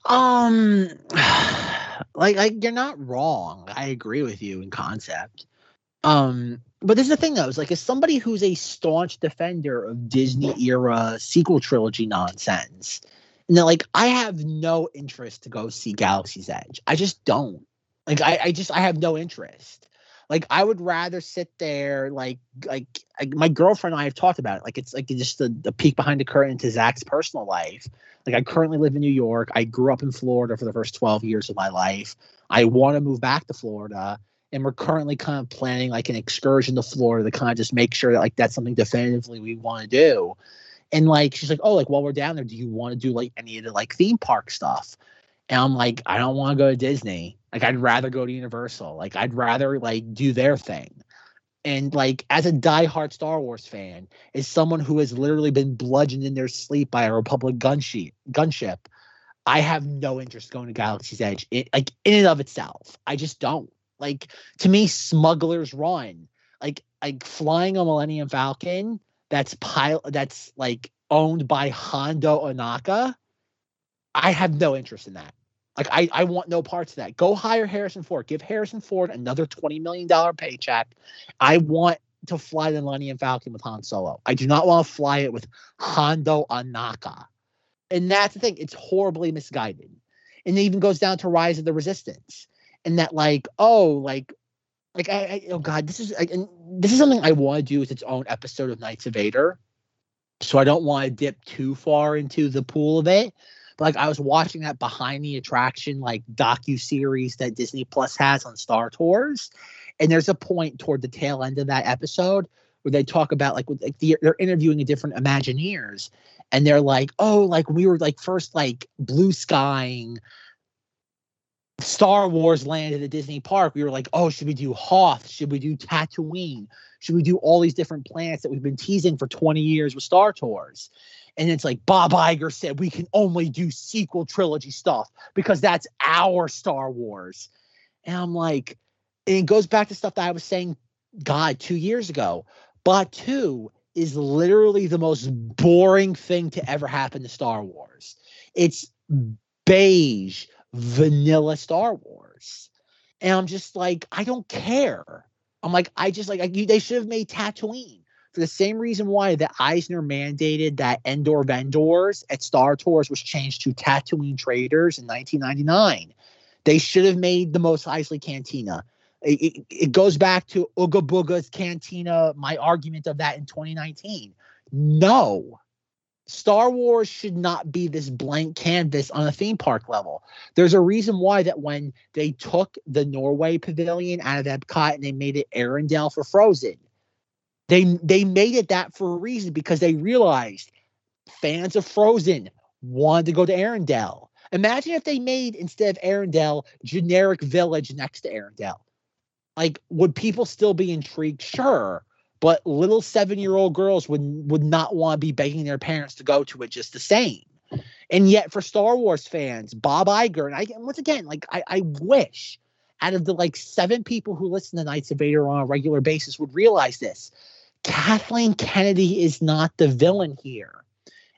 Um, like, like you're not wrong. I agree with you in concept. Um, but this is the thing though, is like as somebody who's a staunch defender of Disney era sequel trilogy nonsense, and then like I have no interest to go see Galaxy's Edge. I just don't. Like I, I just I have no interest. Like I would rather sit there like like, my girlfriend and I have talked about it. Like it's like just the, the peek behind the curtain into Zach's personal life. Like I currently live in New York. I grew up in Florida for the first 12 years of my life. I want to move back to Florida. And we're currently kind of planning like an excursion to Florida to kind of just make sure that like that's something definitively we want to do. And like she's like, Oh, like while we're down there, do you want to do like any of the like theme park stuff? And I'm like, I don't want to go to Disney. Like I'd rather go to Universal. Like I'd rather like do their thing. And like as a diehard Star Wars fan, as someone who has literally been bludgeoned in their sleep by a Republic gunship, gunship, I have no interest going to Galaxy's Edge. It, like in and of itself, I just don't. Like to me, Smuggler's Run, like like flying a Millennium Falcon that's pile that's like owned by Hondo Ohnaka. I have no interest in that. Like I, I want no parts of that. Go hire Harrison Ford. Give Harrison Ford another twenty million dollar paycheck. I want to fly the Millennium Falcon with Han Solo. I do not want to fly it with Hondo Ohnaka. And that's the thing. It's horribly misguided. And it even goes down to Rise of the Resistance. And that like, oh, like, like I, I oh god, this is I, this is something I want to do as its own episode of Knights of Vader. So I don't want to dip too far into the pool of it. But like I was watching that behind the attraction like docu series that Disney Plus has on Star Tours, and there's a point toward the tail end of that episode where they talk about like, with, like the, they're interviewing the different Imagineers, and they're like, oh, like we were like first like blue skying Star Wars land at Disney park. We were like, oh, should we do Hoth? Should we do Tatooine? Should we do all these different planets that we've been teasing for 20 years with Star Tours? And it's like Bob Iger said, we can only do sequel trilogy stuff because that's our Star Wars. And I'm like, and it goes back to stuff that I was saying, God, two years ago. Two is literally the most boring thing to ever happen to Star Wars. It's beige, vanilla Star Wars. And I'm just like, I don't care. I'm like, I just like, I, they should have made Tatooine for the same reason why the Eisner mandated that Endor vendors at Star Tours was changed to Tatooine traders in 1999. They should have made the Mos Eisley Cantina. It, it, it goes back to Ooga Booga's Cantina, my argument of that in 2019. No, Star Wars should not be this blank canvas on a theme park level. There's a reason why that when they took the Norway pavilion out of Epcot and they made it Arendelle for Frozen, they they made it that for a reason because they realized fans of Frozen wanted to go to Arendelle. Imagine if they made instead of Arendelle, generic village next to Arendelle. Like, would people still be intrigued? Sure. But little seven year old girls would would not want to be begging their parents to go to it just the same. And yet, for Star Wars fans, Bob Iger, and I once again, like I, I wish out of the like seven people who listen to Knights of Vader on a regular basis would realize this. Kathleen Kennedy is not the villain here.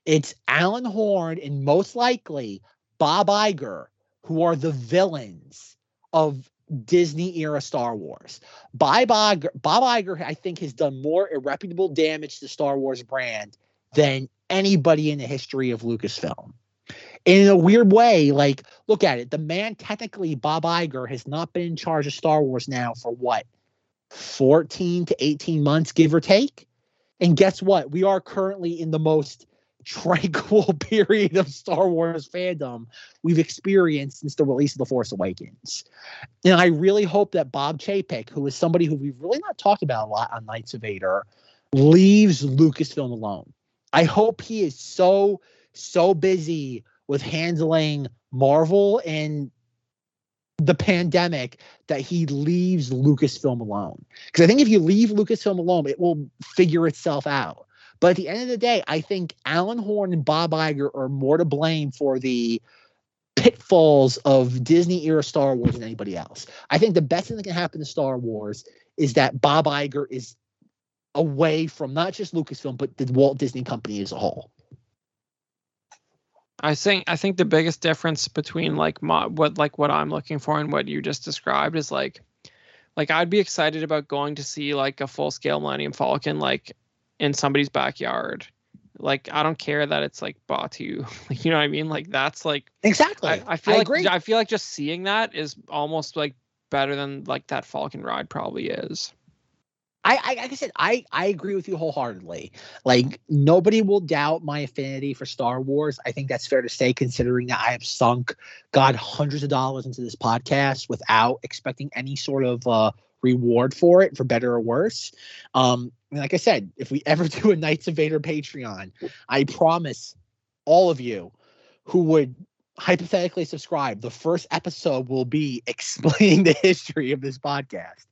It's Alan Horn and most likely Bob Iger who are the villains of Disney era Star Wars. Bob Iger, Bob Iger, I think, has done more irreparable damage to Star Wars brand than anybody in the history of Lucasfilm. In a weird way, like, look at it. The man, technically, Bob Iger, has not been in charge of Star Wars now for what, 14 to 18 months, give or take? And guess what? We are currently in the most tranquil period of Star Wars fandom we've experienced since the release of The Force Awakens. And I really hope that Bob Chapek, who is somebody who we've really not talked about a lot on Knights of Vader, leaves Lucasfilm alone. I hope he is so, so busy with handling Marvel and the pandemic that he leaves Lucasfilm alone. Because I think if you leave Lucasfilm alone, it will figure itself out. But at the end of the day, I think Alan Horn and Bob Iger are more to blame for the pitfalls of Disney era Star Wars than anybody else. I think the best thing that can happen to Star Wars is that Bob Iger is away from not just Lucasfilm, but the Walt Disney Company as a whole. I think I think the biggest difference between like my, what like what I'm looking for and what you just described is like like I'd be excited about going to see like a full scale Millennium Falcon like in somebody's backyard. Like I don't care that it's like Batuu. Like you know what I mean? Like that's like exactly. I, I feel I like agree. I feel like just seeing that is almost like better than like that Falcon ride probably is. I, I like I said, I I agree with you wholeheartedly. Like nobody will doubt my affinity for Star Wars. I think that's fair to say, considering that I have sunk God hundreds of dollars into this podcast without expecting any sort of uh, reward for it, for better or worse. Um, like I said, if we ever do a Knights of Vader Patreon, I promise all of you who would hypothetically subscribe, the first episode will be explaining the history of this podcast.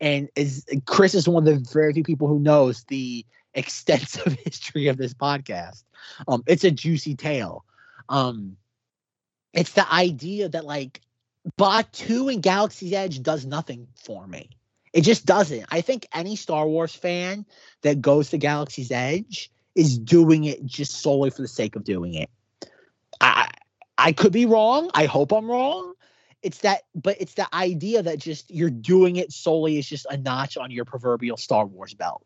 And is Chris is one of the very few people who knows the extensive history of this podcast. Um, it's a juicy tale. Um, it's the idea that like Batuu and Galaxy's Edge does nothing for me. It just doesn't. I think any Star Wars fan that goes to Galaxy's Edge is doing it just solely for the sake of doing it. I I could be wrong. I hope I'm wrong. It's that, but it's the idea that just you're doing it solely is just a notch on your proverbial Star Wars belt.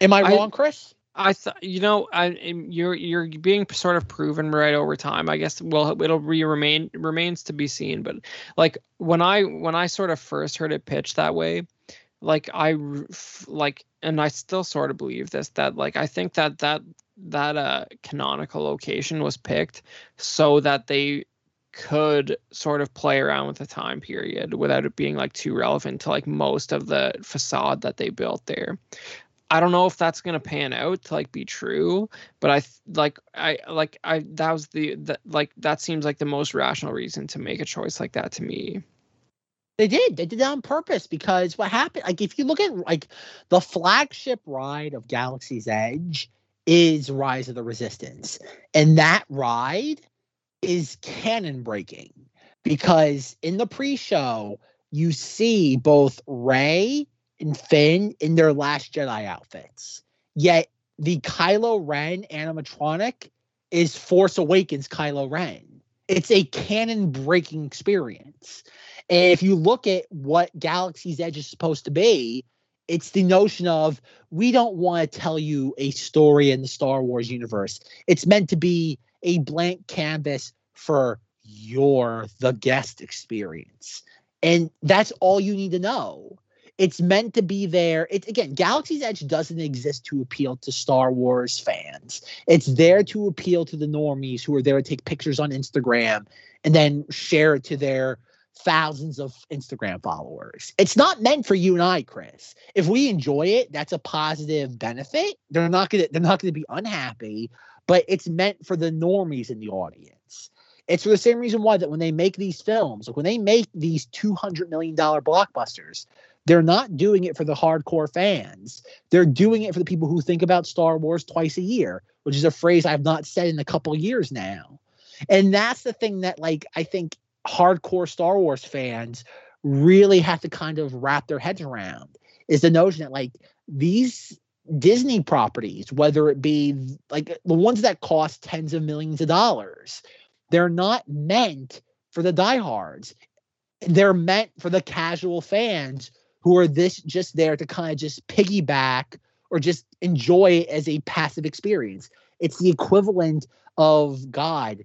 Am I, I- wrong, Chris? I th- you know, I you're you're being sort of proven right over time. I guess well, it'll re- remain remains to be seen. But like when I when I sort of first heard it pitched that way, like I like, and I still sort of believe this that like I think that that that uh canonical location was picked so that they could sort of play around with the time period without it being like too relevant to like most of the facade that they built there. I don't know if that's gonna pan out to like be true, but I like I like I that was the that like that seems like the most rational reason to make a choice like that to me. They did. They did that on purpose because what happened, like if you look at like the flagship ride of Galaxy's Edge is Rise of the Resistance. And that ride is canon breaking because in the pre-show you see both Rey and Finn in their last Jedi outfits. Yet the Kylo Ren animatronic is Force Awakens Kylo Ren. It's a canon breaking experience. And if you look at what Galaxy's Edge is supposed to be, it's the notion of we don't want to tell you a story in the Star Wars universe. It's meant to be a blank canvas for your the guest experience. And that's all you need to know. It's meant to be there. It's again, Galaxy's Edge doesn't exist to appeal to Star Wars fans. It's there to appeal to the normies who are there to take pictures on Instagram and then share it to their thousands of Instagram followers. It's not meant for you and I, Chris. If we enjoy it, that's a positive benefit. They're not gonna they're not gonna be unhappy, but it's meant for the normies in the audience. It's for the same reason why that when they make these films, like when they make these two hundred million dollar blockbusters, they're not doing it for the hardcore fans. They're doing it for the people who think about Star Wars twice a year, which is a phrase I've not said in a couple years now. And that's the thing that like I think hardcore Star Wars fans really have to kind of wrap their heads around is the notion that like these Disney properties, whether it be like the ones that cost tens of millions of dollars, they're not meant for the diehards. They're meant for the casual fans who are this just there to kind of just piggyback or just enjoy it as a passive experience. It's the equivalent of God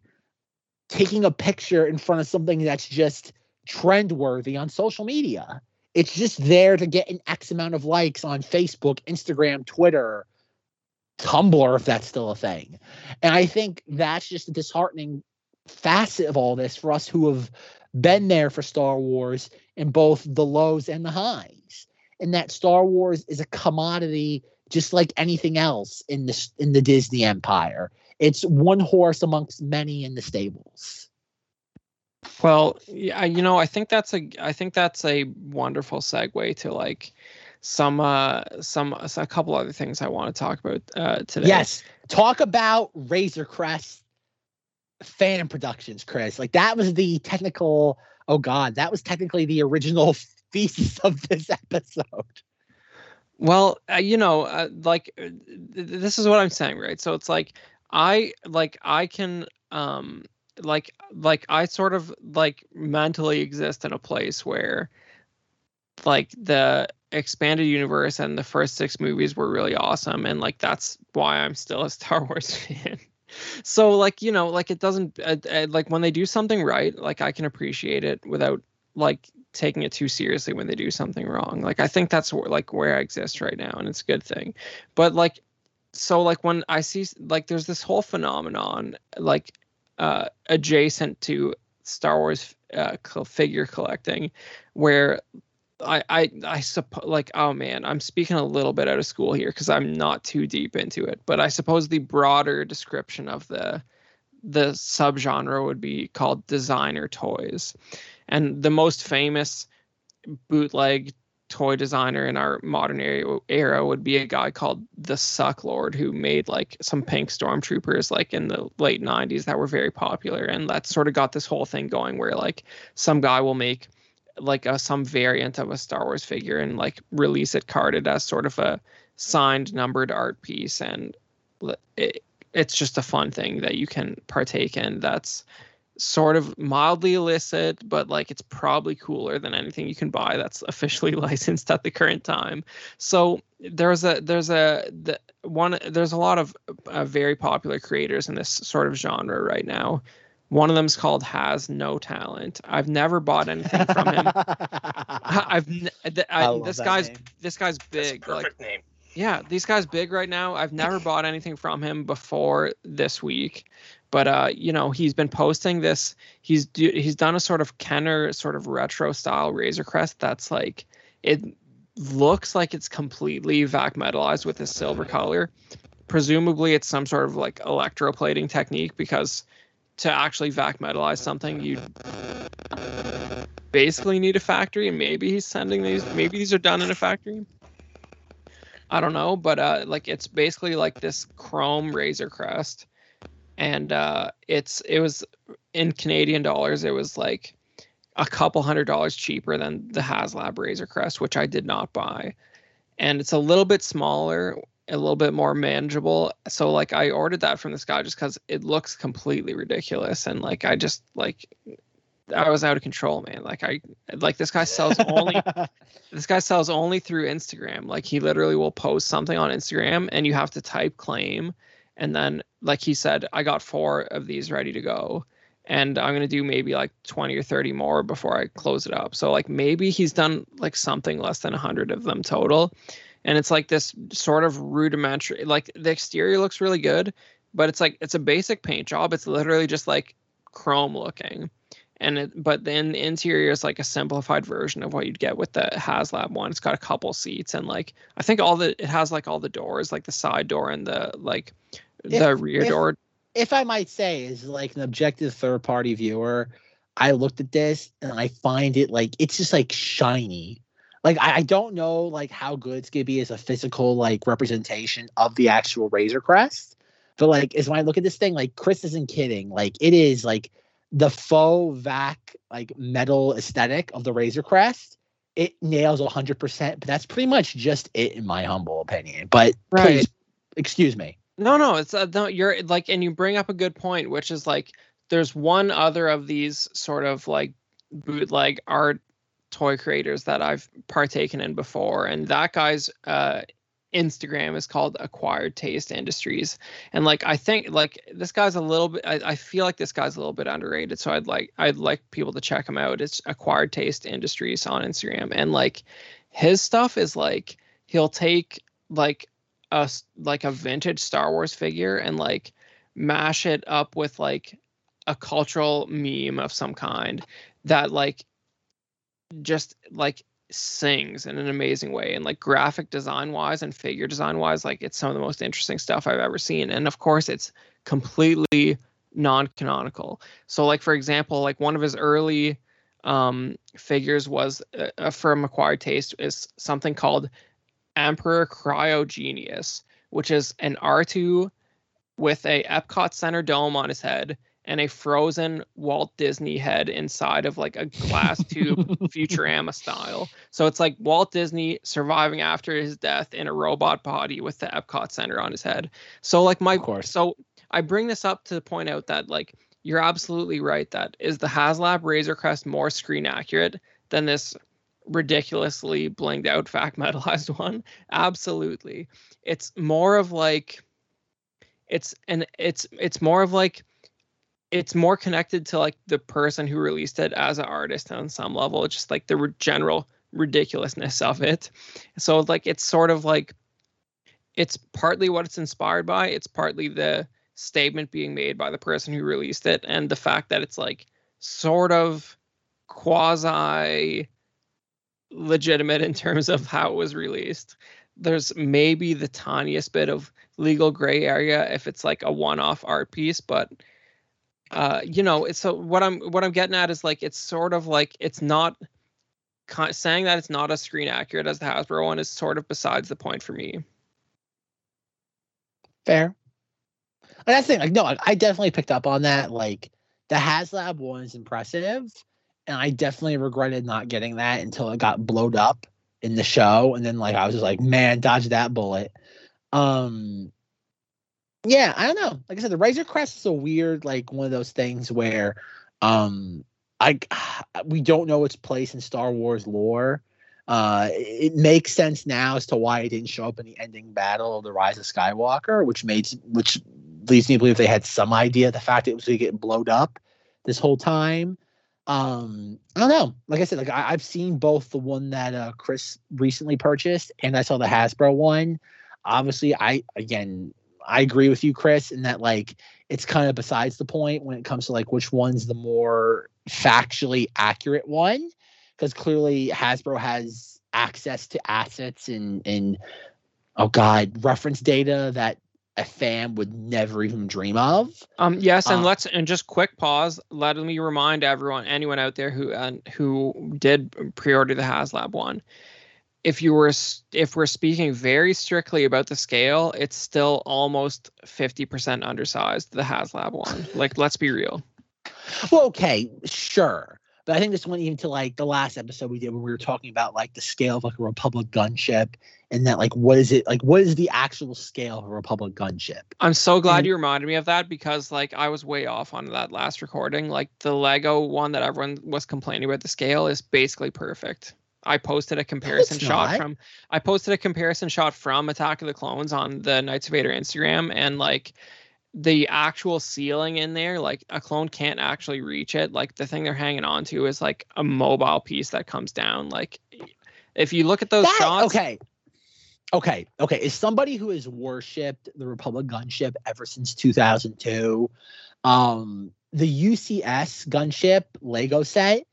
taking a picture in front of something that's just trend worthy on social media. It's just there to get an X amount of likes on Facebook, Instagram, Twitter, Tumblr, if that's still a thing. And I think that's just a disheartening facet of all this for us who have been there for Star Wars in both the lows and the highs. And that Star Wars is a commodity just like anything else in the in the Disney empire. It's one horse amongst many in the stables. Well, yeah, you know, I think that's a I think that's a wonderful segue to like some uh some a couple other things I want to talk about uh today. Yes. Talk about Razor Crest fan productions, Chris. Like that was the technical oh god, that was technically the original thesis of this episode. Well, uh, you know, uh, like uh, th- this is what I'm saying, right? So it's like I like I can um like like I sort of like mentally exist in a place where like the expanded universe and the first six movies were really awesome and like that's why I'm still a Star Wars fan. So like you know like it doesn't uh, uh, like when they do something right like I can appreciate it without like taking it too seriously when they do something wrong. Like I think that's like where I exist right now and it's a good thing. But like so like when I see like there's this whole phenomenon like uh, adjacent to Star Wars uh, figure collecting, where I I I suppose like oh man I'm speaking a little bit out of school here because I'm not too deep into it, but I suppose the broader description of the the subgenre would be called designer toys, and the most famous bootleg toy designer in our modern era, era would be a guy called the Sucklord who made like some pink stormtroopers like in the late 90s that were very popular. And that sort of got this whole thing going where like some guy will make like a some variant of a Star Wars figure and like release it carded as sort of a signed numbered art piece and it, it's just a fun thing that you can partake in that's sort of mildly illicit, but like it's probably cooler than anything you can buy that's officially licensed at the current time. So there's a there's a the one there's a lot of uh, very popular creators in this sort of genre right now. One of them's called Has No Talent. I've never bought anything from him. I've I, I, this guy's name. this guy's That's a big. Like name. yeah, these guys big right now. I've never bought anything from him before this week, but uh, you know, he's been posting this. He's do, he's done a sort of Kenner sort of retro style Razor Crest that's like it looks like it's completely vac metalized with a silver color. Presumably, it's some sort of like electroplating technique because to actually vac metalize something, you basically need a factory, and maybe he's sending these. Maybe these are done in a factory. I don't know, but uh, like it's basically like this chrome Razor Crest, and uh, it's it was in Canadian dollars. It was like a couple hundred dollars cheaper than the HasLab Razor Crest, which I did not buy, and it's a little bit smaller, a little bit more manageable. So like I ordered that from this guy just because it looks completely ridiculous, and like I just like I was out of control, man. Like I like this guy sells only this guy sells only through Instagram. Like he literally will post something on Instagram and you have to type claim and then like he said, I got four of these ready to go. And I'm gonna do maybe like 20 or 30 more before I close it up. So like maybe he's done like something less than 100 of them total. And it's like this sort of rudimentary. Like the exterior looks really good, but it's like it's a basic paint job. It's literally just like chrome looking and it, but then the interior is like a simplified version of what you'd get with the HasLab one. It's got a couple seats and like I think all the it has like all the doors, like the side door and the like the rear if- door. if I might say, is like an objective third party viewer, I looked at this and I find it like it's just like shiny. Like I, I don't know like how good be as a physical like representation of the actual Razor Crest. But like is when I look at this thing, like Chris isn't kidding. Like it is like the faux vac like metal aesthetic of the Razor Crest. It nails hundred percent, but that's pretty much just it in my humble opinion. But Right. please excuse me. No, no, it's uh, no. You're like, and you bring up a good point, which is like, there's one other of these sort of like bootleg art toy creators that I've partaken in before, and that guy's uh, Instagram is called Acquired Taste Industries, and like I think like this guy's a little bit. I, I feel like this guy's a little bit underrated, so I'd like I'd like people to check him out. It's Acquired Taste Industries on Instagram, and like his stuff is like he'll take like a like a vintage Star Wars figure and like mash it up with like a cultural meme of some kind that like just like sings in an amazing way and like graphic design wise and figure design wise like it's some of the most interesting stuff I've ever seen and of course it's completely non-canonical. So like for example like one of his early um figures was uh, uh, from acquired taste is something called Emperor Cryogenius, which is an R2 with a Epcot Center dome on his head and a frozen Walt Disney head inside of like a glass tube Futurama style. So it's like Walt Disney surviving after his death in a robot body with the Epcot Center on his head. So like my course. so I bring this up to point out that like you're absolutely right that is the HasLab Razor Crest more screen accurate than this ridiculously blinged out vac metalized one absolutely it's more of like it's and it's it's more of like it's more connected to like the person who released it as an artist on some level just like the re- general ridiculousness of it so like it's sort of like it's partly what it's inspired by it's partly the statement being made by the person who released it and the fact that it's like sort of quasi legitimate in terms of how it was released. There's maybe the tiniest bit of legal gray area if it's like a one-off art piece, but uh, you know, it's so what I'm what I'm getting at is like it's sort of like it's not saying that it's not as screen accurate as the Hasbro one is sort of besides the point for me. Fair. And that's the thing. Like, no, I- I definitely picked up on that. Like, the HasLab one is impressive, and I definitely regretted not getting that until it got blowed up in the show, and then like I was just like, man, dodge that bullet. Um, yeah, I don't know. Like I said, the Razor Crest is a weird, like one of those things where, um, I we don't know its place in Star Wars lore. Uh, it makes sense now as to why it didn't show up in the ending battle of the Rise of Skywalker, which made which leads me to believe they had some idea the fact it was going to get blowed up this whole time. Um, I don't know. Like I said, like I, I've seen both the one that uh, Chris recently purchased and I saw the Hasbro one. Obviously, I again I agree with you, Chris, in that like it's kind of besides the point when it comes to like which one's the more factually accurate one because clearly Hasbro has access to assets and and oh god reference data that a fan would never even dream of. Um, yes, and Uh, let's and just quick pause. Let me remind everyone, anyone out there who uh, who did pre-order the HasLab one, if you were if we're speaking very strictly about the scale, it's still almost fifty percent undersized. The HasLab one, like let's be real. Well, okay, sure. But I think this went even to like the last episode we did when we were talking about like the scale of like a Republic gunship and that like what is it like what is the actual scale of a Republic gunship? I'm so glad And- you reminded me of that because like I was way off on that last recording. Like the Lego one that everyone was complaining about the scale is basically perfect. I posted a comparison shot not. from I posted a comparison shot from Attack of the Clones on the Knights of Vader Instagram and like the actual ceiling in there, like a clone can't actually reach it. Like the thing they're hanging on to is like a mobile piece that comes down. Like if you look at those That- shots, okay. Okay, okay. Is somebody who has worshipped the Republic gunship ever since 2002, um, the UCS gunship Lego set,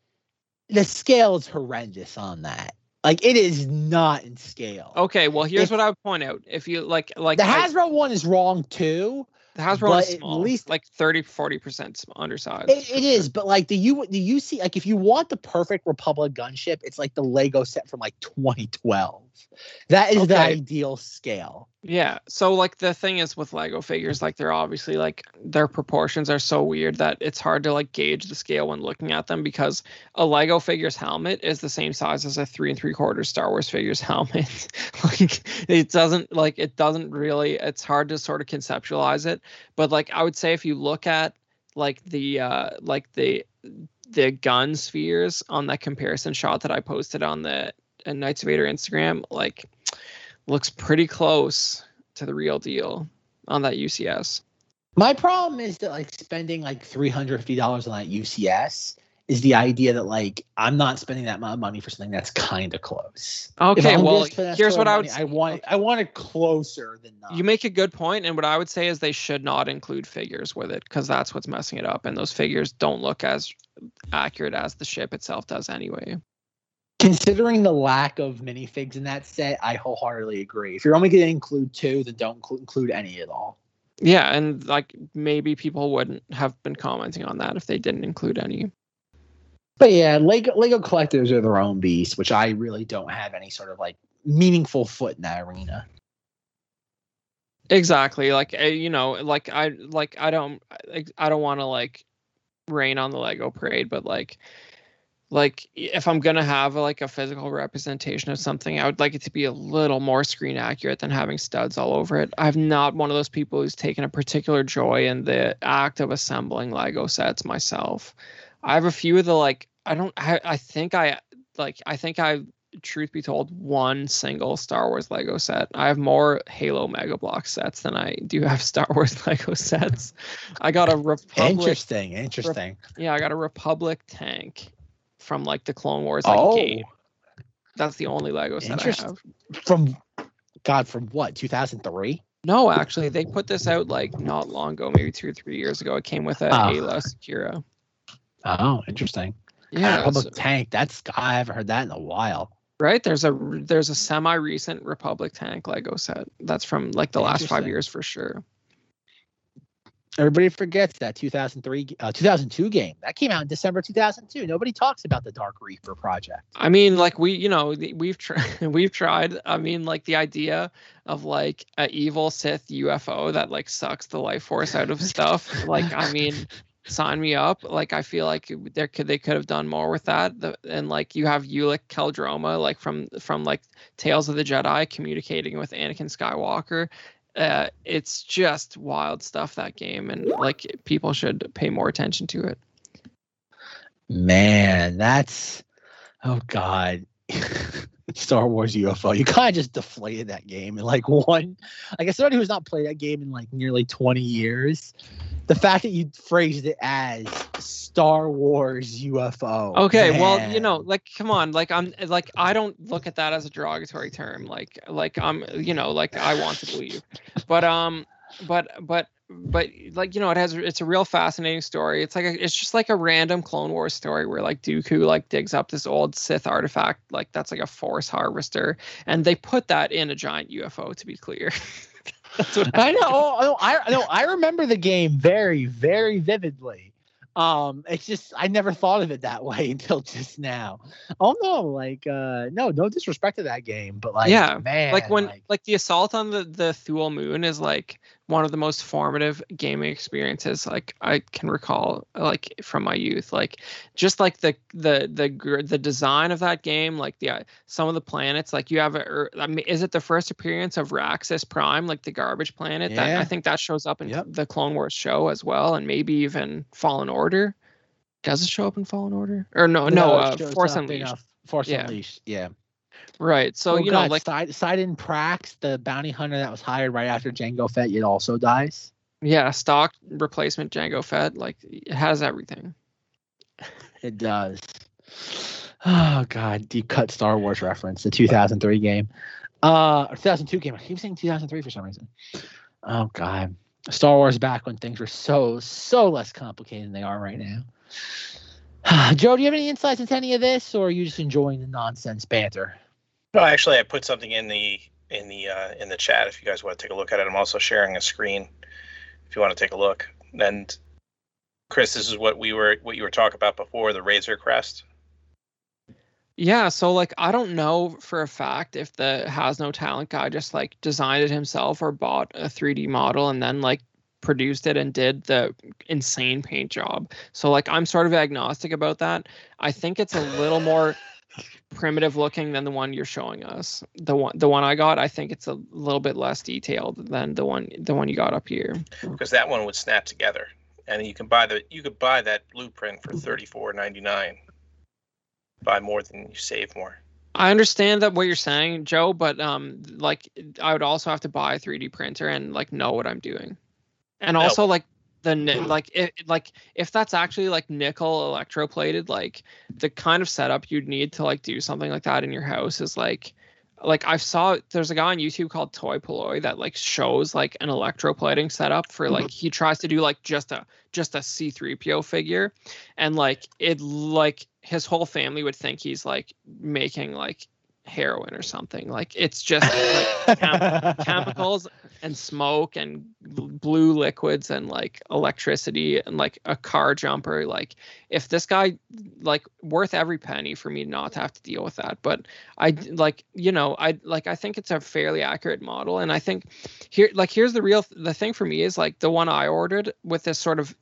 the scale is horrendous on that. Like it is not in scale. Okay, well here's If- what I would point out. If you like like the I- Hasbro one is wrong too. the Hasbro one is but at least- like 30 40% undersized. It, it is, but like the U the UC like if you want the perfect Republic gunship, it's like the Lego set from like 2012. That is the ideal scale. Yeah. So like the thing is with Lego figures, like they're obviously like their proportions are so weird that it's hard to like gauge the scale when looking at them because a Lego figure's helmet is the same size as a three and three quarters Star Wars figure's helmet. like it doesn't like it doesn't really it's hard to sort of conceptualize it. But like I would say if you look at like the uh like the the gun spheres on that comparison shot that I posted on the uh, Knights of Vader Instagram, like looks pretty close to the real deal on that UCS. My problem is that like spending like $350 on that UCS is the idea that like I'm not spending that amount of money for something that's kind of close. Okay, well, here's what I would money, I want I want it closer than not. You make a good point, and what I would say is they should not include figures with it because that's what's messing it up, and those figures don't look as accurate as the ship itself does anyway. Considering the lack of minifigs in that set, I wholeheartedly agree. If you're only going to include two, then don't inclu- include any at all. Yeah, and like maybe people wouldn't have been commenting on that if they didn't include any. But yeah, Lego Lego collectors are their own beast, which I really don't have any sort of like meaningful foot in that arena. Exactly. Like uh, you know, like I like I don't I don't want to like rain on the Lego parade, but like like if I'm gonna have like a physical representation of something, I would like it to be a little more screen accurate than having studs all over it. I'm not one of those people who's taken a particular joy in the act of assembling Lego sets myself. I have a few of the like I don't I, I think I like I think I truth be told, one single Star Wars Lego set. I have more Halo Mega Block sets than I do have Star Wars Lego sets. I got a Republic. Interesting, interesting. Yeah, I got a Republic tank from like the Clone Wars like oh, game. That's the only Lego set I have. from God, from what? 2003. No, actually, they put this out like not long ago, maybe two or three years ago. It came with a Ah. Aayla Secura. Oh, interesting. Yeah, Republic so- tank. That's I haven't heard that in a while. right. There's a there's a semi recent Republic tank Lego set that's from like the last five years for sure. Everybody forgets that 2003, uh, 2002 game that came out in December 2002. Nobody talks about the Dark Reaper project. I mean, like we, you know, we've tried, we've tried. I mean, like the idea of like a evil Sith UFO that like sucks the life force out of stuff. like, I mean, sign me up. Like, I feel like there could they could have done more with that. The, and like you have Ulic Qel-Droma, like from from like Tales of the Jedi, communicating with Anakin Skywalker. Uh, it's just wild stuff that game, and like people should pay more attention to it. Man, that's oh god. Star Wars UFO. You kind of just deflated that game in like one. Like as somebody who's not played that game in like nearly 20 years, the fact that you phrased it as Star Wars UFO. Okay, well, you know, like, come on, like, I'm like, I don't look at that as a derogatory term. Like, like, I'm, you know, like, I want to believe, but, um, but, but, but, like, you know, it has, it's a real fascinating story. It's like, a, it's just like a random Clone Wars story where like Dooku like digs up this old Sith artifact, like that's like a Force harvester, and they put that in a giant UFO. To be clear, that's what I know. Oh, oh, I know. I remember the game very, very vividly. Um, it's just I never thought of it that way until just now. Oh no, like uh no, no disrespect to that game, but like Yeah, man, like when like, the assault on the the Thule moon is like one of the most formative gaming experiences like I can recall like from my youth like just like the the the the design of that game like the uh, some of the planets like you have a I mean is it the first appearance of Raxus Prime like the garbage planet that I think that shows up in Yep. the Clone Wars show as well and maybe even Fallen Order does it show up in Fallen Order or no no, it uh, Force in, Unleashed uh, Force Yeah. Unleashed, yeah. Right so oh, you know like Side Sidon Prax, the bounty hunter that was hired right after Jango Fett, it also dies. Yeah, stock replacement Jango Fett, like it has everything. It does. Oh God, deep cut Star Wars reference, the 2003 game, uh, or 2002 game. I keep saying 2003 for some reason. Oh God, Star Wars back when things were so so less complicated than they are right now. Joe, do you have any insights into any of this, or are you just enjoying the nonsense banter? No, actually, I put something in the in the uh, in the chat if you guys want to take a look at it. I'm also sharing a screen if you want to take a look. And Chris, this is what we were what you were talking about before the Razor Crest. Yeah, so like I don't know for a fact if the has no talent guy just like designed it himself or bought a 3D model and then like produced it and did the insane paint job. So like I'm sort of agnostic about that. I think it's a little more primitive looking than the one you're showing us. The one the one I got, I think it's a little bit less detailed than the one the one you got up here. because that one would snap together, and you can buy the you could buy that blueprint for thirty four ninety nine. Buy more than you save more. I understand that what you're saying, Joe, but um like I would also have to buy a 3D printer and like know what I'm doing. And No. also like the hmm. like if like if that's actually like nickel electroplated like the kind of setup you'd need to like do something like that in your house is like like I saw there's a guy on YouTube called Toy Polloy that like shows like an electroplating setup for mm-hmm. like he tries to do like just a just a C3PO figure. And like it like his whole family would think he's like making like heroin or something. Like it's just like chem- chemicals and smoke and blue liquids and like electricity and like a car jumper like if this guy like worth every penny for me not to have to deal with that. But i like you know i like i think it's a fairly accurate model. And i think here like here's the real the thing for me is like the one i ordered with this sort of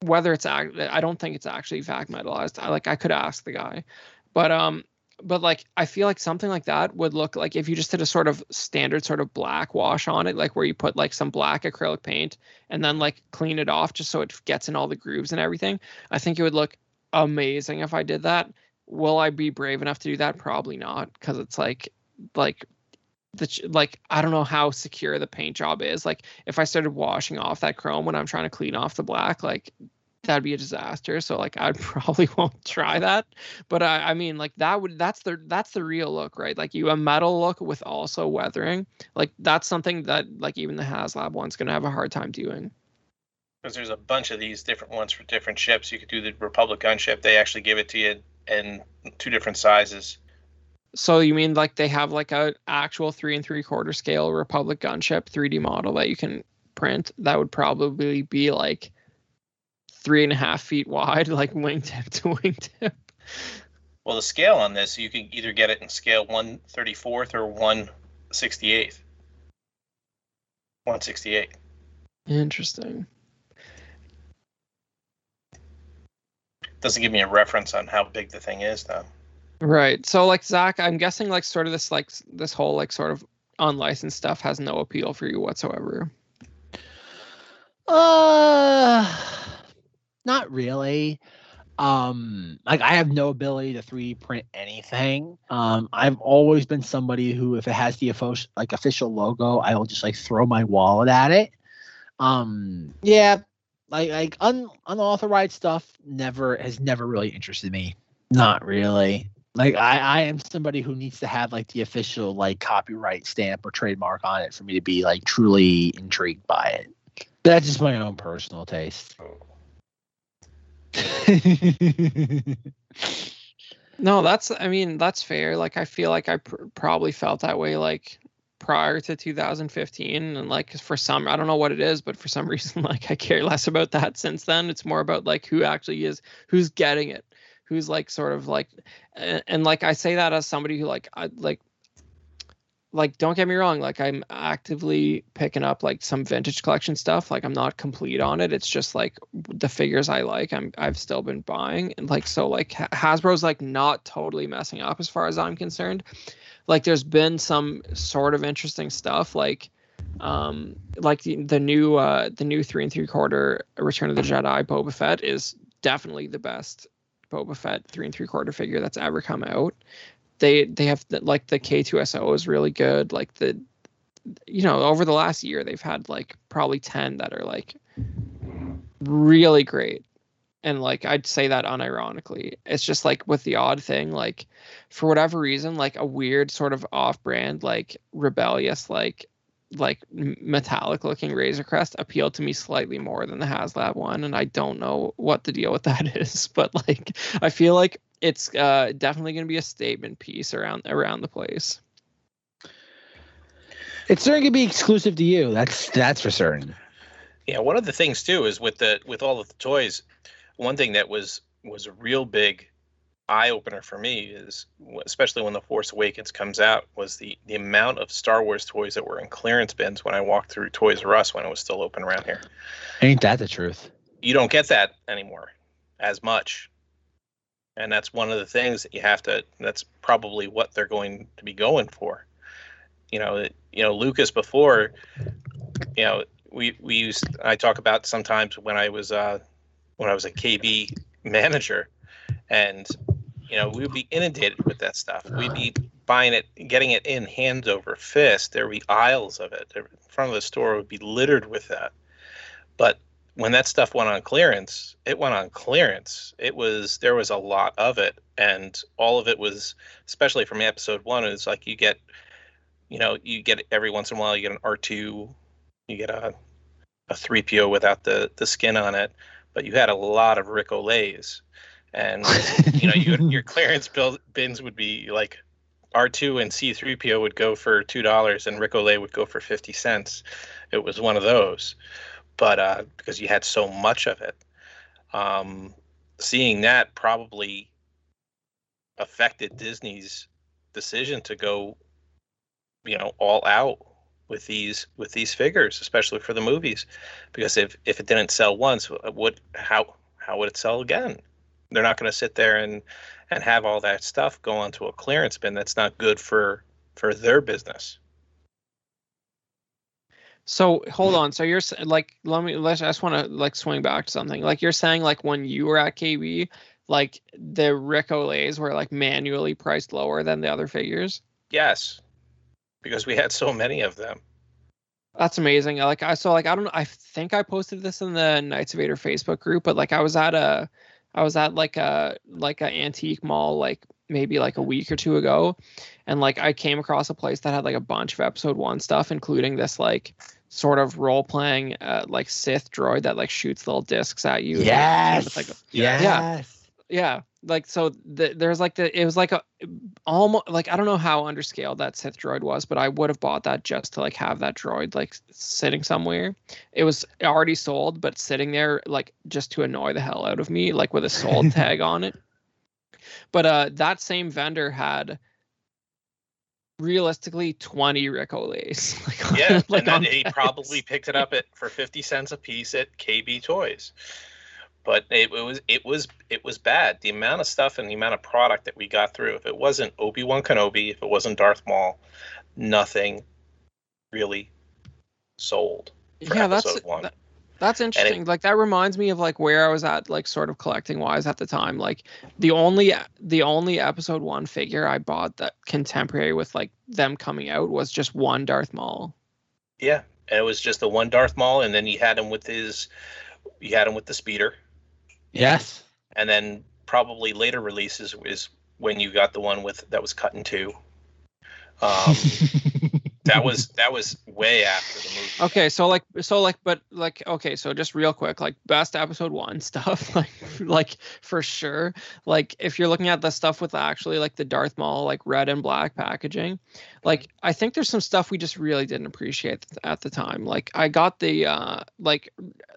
whether it's act- i don't think it's actually vac metalized. I like i could ask the guy. But um but like I feel like something like that would look like if you just did a sort of standard sort of black wash on it, like where you put like some black acrylic paint and then like clean it off just so it gets in all the grooves and everything. I think it would look amazing if I did that. Will I be brave enough to do that? Probably not, because it's like like the like I don't know how secure the paint job is. Like if I started washing off that chrome when I'm trying to clean off the black, like that'd be a disaster. So like I probably won't try that. But I, I mean like that would that's the that's the real look, right? Like you a metal look with also weathering. Like that's something that like even the HasLab one's gonna have a hard time doing. Because there's a bunch of these different ones for different ships. You could do the Republic gunship. They actually give it to you in two different sizes. So you mean like they have like a actual three and three quarter scale Republic gunship 3D model that you can print? That would probably be like three and a half feet wide, like wingtip to wingtip. Well, the scale on this, you can either get it in scale 134th or 168th. 168. Interesting. Doesn't give me a reference on how big the thing is, though. Right. So like Zach, I'm guessing like sort of this like this whole like sort of unlicensed stuff has no appeal for you whatsoever. Uh, not really. Um, like I have no ability to 3D print anything. Um, I've always been somebody who, if it has the official like official logo, I will just like throw my wallet at it. Um, yeah, like like un, unauthorized stuff never has never really interested me. Not really. Like I, I am somebody who needs to have like the official like copyright stamp or trademark on it for me to be like truly intrigued by it. That's just my own personal taste. No, that's I mean that's fair. Like I feel like I pr- probably felt that way like prior to 2015 and like for some I don't know what it is, but for some reason like I care less about that since then. It's more about like who actually is who's getting it. Who's like sort of like and, and like I say that as somebody who like I like like don't get me wrong like i'm actively picking up like some vintage collection stuff like i'm not complete on it it's just like the figures i like i'm i've still been buying and like so like hasbro's like not totally messing up as far as i'm concerned. Like there's been some sort of interesting stuff like um like the, the new uh the new three and three quarter return of the jedi boba fett is definitely the best boba fett three and three quarter figure that's ever come out they they have the, like the K2SO is really good. Like the you know over the last year they've had like probably ten that are like really great. And like I'd say that unironically. It's just like with the odd thing, like for whatever reason, like a weird sort of off-brand, like rebellious, like like metallic looking Razor Crest appealed to me slightly more than the HasLab one, and I don't know what the deal with that is, but like I feel like it's uh, definitely going to be a statement piece around around the place. It's certainly gonna be exclusive to you. That's that's for certain. Yeah, one of the things too is with the with all of the toys, one thing that was was a real big eye opener for me is especially when the Force Awakens comes out was the the amount of Star Wars toys that were in clearance bins when I walked through Toys R Us when it was still open around here. Ain't that the truth? You don't get that anymore as much. And that's one of the things that you have to that's probably what they're going to be going for. You know, you know Lucas before you know, we we used I talk about sometimes when I was uh when I was a KB manager and you know, we would be inundated with that stuff. We'd be buying it, getting it in hand over fist. There would be aisles of it. The front of the store would be littered with that. But when that stuff went on clearance, it went on clearance. It was there was a lot of it, and all of it was, especially from episode one, is like you get, you know, you get every once in a while you get an R two, you get a a three PO without the the skin on it, but you had a lot of Ric Oliés, and you know, you, your clearance bill, bins would be like R2 and C3PO would go for two dollars, and Ric Olié would go for fifty cents. It was one of those, but uh, because you had so much of it, um, seeing that probably affected Disney's decision to go, you know, all out with these with these figures, especially for the movies, because if if it didn't sell once, what how how would it sell again? they're not going to sit there and and have all that stuff go onto a clearance bin that's not good for for their business So hold on. So you're like, let me. Let's. I just want to like swing back to something. Like you're saying, like when you were at KB, like the Ric Oliés were like manually priced lower than the other figures. yes because we had so many of them That's amazing. Like I so like I don't know. I think I posted this in the Knights of Vader Facebook group, but like I was at a, I was at like a like a antique mall like maybe like a week or two ago, and like I came across a place that had like a bunch of Episode One stuff, including this like sort of role playing uh, like Sith droid that like shoots little discs at you. and, like, yes. Yeah. yeah like so the, there's like the it was like a almost like i don't know how underscaled that sith droid was but i would have bought that just to like have that droid like sitting somewhere it was already sold but sitting there like just to annoy the hell out of me like with a sold tag on it but uh that same vendor had realistically 20 Ric Oliés. like, yeah like and then he probably picked it up at for 50 cents a piece at kb toys. But it, it was it was it was bad. The amount of stuff and the amount of product that we got through if it wasn't obi-wan kenobi if it wasn't darth maul nothing really sold for yeah that's one. that- that's interesting. Like that reminds me of like where i was at like sort of collecting wise at the time. Like the only the only episode one figure i bought that contemporary with like them coming out was just one darth maul. Yeah, and it was just the one Darth Maul, and then you had him with his, you had him with the speeder, Yes. and then probably later releases is when you got the one with that was cut in two. Um, that was that was way after the movie. okay so like so like but like okay so just real quick like best episode one stuff like like for sure. Like if you're looking at the stuff with actually like the darth maul like red and black packaging like i think there's some stuff we just really didn't appreciate at the time. Like i got the uh like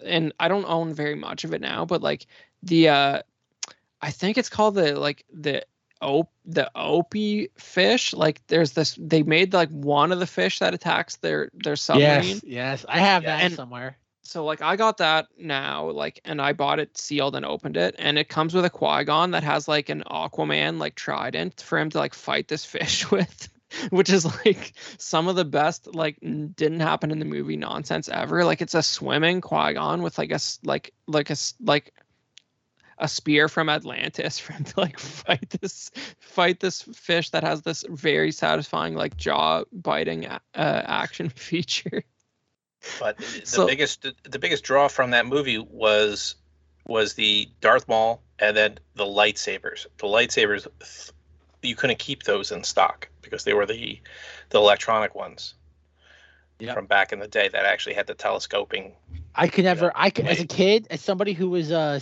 and i don't own very much of it now but like the uh i think it's called the like the op the Opee fish like there's this they made like one of the fish that attacks their their submarine Yes. Yes. I have that And- somewhere. so like I got that now, like, and I bought it sealed and opened it, and it comes with a Qui-Gon that has like an Aquaman like trident for him to like fight this fish with, which is like some of the best like didn't happen in the movie nonsense ever. Like it's a swimming Qui-Gon with like a like like a like a spear from Atlantis for him to like fight this fight this fish that has this very satisfying like jaw biting uh, action feature. But the So- biggest the biggest draw from that movie was was the Darth Maul and then the lightsabers. The lightsabers you couldn't keep those in stock because they were the the electronic ones. Yep. from back in the day that actually had the telescoping. I could never. I could, as a kid, as somebody who was uh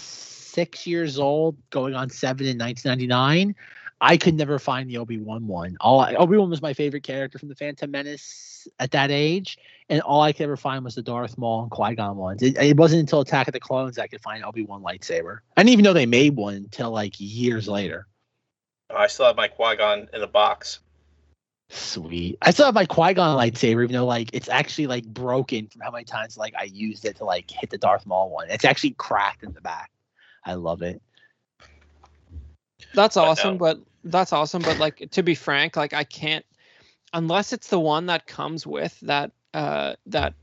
six years old, going on seven in 1999, I could never find the Obi Wan one. All Obi Wan was my favorite character from the Phantom Menace at that age, and all I could ever find was the Darth Maul and Qui Gon ones. It, it wasn't until Attack of the Clones I could find Obi Wan lightsaber. I didn't even know they made one until like years later. I still have my Qui Gon in a box. Sweet. I still have my Qui Gon lightsaber, even though like it's actually like broken from how many times like I used it to like hit the Darth Maul one. It's actually cracked in the back. I love it. That's But awesome, no. but that's awesome. But like to be frank, like I can't unless it's the one that comes with that uh that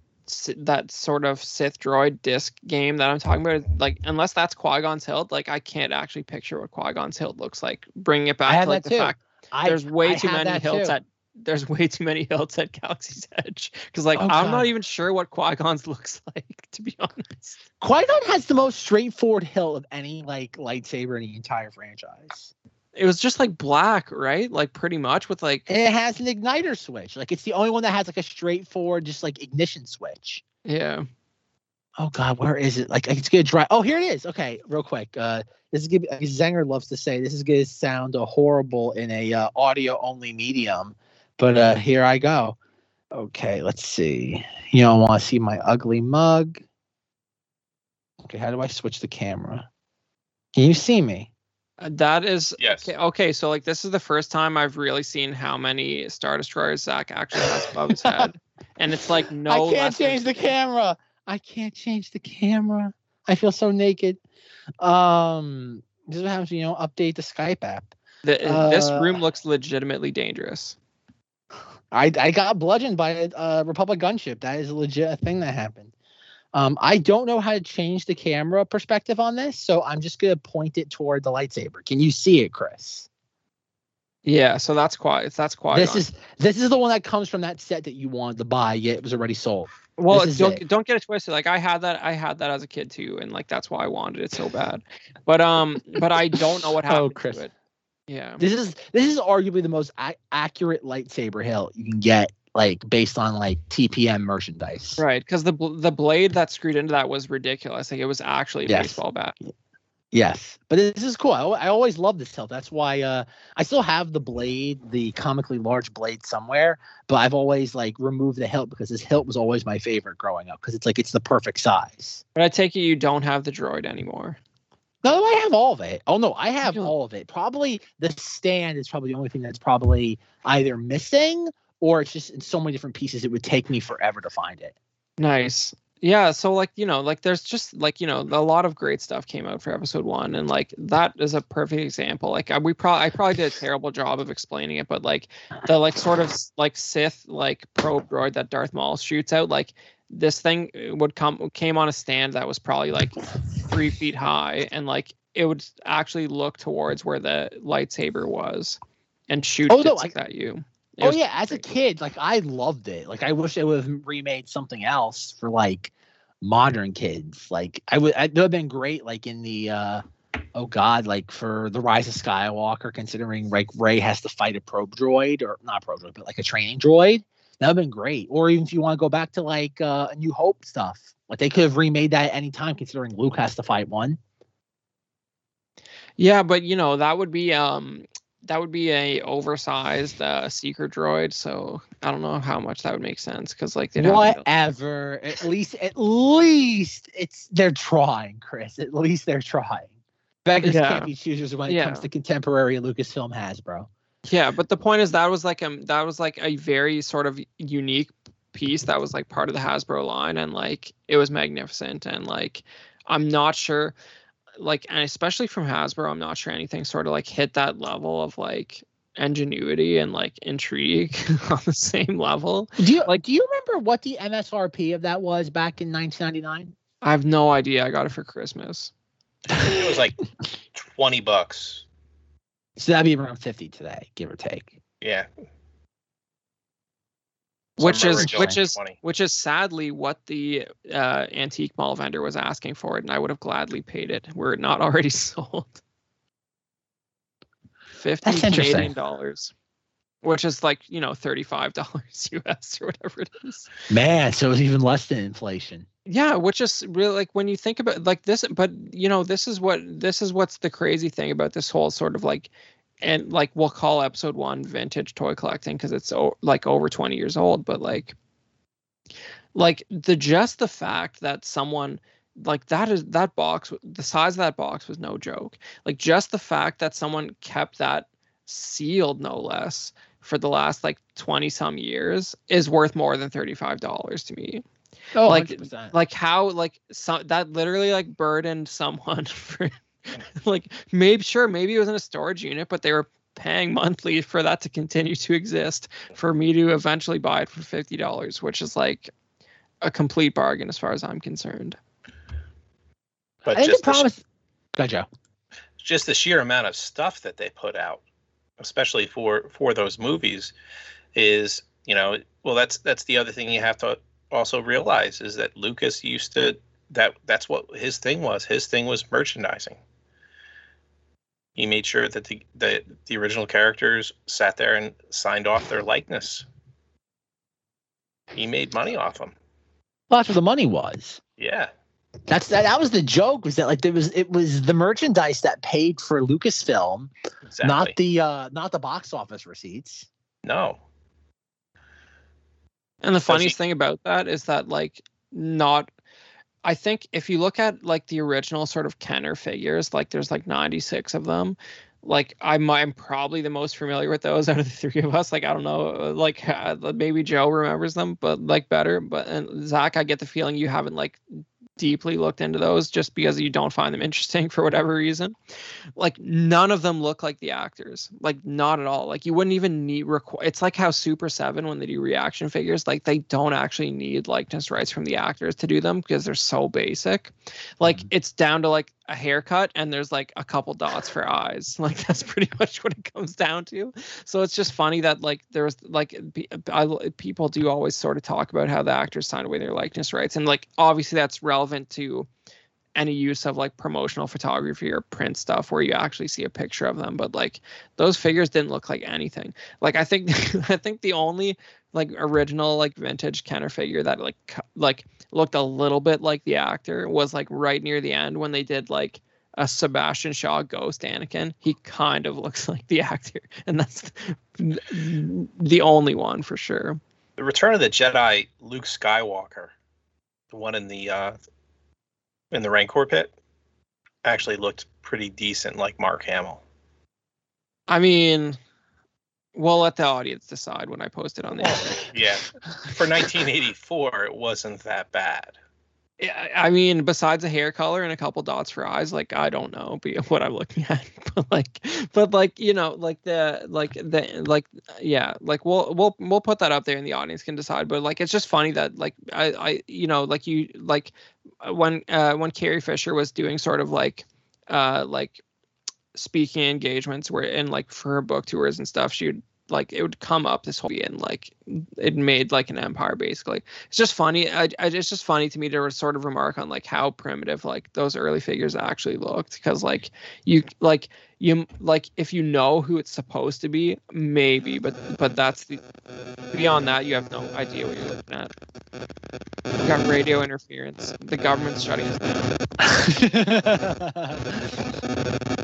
that sort of Sith droid disc game that I'm talking about. Like unless that's Qui Gon's hilt, like I can't actually picture what Qui Gon's hilt looks like. Bringing it back have to like that the too. fact I, there's way I too many that hilts too. at there's way too many hilts at Galaxy's Edge because like Oh, I'm not even sure what Qui Gon's looks like to be honest. Qui Gon has the most straightforward hilt of any like lightsaber in the entire franchise. It was just like black, right? Like pretty much with like And it has an igniter switch. Like it's the only one that has like a straightforward, just like ignition switch. yeah. Oh God, where is it? Like it's gonna dry. Oh, here it is. Okay, real quick. Uh, this is gonna. Be, Zenger loves to say this is gonna sound uh, horrible in a uh, audio only medium, but uh, here I go. Okay, let's see. You don't want to see my ugly mug. Okay, how do I switch the camera? Can you see me? Uh, That is Yes. okay, okay. So like this is the first time I've really seen how many Star Destroyers Zach actually has above his head, and it's like no. I can't less than- change the camera. I can't change the camera. I feel so naked. Um, this is what happens. when You know, update the Skype app. The, this Uh, room looks legitimately dangerous. I I got bludgeoned by a uh, Republic gunship. That is a legit thing that happened. Um, I don't know how to change the camera perspective on this, so I'm just gonna point it toward the lightsaber. Can you see it, Chris? Yeah, so that's quite. That's quite. This is this is the one that comes from that set that you wanted to buy, yet it was already sold. well. Don't it. don't get it twisted. Like I had that. I had that as a kid too, and like that's why I wanted it so bad. But um, but I don't know what happened Oh, happened Chris. to it. Yeah. This is this is arguably the most a- accurate lightsaber hilt you can get, like based on like TPM merchandise. Right, because the bl- the blade that screwed into that was ridiculous. Like it was actually a Yes. baseball bat. Yes, but this is cool. I, I always love this hilt. That's why uh, I still have the blade, the comically large blade somewhere. But I've always like removed the hilt because this hilt was always my favorite growing up because it's like it's the perfect size. But I take it you don't have the droid anymore. No, I have all of it. Oh no, I have all of it. Probably the stand is probably the only thing that's probably either missing or it's just in so many different pieces. It would take me forever to find it. Nice. Yeah, so like, you know, like there's just like, you know, a lot of great stuff came out for episode 1 and like that is a perfect example. Like I, we probably I probably did a terrible job of explaining it, but like the like sort of like Sith like probe droid that Darth Maul shoots out like this thing would come came on a stand that was probably like 3 feet high and like it would actually look towards where the lightsaber was and shoot Oh, no, bits at you. It oh yeah, as a kid, like I loved it. Like I wish it would have remade something else for like modern kids. Like I would, it would have been great. Like in the, uh oh god, like for the Rise of Skywalker, considering like Rey has to fight a probe droid or not probe droid, but like a training droid. That would have been great. Or even if you want to go back to like uh, a New Hope stuff, like they could have remade that at any time, considering Luke has to fight one. Yeah, but you know that would be um that would be a oversized uh, seeker droid. So I don't know how much that would make sense because like they'd have to Whatever. At least, at least it's they're trying, Chris. At least they're trying. Beggars Yeah. can't be choosers when it Yeah. comes to contemporary Lucasfilm Hasbro. Yeah, but the point is that was like um that was like a very sort of unique piece that was like part of the Hasbro line and like it was magnificent and like I'm not sure like and especially from Hasbro I'm not sure anything sort of like hit that level of like ingenuity and like intrigue on the same level. Do you Like- like? Do you remember what the MSRP of that was back in 1999? I have no idea. I got it for Christmas. It was like twenty bucks. So that'd be around 50 today, give or take. Yeah. which is which is 20. which is sadly what the uh, antique mall vendor was asking for it, and I would have gladly paid it were it not already sold. Fifty That's interesting. Canadian dollars. which is like you know thirty five dollars US or whatever it is. Man, so it's even less than inflation. Yeah, which is really like when you think about like this, but you know this is what this is what's the crazy thing about this whole sort of like and like we'll call episode one vintage toy collecting because it's o- like over 20 years old but like like the just the fact that someone like that is that box the size of that box was no joke. Like just the fact that someone kept that sealed no less for the last like 20 some years is worth more than $35 to me Oh, Like- 100%. like how like so that literally like burdened someone for like maybe sure maybe it was in a storage unit but they were paying monthly for that to continue to exist for me to eventually buy it for $50 which is like a complete bargain as far as i'm concerned But I think the just the, sh- problem is, Go, Joe. just the sheer amount of stuff that they put out, especially for for those movies, is you know well that's that's the other thing you have to also realize is that Lucas used to that that's what his thing was. His thing was merchandising. He made sure that the the, the original characters sat there and signed off their likeness. He made money off them. Well, that's where the money was. Yeah. That's that. That was the joke. Was that like there was it was the merchandise that paid for Lucasfilm, Exactly. not the uh not the box office receipts. no. And the funniest thing about that is that like not I think if you look at like the original sort of Kenner figures, like there's like 96 of them. Like I'm I'm probably the most familiar with those out of the three of us. Like I don't know, uh, like uh, maybe Joe remembers them, but like better. But and Zach, I get the feeling you haven't like deeply looked into those just because you don't find them interesting for whatever reason. Like none of them look like the actors. Like not at all. Like you wouldn't even need requ- it's like how Super 7 when they do reaction figures, like they don't actually need likeness rights from the actors to do them because they're so basic. Like Mhm. it's down to like a haircut and there's like a couple dots for eyes. Like that's pretty much what it comes down to. So it's just funny that like there's like I, people do always sort of talk about how the actors signed away their likeness rights and like obviously that's relevant to any use of like promotional photography or print stuff where you actually see a picture of them but like those figures didn't look like anything like i think i think the only like original like vintage kenner figure that like like looked a little bit like the actor was like right near the end when they did like a Sebastian Shaw ghost Anakin. He kind of looks like the actor, and that's the only one for sure. The Return of the Jedi Luke Skywalker, the one in the uh in the Rancor pit, actually looked pretty decent like Mark Hamill. I mean, we'll let the audience decide when I post it on the. Yeah. For 1984, it wasn't that bad. Yeah, I mean, besides a hair color and a couple dots for eyes, like I don't know what I'm looking at, but like, but like you know, like the like the like yeah, like we'll we'll we'll put that up there and the audience can decide. But like, it's just funny that like I I you know like you like when uh when Carrie Fisher was doing sort of like uh like speaking engagements where and like for her book tours and stuff, she would like it would come up this whole and like it made like an empire basically. It's just funny I, I it's just funny to me to sort of remark on like how primitive like those early figures actually looked because like you like you like if you know who it's supposed to be maybe but but that's the beyond that you have no idea what you're looking at. You got radio interference the government's shutting us down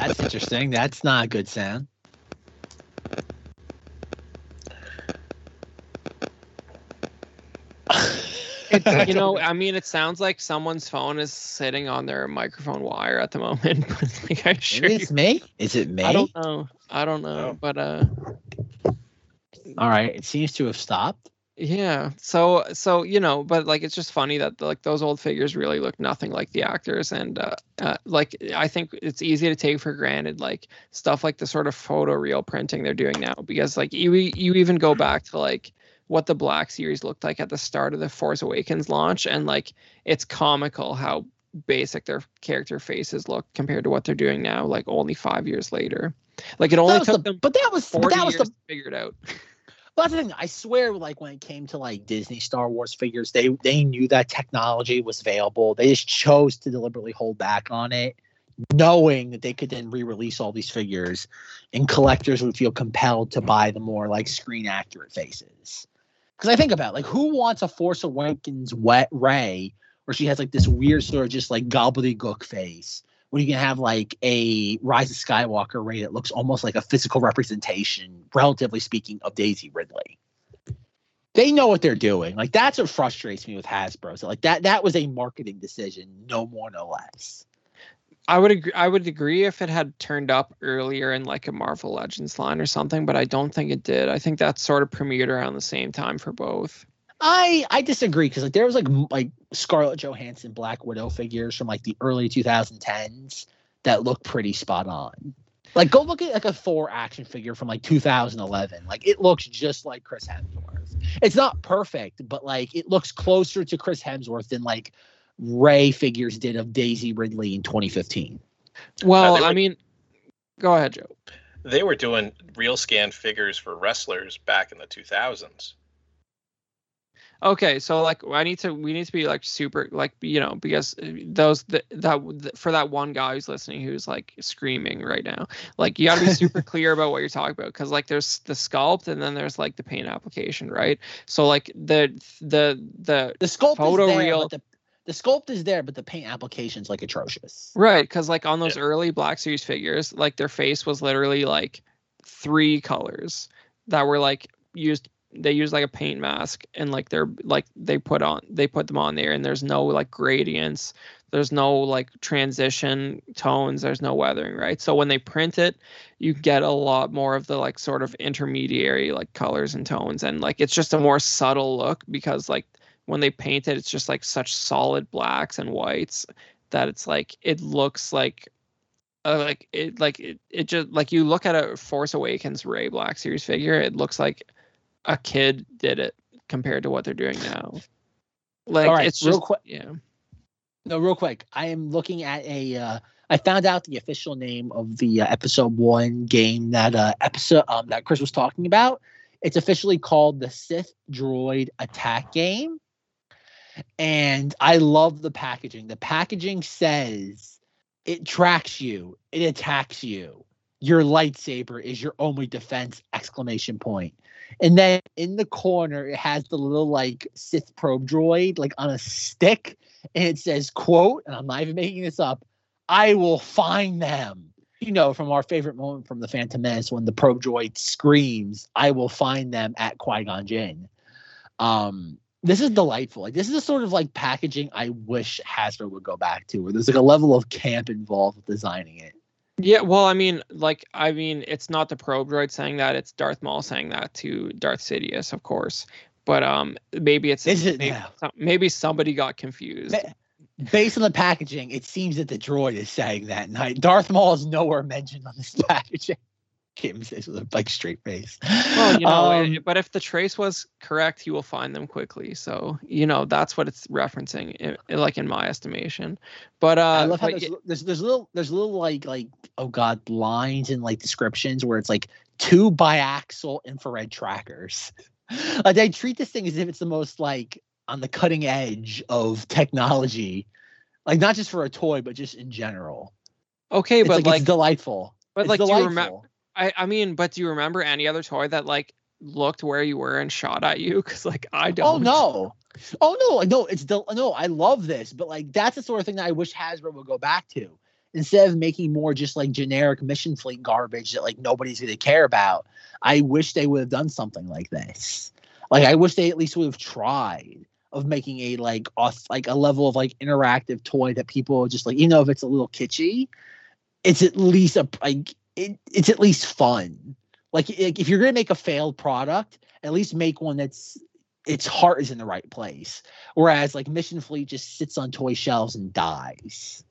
That's interesting. That's not a good sound. It, you know, I mean, it sounds like someone's phone is sitting on their microphone wire at the moment. But like, I assure Maybe you, it's me. Is it me? I don't know. I don't know, Oh. but uh, All right. It seems to have stopped. Yeah. So, so you know, but like, it's just funny that like those old figures really look nothing like the actors, and uh, uh, like I think it's easy to take for granted like stuff like the sort of photo real printing they're doing now, because like you you even go back to like what the Black Series looked like at the start of the Force Awakens launch, and like it's comical how basic their character faces look compared to what they're doing now, like only five years later. Like it only took the- them but that was but that was the to figure it out. But that's the thing. I swear, like when it came to like Disney Star Wars figures, they they knew that technology was available. They just chose to deliberately hold back on it knowing that they could then re-release all these figures and collectors would feel compelled to buy the more like screen accurate faces because i think about it, like who wants a force awakens wet Rey where she has like this weird sort of just like gobbledygook face when you can have like a rise of skywalker Rey that looks almost like a physical representation relatively speaking of daisy ridley they know what they're doing like that's what frustrates me with hasbro so like that that was a marketing decision no more no less I would agree. I would agree if it had turned up earlier in like a Marvel Legends line or something, but I don't think it did. I think that sort of premiered around the same time for both. I I disagree because like there was like like Scarlett Johansson Black Widow figures from like the early 2010s that look pretty spot on. Like go look at like a Thor action figure from like 2011. Like it looks just like Chris Hemsworth. It's not perfect, but like it looks closer to Chris Hemsworth than like Rey figures did of Daisy Ridley in 2015. Well, they I mean, go ahead, Joe. They were doing real scan figures for wrestlers back in the 2000s. Okay, so like I need to we need to be like super like you know because those that that for that one guy who's listening who's like screaming right now like you got to be super clear about what you're talking about because like there's the sculpt and then there's like the paint application right so like the the the The sculpt Photo is there, real- but the, the sculpt is there, but the paint application's like atrocious. Right, because like on those early Black Series figures, like their face was literally like three colors that were like used. They use like a paint mask, and like they're like they put on they put them on there, and there's no like gradients, there's no like transition tones, there's no weathering, right? So when they print it, you get a lot more of the like sort of intermediary like colors and tones, and like it's just a more subtle look because like when they paint it, it's just like such solid blacks and whites that it's like it looks like uh, like it like it, it just like you look at a Force Awakens Rey Black Series figure, it looks like a kid did it compared to what they're doing now. Like right, it's real quick- yeah. No, real quick. I am looking at a. Uh, I found out the official name of the uh, episode one game that uh, episode um, that Chris was talking about. It's officially called the Sith Droid Attack Game, and I love the packaging. The packaging says it tracks you, it attacks you. Your lightsaber is your only defense! Exclamation point. And then in the corner, it has the little like Sith probe droid, like on a stick, and it says, "quote," and I'm not even making this up. I will find them. You know, from our favorite moment from the Phantom Menace when the probe droid screams, "I will find them at Qui Gon Jinn." Um, this is delightful. Like this is the sort of like packaging I wish Hasbro would go back to, where there's like a level of camp involved with designing it. Yeah, well, I mean, like, I mean, it's not the probe droid saying that; it's Darth Maul saying that to Darth Sidious, of course. But um, maybe it's Is it maybe, now? maybe somebody got confused. Based on the packaging, it seems that the droid is saying that night. Darth Maul is nowhere mentioned on this packaging. Kim says with a like straight face. Well, you know, Um, but if the trace was correct, he will find them quickly. So you know that's what it's referencing, like in my estimation. But uh, I love how there's, there's there's little there's little like like oh god lines and like descriptions where it's like two biaxial infrared trackers. like they treat this thing as if it's the most like on the cutting edge of technology, like not just for a toy but just in general. okay, It's but like, like, delightful. but It's like, do you delightful. remember? I I mean, but do you remember any other toy that like looked where you were and shot at you? Because like I oh, don't. Oh no. Oh no, like, no, it's del- no, I love this, but like that's the sort of thing that I wish Hasbro would go back to. Instead of making more just like generic mission fleet garbage that like nobody's gonna care about, I wish they would have done something like this. Like I wish they at least would have tried of making a like auth- like a level of like interactive toy that people just like, you know, if it's a little kitschy, it's at least a like it, it's at least fun. Like, if you're gonna make a failed product, at least make one that's its heart is in the right place. Whereas like Mission Fleet just sits on toy shelves and dies.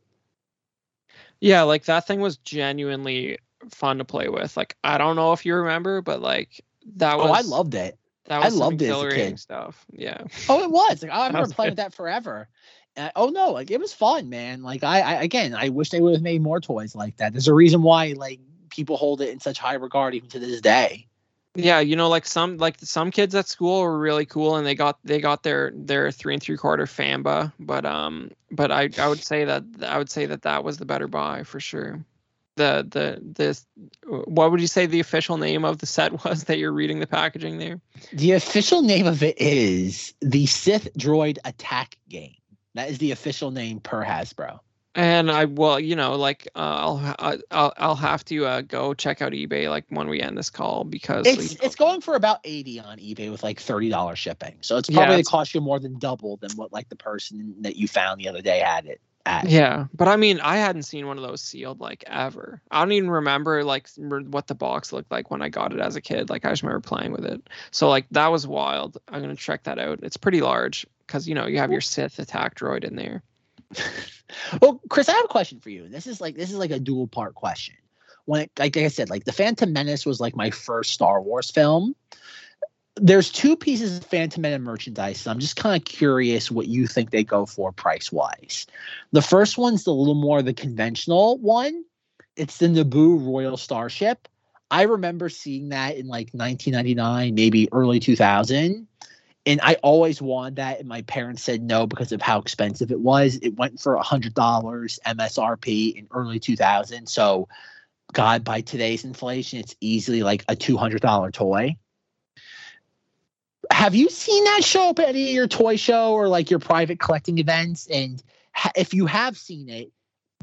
Yeah, like that thing was genuinely fun to play with. Like I don't know if you remember, but like that was. Oh, I loved it. That was some loved it as a kid. stuff. Yeah. Oh, it was. Like I remember playing with that forever. Uh, oh no, like it was fun, man. Like I, I again, I wish they would have made more toys like that. There's a reason why like people hold it in such high regard even to this day. Yeah, you know, like some like some kids at school were really cool, and they got they got their their three and three quarter Fambaa, but um, but I I would say that I would say that that was the better buy for sure. The the this what would you say the official name of the set was that you're reading the packaging there? The official name of it is the Sith Droid Attack Game. That is the official name per Hasbro. And I will, you know, like uh, I'll I'll I'll have to uh, go check out eBay like when we end this call because It's you know, it's going for about eighty on eBay with like thirty dollars shipping. So it's probably Yeah, gonna it's- cost you more than double than what like the person that you found the other day had it at. Yeah, but I mean, I hadn't seen one of those sealed like ever. I don't even remember like what the box looked like when I got it as a kid. Like I just remember playing with it. So like that was wild. I'm gonna check that out. It's pretty large because you know you have your Sith attack droid in there. Well, Chris, I have a question for you. This is like this is like a dual part question. When it, like I said, like the Phantom Menace was like my first Star Wars film. There's two pieces of Phantom Menace merchandise. So I'm just kind of curious what you think they go for price wise. The first one's the little more the conventional one. It's the Naboo Royal Starship. I remember seeing that in like 1999, maybe early 2000 and I always wanted that, and my parents said no because of how expensive it was. It went for a hundred dollars MSRP in early 2000. So, God, by today's inflation, it's easily like a two hundred dollar toy. Have you seen that show up at any of your toy show or like your private collecting events? And ha- if you have seen it,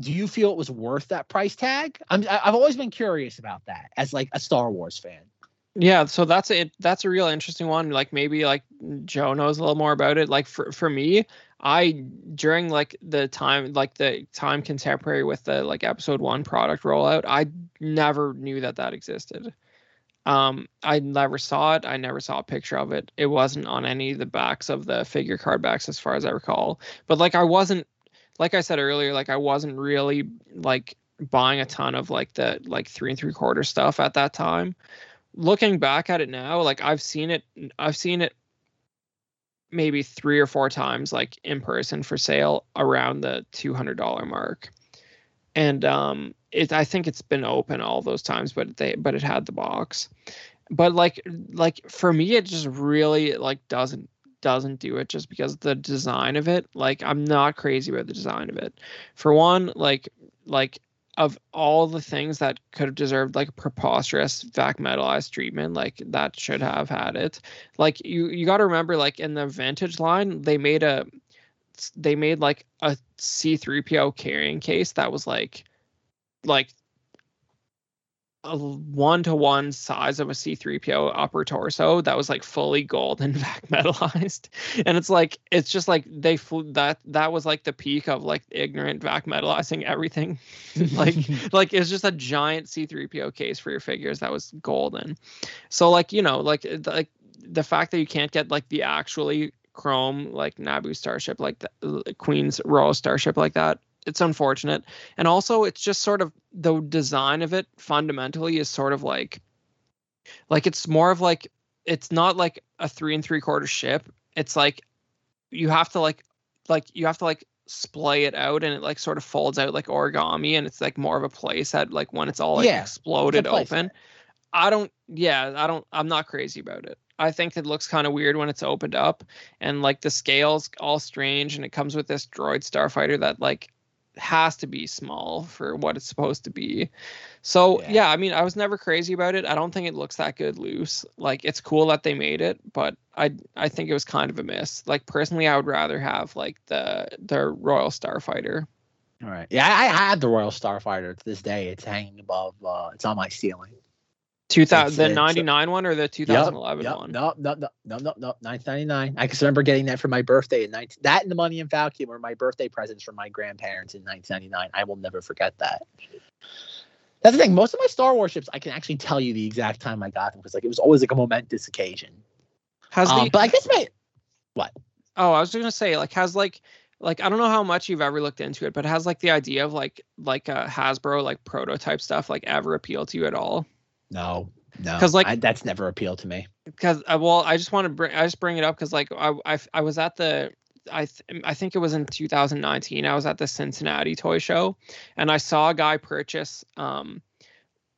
do you feel it was worth that price tag? I'm, I've always been curious about that as like a Star Wars fan. Yeah, so that's it. That's a real interesting one. Like maybe like Joe knows a little more about it. Like for for me, I during like the time like the time contemporary with the like episode one product rollout, I never knew that that existed. Um, I never saw it. I never saw a picture of it. It wasn't on any of the backs of the figure card backs, as far as I recall. But like I wasn't, like I said earlier, like I wasn't really like buying a ton of like the like three and three quarter stuff at that time looking back at it now, like I've seen it, I've seen it maybe three or four times, like in person for sale around the two hundred dollar mark, and um, it I think it's been open all those times, but they but it had the box, but like like for me, it just really like doesn't doesn't do it just because the design of it like i'm not crazy about the design of it. For one like like of all the things that could have deserved like preposterous vac metalized treatment like that should have had it. Like you you got to remember like in the vintage line they made a they made like a c3po carrying case that was like like a one to one size of a C3PO upper torso that was like fully gold and vac metalized. And it's like it's just like they flew that that was like the peak of like ignorant vac metalizing everything. like like it's just a giant C3PO case for your figures that was golden. So like, you know, like like the fact that you can't get like the actually chrome like Naboo starship like the uh, Queen's Royal starship like that it's unfortunate. And also it's just sort of the design of it fundamentally is sort of like like it's more of like it's not like a three and three quarter ship. It's like you have to like like you have to like splay it out and it like sort of folds out like origami and it's like more of a place playset like when it's all like Yeah, exploded open. I don't yeah i don't i'm not crazy about it. I think it looks kind of weird when it's opened up and like the scales all strange and it comes with this droid starfighter that like has to be small for what it's supposed to be. So Yeah. yeah. I mean, I was never crazy about it. I don't think it looks that good loose. Like it's cool that they made it, but I I think it was kind of a miss. Like personally, I would rather have like the the Royal Starfighter. All right. Yeah, I, I had the Royal Starfighter to this day. It's hanging above. Uh, it's on my ceiling. Two thousand the it's- ninety nine one or the two thousand eleven Yep. one. No, no, no, no, no, no. 1999. I can remember getting that for my birthday in 19. That and the Millennium Falcon were my birthday presents from my grandparents in 1999. I will never forget that. That's the thing. Most of my Star Wars ships, I can actually tell you the exact time I got them because like it was always like a momentous occasion. Has Um, the but I guess my oh I was just gonna say like has like like I don't know how much you've ever looked into it, but has like the idea of like like a Hasbro like prototype stuff like ever appealed to you at all? No, no, because like- I, that's never appealed to me. because uh, well i just want to bring i just bring it up because like I, I i was at the i th- i think it was in 2019 i was at the cincinnati toy show and i saw a guy purchase um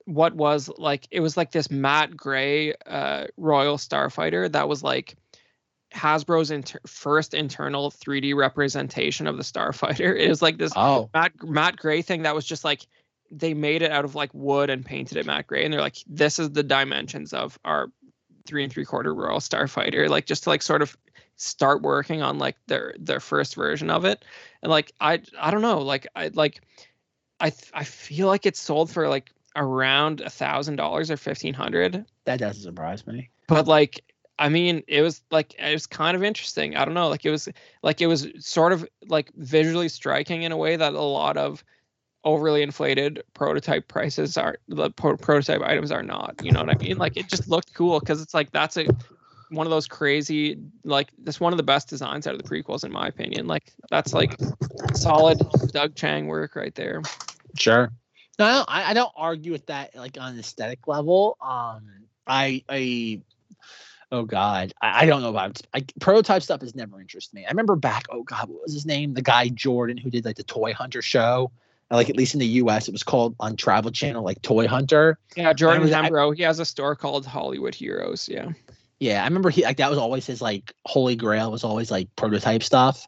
what was like it was like this matte gray uh, Royal Starfighter that was like Hasbro's inter- first internal 3D representation of the Starfighter. It was like this Oh, matte matte gray thing that was just like they made it out of like wood and painted it matte gray, and they're like, this is the dimensions of our three and three quarter Royal Starfighter, like just to like sort of start working on like their their first version of it, and like I I don't know, like I like I I feel like it's sold for like around a thousand dollars or fifteen hundred, that doesn't surprise me. but like I mean, it was like it was kind of interesting. I don't know, like it was like it was sort of like visually striking in a way that a lot of overly inflated prototype prices are the pro- prototype items are not. You know what I mean? Like it just looked cool because it's like that's a one of those crazy like that's one of the best designs out of the prequels in my opinion. Like that's like solid Doug Chiang work right there. Sure. No, I don't, I, I don't argue with that like on an aesthetic level. Um, I I oh god, I, I don't know about I, prototype stuff has never interested me. I remember back. Oh god, what was his name? The guy Jordan who did like the Toy Hunter show. Like at least in the U.S., it was called on Travel Channel like Toy Hunter. Yeah, Jordan Hembrough, he has a store called Hollywood Heroes. Yeah. Yeah, I remember he like that was always his like holy grail was always like prototype stuff,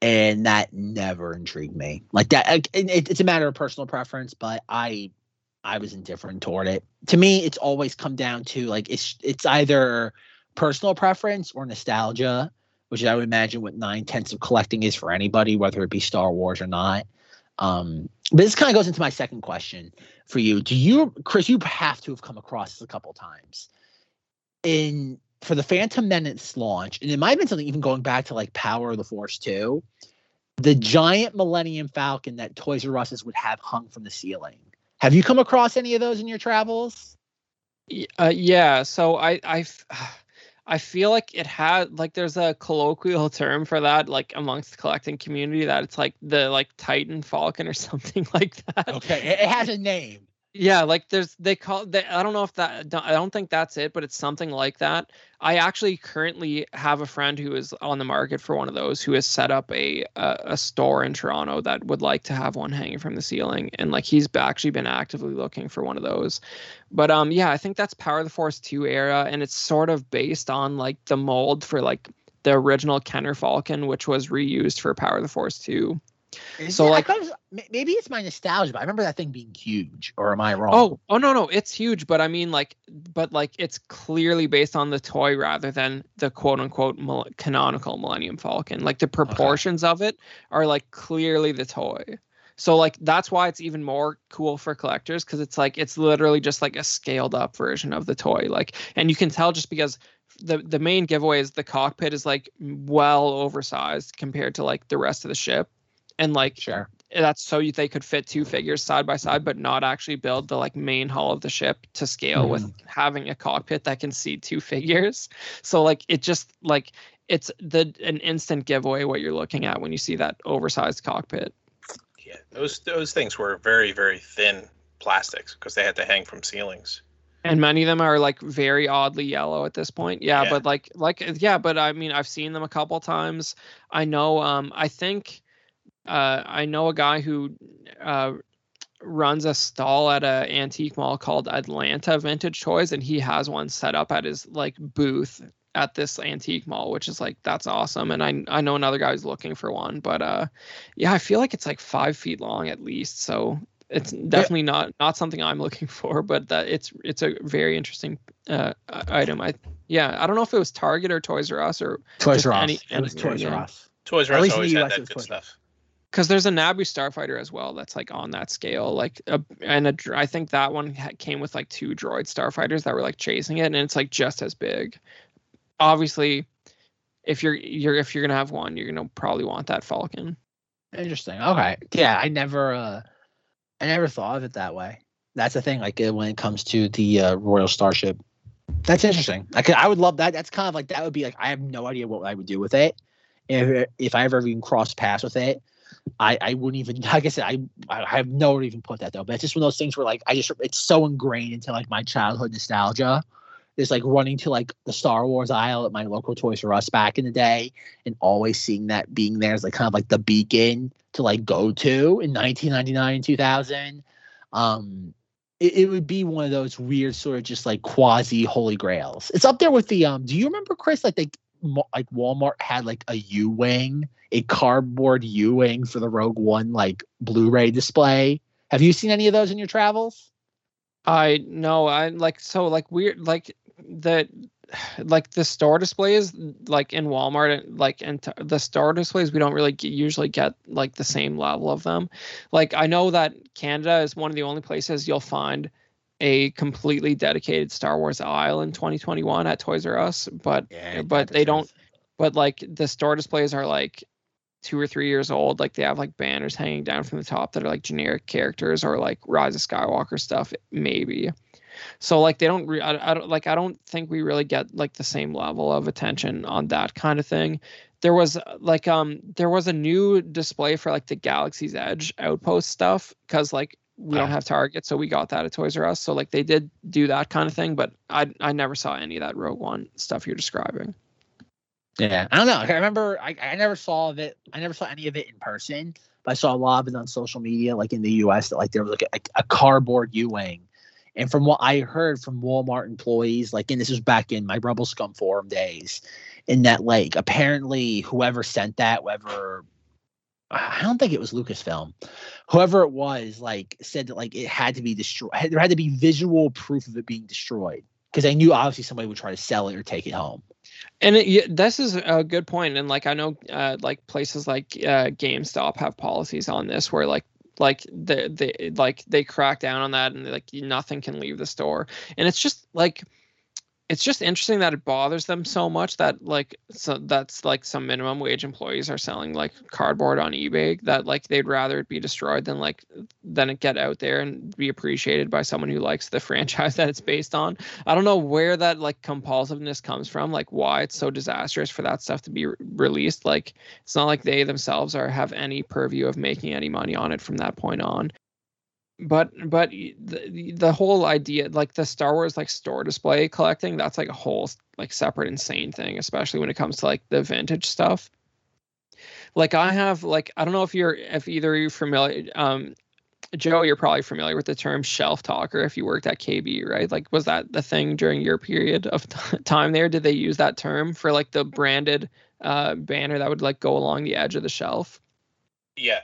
and that never intrigued me. Like that, like, it, it's a matter of personal preference, but I, I was indifferent toward it. To me, it's always come down to like it's it's either personal preference or nostalgia, which I would imagine what nine tenths of collecting is for anybody, whether it be Star Wars or not. Um, but this kind of goes into my second question for you. Do you, Chris? You have to have come across this a couple times in for the Phantom Menace launch, and it might have been something even going back to like Power of the Force 2, the giant Millennium Falcon that Toys R Us's would have hung from the ceiling. Have you come across any of those in your travels? Uh, yeah, so I I f- I feel like it had like there's a colloquial term for that like amongst the collecting community that it's like the like Titan Falcon or something like that. Okay, it, it has a name. Yeah, like there's they call they, I don't know if that I don't think that's it, but it's something like that. I actually currently have a friend who is on the market for one of those who has set up a a, a store in Toronto that would like to have one hanging from the ceiling and like he's actually been actively looking for one of those. But um yeah, I think that's Power of the Force 2 era and it's sort of based on like the mold for like the original Kenner Falcon which was reused for Power of the Force 2. Is So, it- like- was- maybe it's my nostalgia, but I remember that thing being huge. Or am I wrong? Oh, oh no, no, it's huge, but I mean like but like it's clearly based on the toy rather than the quote unquote mil- canonical Millennium Falcon. Like the proportions of it are like clearly the toy. So like that's why it's even more cool for collectors cuz it's like it's literally just like a scaled up version of the toy. Like and you can tell just because the the main giveaway is the cockpit is like well oversized compared to like the rest of the ship. And like sure. that's so they could fit two figures side by side but not actually build the like main hull of the ship to scale with having a cockpit that can see two figures so like it just like it's the an instant giveaway what you're looking at when you see that oversized cockpit Yeah, those those things were very very thin plastics because they had to hang from ceilings. and many of them are like very oddly yellow at this point yeah, Yeah. but like like yeah but i mean i've seen them a couple times i know um i think uh i know a guy who uh runs a stall at an antique mall called atlanta vintage toys and he has one set up at his like booth at this antique mall which is like that's awesome and i i know another guy who's looking for one but uh yeah i feel like it's like five feet long at least so it's definitely not not something I'm looking for, but that it's it's a very interesting uh, item. I yeah, I don't know if it was Target or Toys R Us or Toys just R Us. any- it was Toys R. Us. Toys R At Us least in always the had US that good Toys R Us. stuff. Because there's a Naboo Starfighter as well that's like on that scale. Like a, and a, I think that one came with like two droid starfighters that were like chasing it, and it's like just as big. Obviously, if you're you're if you're gonna have one, you're gonna probably want that Falcon. Interesting. Okay. Yeah, I never uh I never thought of it that way. That's the thing, like uh, when it comes to the uh, Royal Starship. That's interesting. I could, I would love that. That's kind of like that would be like I have no idea what I would do with it. If if I ever even crossed paths with it, I I wouldn't even like I said, I I have nowhere to even put that though. But it's just one of those things where like I just it's so ingrained into like my childhood nostalgia. It's like running to like the Star Wars aisle at my local Toys R Us back in the day and always seeing that being there as like kind of like the beacon to like go to in 1999 and 2000 um it, it would be one of those weird sort of just like quasi holy grails. It's up there with the um. Do you remember Chris? Like they like Walmart had like a U wing, a cardboard U wing for the Rogue One like Blu-ray display. Have you seen any of those in your travels? I know. I like so like weird like the like the store displays like in Walmart like and t- the store displays we don't really get, usually get like the same level of them. Like I know that Canada is one of the only places you'll find a completely dedicated Star Wars aisle in 2021 at Toys R Us, but yeah, but they don't but like the store displays are like two or three years old. Like they have like banners hanging down from the top that are like generic characters or like Rise of Skywalker stuff, maybe. So like they don't, re- I, I don't like I don't think we really get like the same level of attention on that kind of thing. There was like um there was a new display for like the Galaxy's Edge outpost stuff because like we don't Ah. have Target, so we got that at Toys R Us. So like they did do that kind of thing, but I I never saw any of that Rogue One stuff you're describing. Yeah, I don't know. I remember I, I never saw of it. I never saw any of it in person, but I saw a lot of it on social media, like in the U.S. That like there was like a, a cardboard U-wing, and from what I heard from Walmart employees, like and this was back in my Rebel Scum forum days, in that like apparently whoever sent that, whoever I don't think it was Lucasfilm, whoever it was, like said that like it had to be destroyed. There had to be visual proof of it being destroyed because they knew obviously somebody would try to sell it or take it home. And it, yeah, this is a good point. And like I know, uh, like places like uh, GameStop have policies on this where like like they they like they crack down on that and like nothing can leave the store. And it's just like it's just interesting that it bothers them so much that like so that's like some minimum wage employees are selling like cardboard on eBay that like they'd rather it be destroyed than like than it get out there and be appreciated by someone who likes the franchise that it's based on. I don't know where that like compulsiveness comes from, like why it's so disastrous for that stuff to be re- released. Like it's not like they themselves are have any purview of making any money on it from that point on. But but the the whole idea, like the Star Wars like store display collecting, that's like a whole like separate insane thing, especially when it comes to like the vintage stuff. Like I have like I don't know if you're if either of you familiar um Joe, you're probably familiar with the term shelf talker if you worked at KB, right? Like, was that the thing during your period of t- time there? Did they use that term for like the branded uh, banner that would like go along the edge of the shelf? Yeah.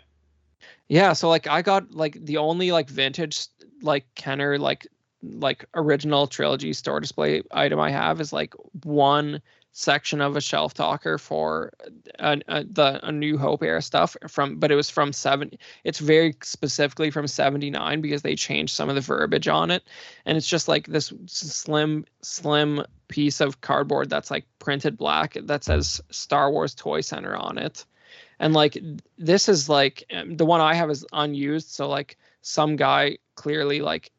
Yeah, so like I got like the only like vintage like Kenner like like original trilogy store display item I have is like one section of a shelf talker for a, a, the a New Hope era stuff from, but it was from seven. It's very specifically from seventy nine because they changed some of the verbiage on it, and it's just like this slim slim piece of cardboard that's like printed black that says Star Wars Toy Center on it and like this is like the one i have is unused so like some guy clearly like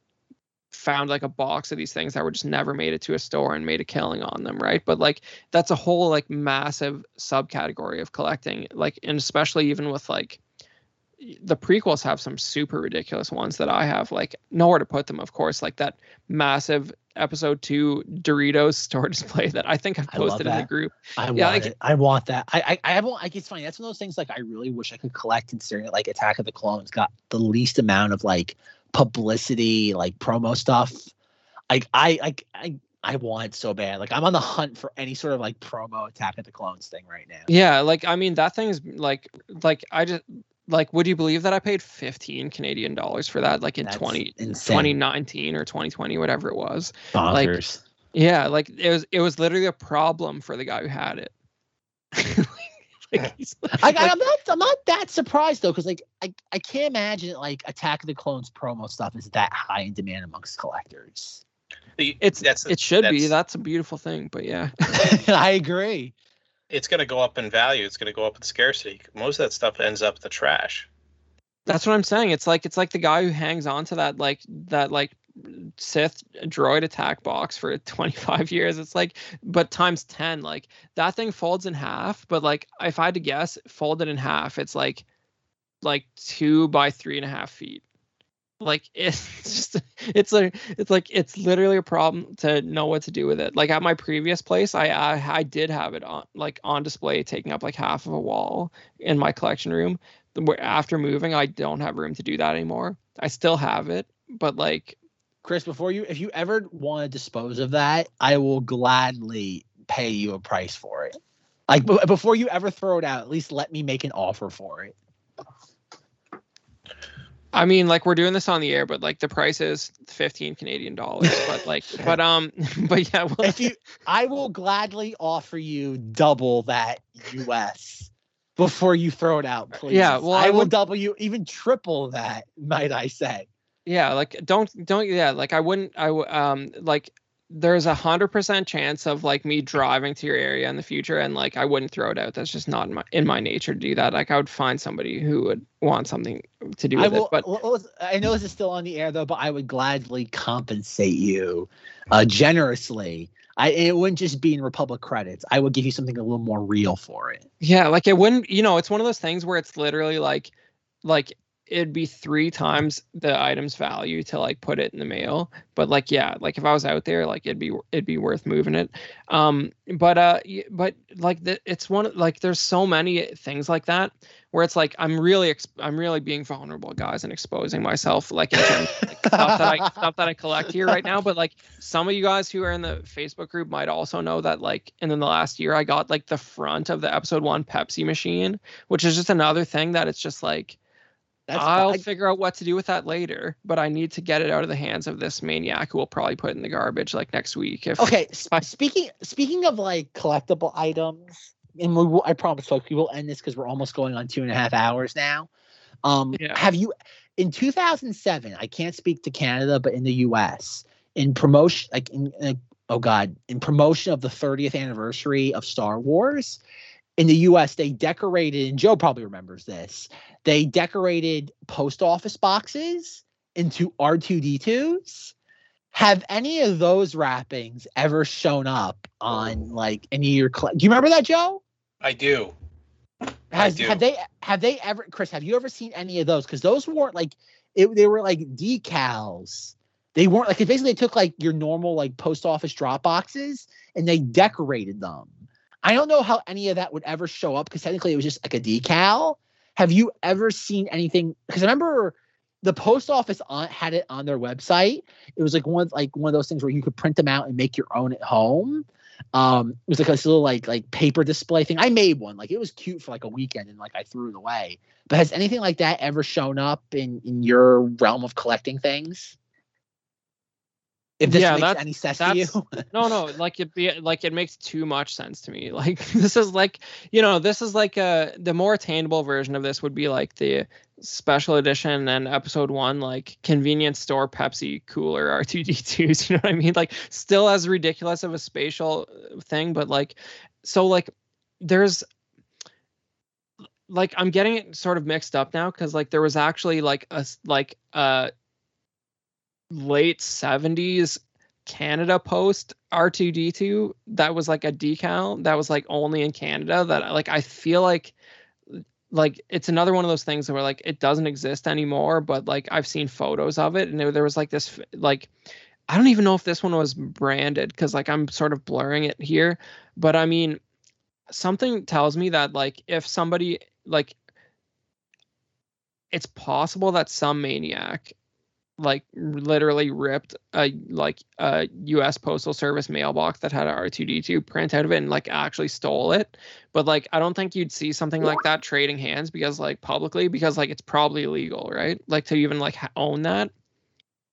found like a box of these things that were just never made it to a store and made a killing on them right? But like that's a whole like massive subcategory of collecting like and especially even with like the prequels have some super ridiculous ones that i have like nowhere to put them of course like that massive episode 2 doritos store display that i think i've I posted in the group I Yeah, want like- it. I want that. I I I have like it's funny. That's one of those things like I really wish I could collect considering like Attack of the Clones got the least amount of like publicity, like promo stuff. Like I like I I want so bad. Like I'm on the hunt for any sort of like promo Attack of the Clones thing right now. Yeah, like I mean that thing is like like I just like would you believe that I paid 15 Canadian dollars for that like in That's 20 insane. 2019 or 2020 whatever it was. Bonkers. Yeah, like it was it was literally a problem for the guy who had it. like, he's, I, like, I'm not. I'm not that surprised though, because like I, I can't imagine like Attack of the Clones promo stuff is that high in demand amongst collectors. It's that's it should be. that's- That's a beautiful thing, but yeah. I agree. It's going to go up in value. It's going to go up in scarcity. Most of that stuff ends up the trash. That's what I'm saying. It's like it's like the guy who hangs on to that like that like Sith droid attack box for 25 years. It's like, but times 10. Like that thing folds in half. But like, if I had to guess, folded in half, it's like like two by three and a half feet. Like it's just it's like it's like it's literally a problem to know what to do with it. Like at my previous place, I I, I did have it on like on display, taking up like half of a wall in my collection room after moving i don't have room to do that anymore i still have it but like Chris, before you, if you ever want to dispose of that, I will gladly pay you a price for it. Like b- before you ever throw it out, at least let me make an offer for it. I mean, like we're doing this on the air, but like the price is 15 Canadian dollars. But like, but um, but yeah, well, If you, I will gladly offer you double that US before you throw it out, please. Yeah, well, I, I will would- double you, even triple that, might I say? yeah, like don't don't yeah, like I wouldn't I w- um like there's a hundred percent chance of like me driving to your area in the future and like I wouldn't throw it out. That's just not in my in my nature to do that. Like I would find somebody who would want something to do I will. it. But I know this is still on the air though, but I would gladly compensate you uh, generously. I it wouldn't just be in Republic credits. I would give you something a little more real for it. Yeah, like it wouldn't, you know, it's one of those things where it's literally like like it'd be three times the item's value to like put it in the mail. But like yeah, like if I was out there, like it'd be it'd be worth moving it. Um but uh but like the, it's one like there's so many things like that where it's like I'm really ex- I'm really being vulnerable guys and exposing myself like in terms of, like, stuff that I stuff that I collect here right now. But like some of you guys who are in the Facebook group might also know that like and in the last year I got like the front of the episode one Pepsi machine, which is just another thing that it's just like That's I'll fine. figure out what to do with that later, but I need to get it out of the hands of this maniac who will probably put it in the garbage like next week. If Okay, I- speaking speaking of like collectible items, and we will, I promise, folks, we will end this because we're almost going on two and a half hours now. Um, Yeah. have you in 2007? I can't speak to Canada, but in the U.S. in promotion, like in, in oh god, in promotion of the 30th anniversary of Star Wars. In the US, they decorated, and Joe probably remembers this. They decorated post office boxes into R2D2s. Have any of those wrappings ever shown up on like any of your? Cl- Do you remember that, Joe? I do. Has do. have they have they ever, Chris? Have you ever seen any of those? Because those weren't like it. They were like decals. They weren't like it basically they took like your normal like post office drop boxes and they decorated them. I don't know how any of that would ever show up because technically it was just like a decal. Have you ever seen anything? Because I remember the post office on had it on their website. It was like one like one of those things where you could print them out and make your own at home. Um, it was like this little like like paper display thing. I made one. Like it was cute for like a weekend and like I threw it away. But has anything like that ever shown up in in your realm of collecting things? If this Yeah, makes that's- any sense to you. no, no, like it be like it makes too much sense to me. Like this is like you know this is like a the more attainable version of this would be like the special edition and episode one like convenience store Pepsi cooler R2D2s. You know what I mean? Like still as ridiculous of a spatial uh, thing, but like so like there's like I'm getting it sort of mixed up now because like there was actually like a like uh late 70s Canada Post R2D2 that was like a decal that was like only in Canada that like I feel like like it's another one of those things where like it doesn't exist anymore but like I've seen photos of it and there, was like this like I don't even know if this one was branded cuz like I'm sort of blurring it here but I mean something tells me that like if somebody like it's possible that some maniac like literally ripped a like a US postal service mailbox that had a R2D2 print out of it and like actually stole it but like I don't think you'd see something like that trading hands because like publicly because like it's probably illegal right like to even like own that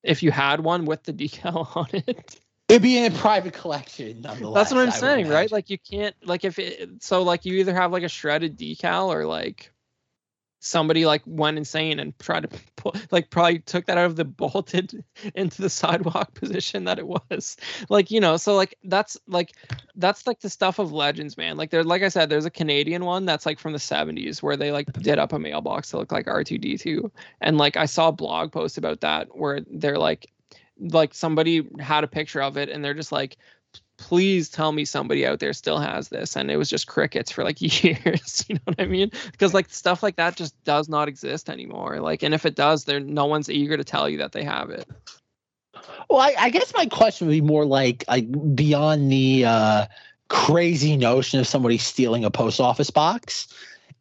if you had one with the decal on it It'd be in a private collection, nonetheless. that's what I I'm would saying, right? Like you can't like if it so like you either have like a shredded decal or like somebody like went insane and tried to pull like probably took that out of the bolted into the sidewalk position that it was. Like, you know, so like that's like that's like the stuff of legends, man. Like there like I said, there's a Canadian one that's like from the 70s where they like did up a mailbox to look like R2D2. And like I saw a blog post about that where they're like like somebody had a picture of it and they're just like please tell me somebody out there still has this and it was just crickets for like years you know what i mean because like stuff like that just does not exist anymore like and if it does there no one's eager to tell you that they have it Well, I, I guess my question would be more like like beyond the uh, crazy notion of somebody stealing a post office box.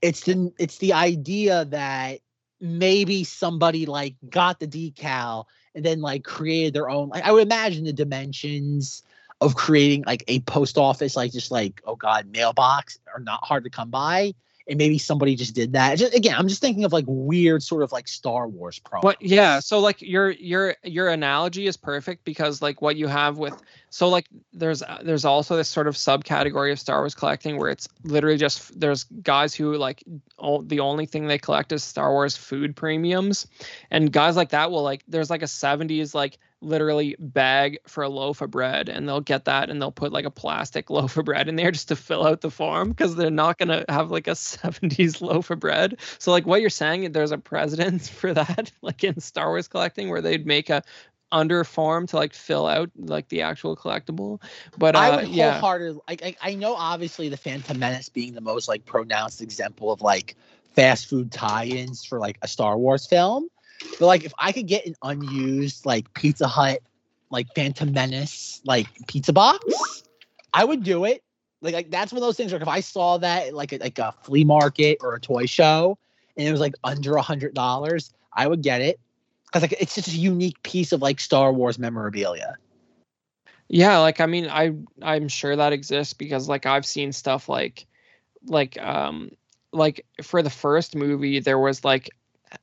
It's the it's the idea that maybe somebody like got the decal and then like created their own. Like I would imagine the dimensions of creating like a post office, like just like oh god, mailbox are not hard to come by. And maybe somebody just did that. Just, again, I'm just thinking of like weird sort of like Star Wars pro. But yeah, so like your your your analogy is perfect because like what you have with so like there's there's also this sort of subcategory of Star Wars collecting where it's literally just there's guys who like all, the only thing they collect is Star Wars food premiums, and guys like that will like there's like a 70s like literally beg for a loaf of bread and they'll get that and they'll put like a plastic loaf of bread in there just to fill out the form because they're not going to have like a 70s loaf of bread so like what you're saying there's a precedence for that like in star wars collecting where they'd make a under form to like fill out like the actual collectible but uh, I would yeah wholeheartedly like I, I know obviously the Phantom Menace being the most like pronounced example of like fast food tie-ins for like a Star Wars film. But like if I could get an unused like Pizza Hut like Phantom Menace like pizza box, I would do it. Like, like that's one of those things where if I saw that at, like a, like a flea market or a toy show and it was like under a hundred dollars, I would get it because like it's just a unique piece of like Star Wars memorabilia. Yeah, like I mean, I I'm sure that exists because like I've seen stuff like like um like for the first movie there was like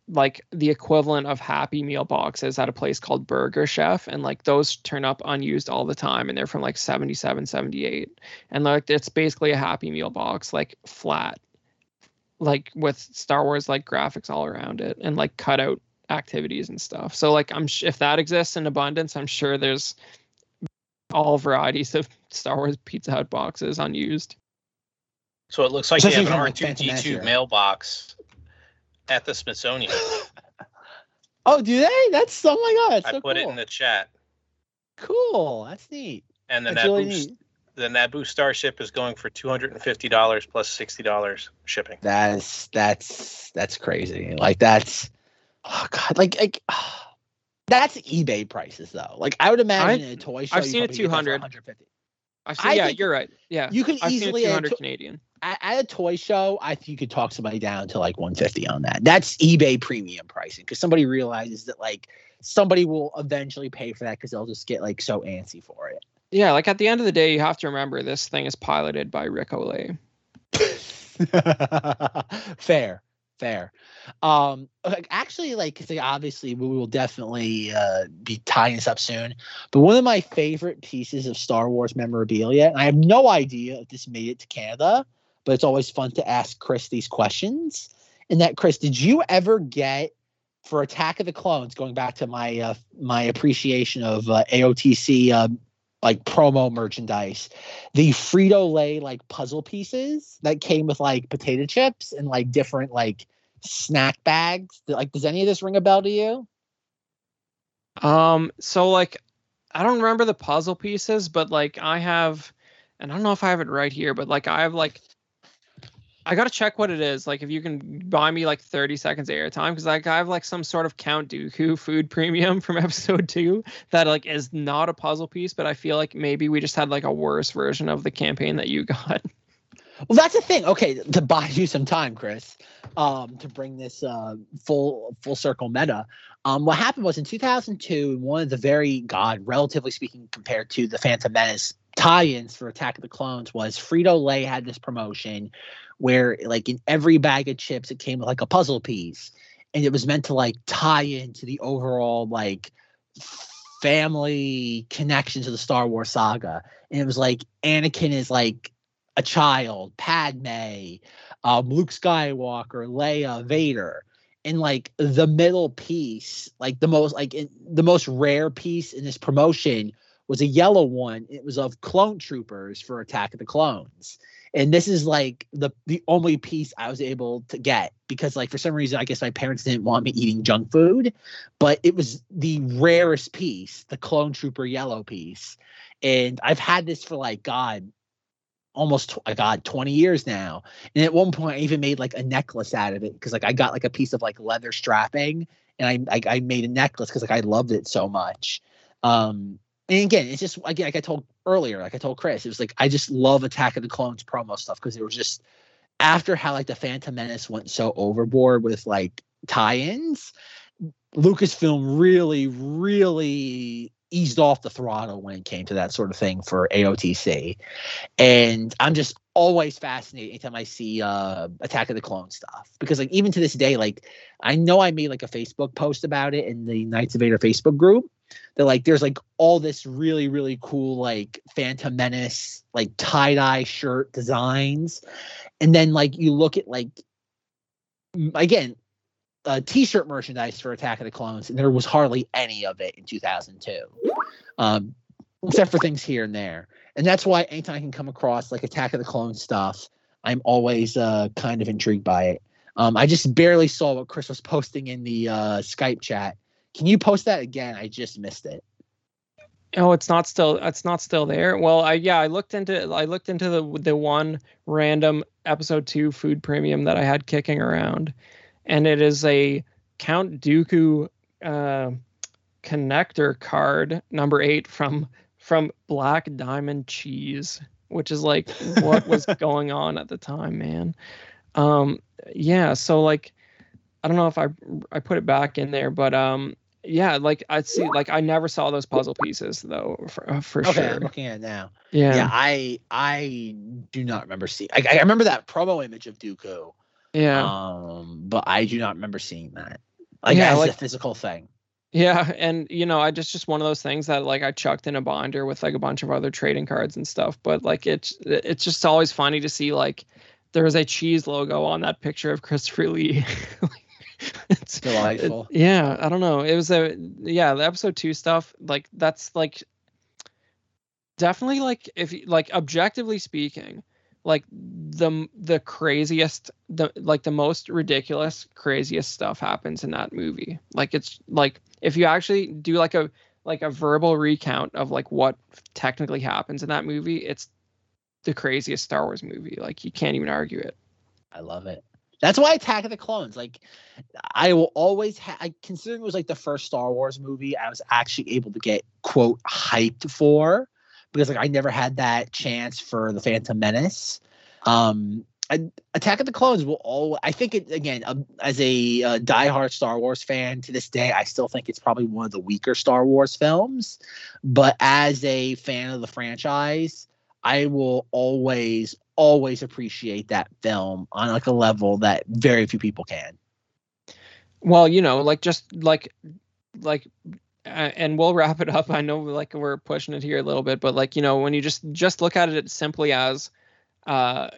like the equivalent of happy meal boxes at a place called burger chef and like those turn up unused all the time and they're from like 77 78 and like it's basically a happy meal box like flat like with star wars like graphics all around it and like cutout activities and stuff. So like i'm sh- if that exists in abundance i'm sure there's all varieties of star wars pizza hut boxes unused. So it looks like you Especially have an from, like, Phantom Menace R2D2 mailbox at the Smithsonian. Oh, do they? That's oh my god, that's I so put cool. it in the chat. Cool, that's neat. And the That's really Naboo, neat. the Naboo Starship is going for $250 plus $60 shipping. That's that's that's crazy. Like that's oh god, like like that's eBay prices though. Like I would imagine I've- in a toy show. I've you seen it probably get that for 200. 150. I've seen, I yeah think you're right yeah You can i've seen it easily at a 200 to- canadian at, a toy show. I think you could talk somebody down to like 150 on that. That's eBay premium pricing because somebody realizes that like somebody will eventually pay for that because they'll just get like so antsy for it. Yeah, like at the end of the day, you have to remember this thing is piloted by Ric Olié. fair fair um like, actually like obviously we will definitely uh be tying this up soon but one of my favorite pieces of star wars memorabilia and i have no idea if this made it to canada but it's always fun to ask chris these questions and that chris did you ever get for attack of the clones going back to my uh my appreciation of uh, aotc uh, like promo merchandise the Frito Lay like puzzle pieces that came with like potato chips and like different like snack bags. Like, does any of this ring a bell to you? Um, so like, I don't remember the puzzle pieces, but like I have, and I don't know if I have it right here, but like I have like, I gotta check what it is. Like, if you can buy me like 30 seconds airtime, because like I have like some sort of Count Dooku food premium from episode two that like is not a puzzle piece, but I feel like maybe we just had like a worse version of the campaign that you got. Well, that's the thing. Okay, to buy you some time, Chris, um, to bring this uh, full full circle meta. Um, what happened was in 2002, one of the very God, relatively speaking, compared to the Phantom Menace tie-ins for Attack of the Clones, was Frito Lay had this promotion where, like, in every bag of chips, it came with like a puzzle piece, and it was meant to like tie into the overall like family connection to the Star Wars saga. And it was like Anakin is like a child, Padme, um, Luke Skywalker, Leia, Vader, and like the middle piece, like the most like in, the most rare piece in this promotion was a yellow one. It was of clone troopers for Attack of the Clones. And this is like the the only piece I was able to get because like for some reason I guess my parents didn't want me eating junk food, but it was the rarest piece, the clone trooper yellow piece. And I've had this for like God almost tw- God 20 years now. And at one point I even made like a necklace out of it because like I got like a piece of like leather strapping and I I, I made a necklace because like I loved it so much. Um and again, it's just again like I told earlier, like I told Chris, it was like I just love Attack of the Clones promo stuff because it was just after how like the Phantom Menace went so overboard with like tie-ins, Lucasfilm really, really eased off the throttle when it came to that sort of thing for AOTC. And I'm just always fascinated anytime I see uh Attack of the Clone stuff. Because like even to this day, like I know I made like a Facebook post about it in the Knights of Vader Facebook group. That like there's like all this really, really cool like Phantom Menace, like tie-dye shirt designs. And then like you look at like again, uh, t-shirt merchandise for Attack of the Clones, and there was hardly any of it in 2002, um, except for things here and there. And that's why anytime I can come across like Attack of the Clone stuff, I'm always uh, kind of intrigued by it. Um, I just barely saw what Chris was posting in the uh, Skype chat. Can you post that again? I just missed it. Oh, it's not still it's not still there. Well, I yeah, I looked into I looked into the the one random episode 2 food premium that I had kicking around and it is a Count Dooku uh, connector card number 8 from from Black Diamond Cheese, which is like what was going on at the time, man. Um yeah, so like I don't know if I I put it back in there, but um yeah, like I see like I never saw those puzzle pieces though for uh, for Okay, sure. I'm looking at it now. Yeah. Yeah, I I do not remember seeing. I, I remember that promo image of Dooku. Yeah. Um, but I do not remember seeing that. Like Yeah, as like- a physical thing. Yeah, and you know, I just just one of those things that like I chucked in a binder with like a bunch of other trading cards and stuff. But like it's it's just always funny to see like there was a cheese logo on that picture of Christopher Lee. it's Delightful. it- yeah, I don't know. It was a yeah, the episode two stuff like that's like definitely like if you- like objectively speaking, like the the craziest the like the most ridiculous craziest stuff happens in that movie. Like it's like if you actually do like a like a verbal recount of like what technically happens in that movie, it's the craziest Star Wars movie. Like you can't even argue it. I love it. That's why Attack of the Clones. Like, I will always. I considering it was like the first Star Wars movie, I was actually able to get quote hyped for because like I never had that chance for the Phantom Menace. Um, Attack of the Clones will all. I think it again um, as a uh, diehard Star Wars fan to this day. I still think it's probably one of the weaker Star Wars films, but as a fan of the franchise, I will always, always appreciate that film on like a level that very few people can. Well, you know, like just like like and we'll wrap it up. I know like we're pushing it here a little bit, but like, you know, when you just just look at it simply as uh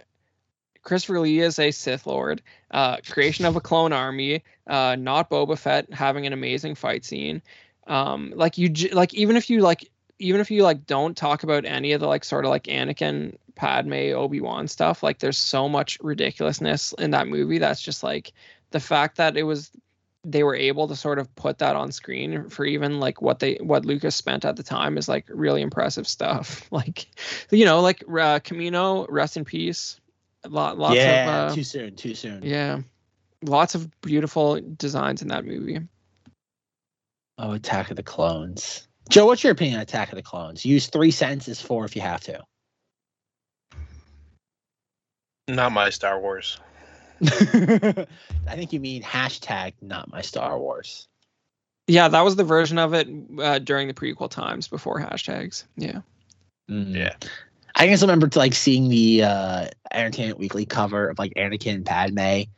Christopher Lee is a Sith Lord, uh creation of a clone army, uh not Boba Fett having an amazing fight scene. Um like you like even if you like even if you like don't talk about any of the like sort of like Anakin, Padme, Obi-Wan stuff, like there's so much ridiculousness in that movie that's just like the fact that it was they were able to sort of put that on screen for even like what they what Lucas spent at the time is like really impressive stuff. Like, you know, like uh, Kamino, rest in peace. Lot, lots yeah, of uh, too soon, too soon. yeah, lots of beautiful designs in that movie. Oh, Attack of the Clones. Joe, what's your opinion on Attack of the Clones? Use three sentences for if you have to. Not my Star Wars. I think you mean hashtag not my Star Wars. Yeah, that was the version of it uh, during the prequel times before hashtags. Yeah. Mm. Yeah. I can just remember to like seeing the uh Entertainment Weekly cover of like Anakin and Padme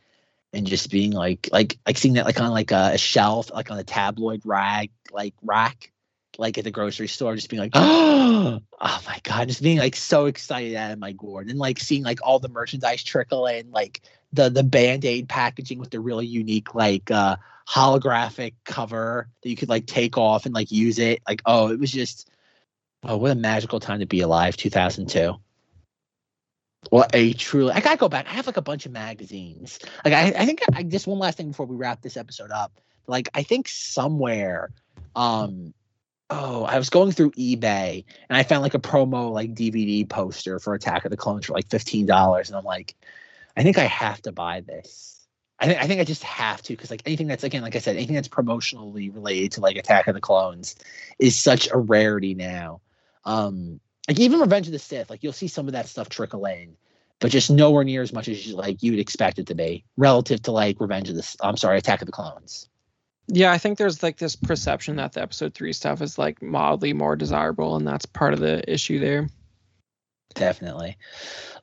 and just being like like like seeing that like on like a, a shelf, like on a tabloid rag like rack, like at the grocery store, just being like, oh my god, just being like so excited out of my gourd. And like seeing like all the merchandise trickle in, like the the band-aid packaging with the really unique like uh holographic cover that you could like take off and like use it. Like, oh, it was just Oh, what a magical time to be alive, 2002. What a truly, I gotta go back. I have like a bunch of magazines. Like, I, I think I just one last thing before we wrap this episode up. Like, I think somewhere, um, oh, I was going through eBay and I found like a promo like DVD poster for Attack of the Clones for like $15. And I'm like, I think I have to buy this. I think I think I just have to because like anything that's again, like I said, anything that's promotionally related to like Attack of the Clones is such a rarity now. Um, like even Revenge of the Sith, like you'll see some of that stuff trickle in, but just nowhere near as much as you, like you'd expect it to be relative to like Revenge of the. I'm sorry, Attack of the Clones. Yeah, I think there's like this perception that the episode three stuff is like mildly more desirable, and that's part of the issue there. Definitely.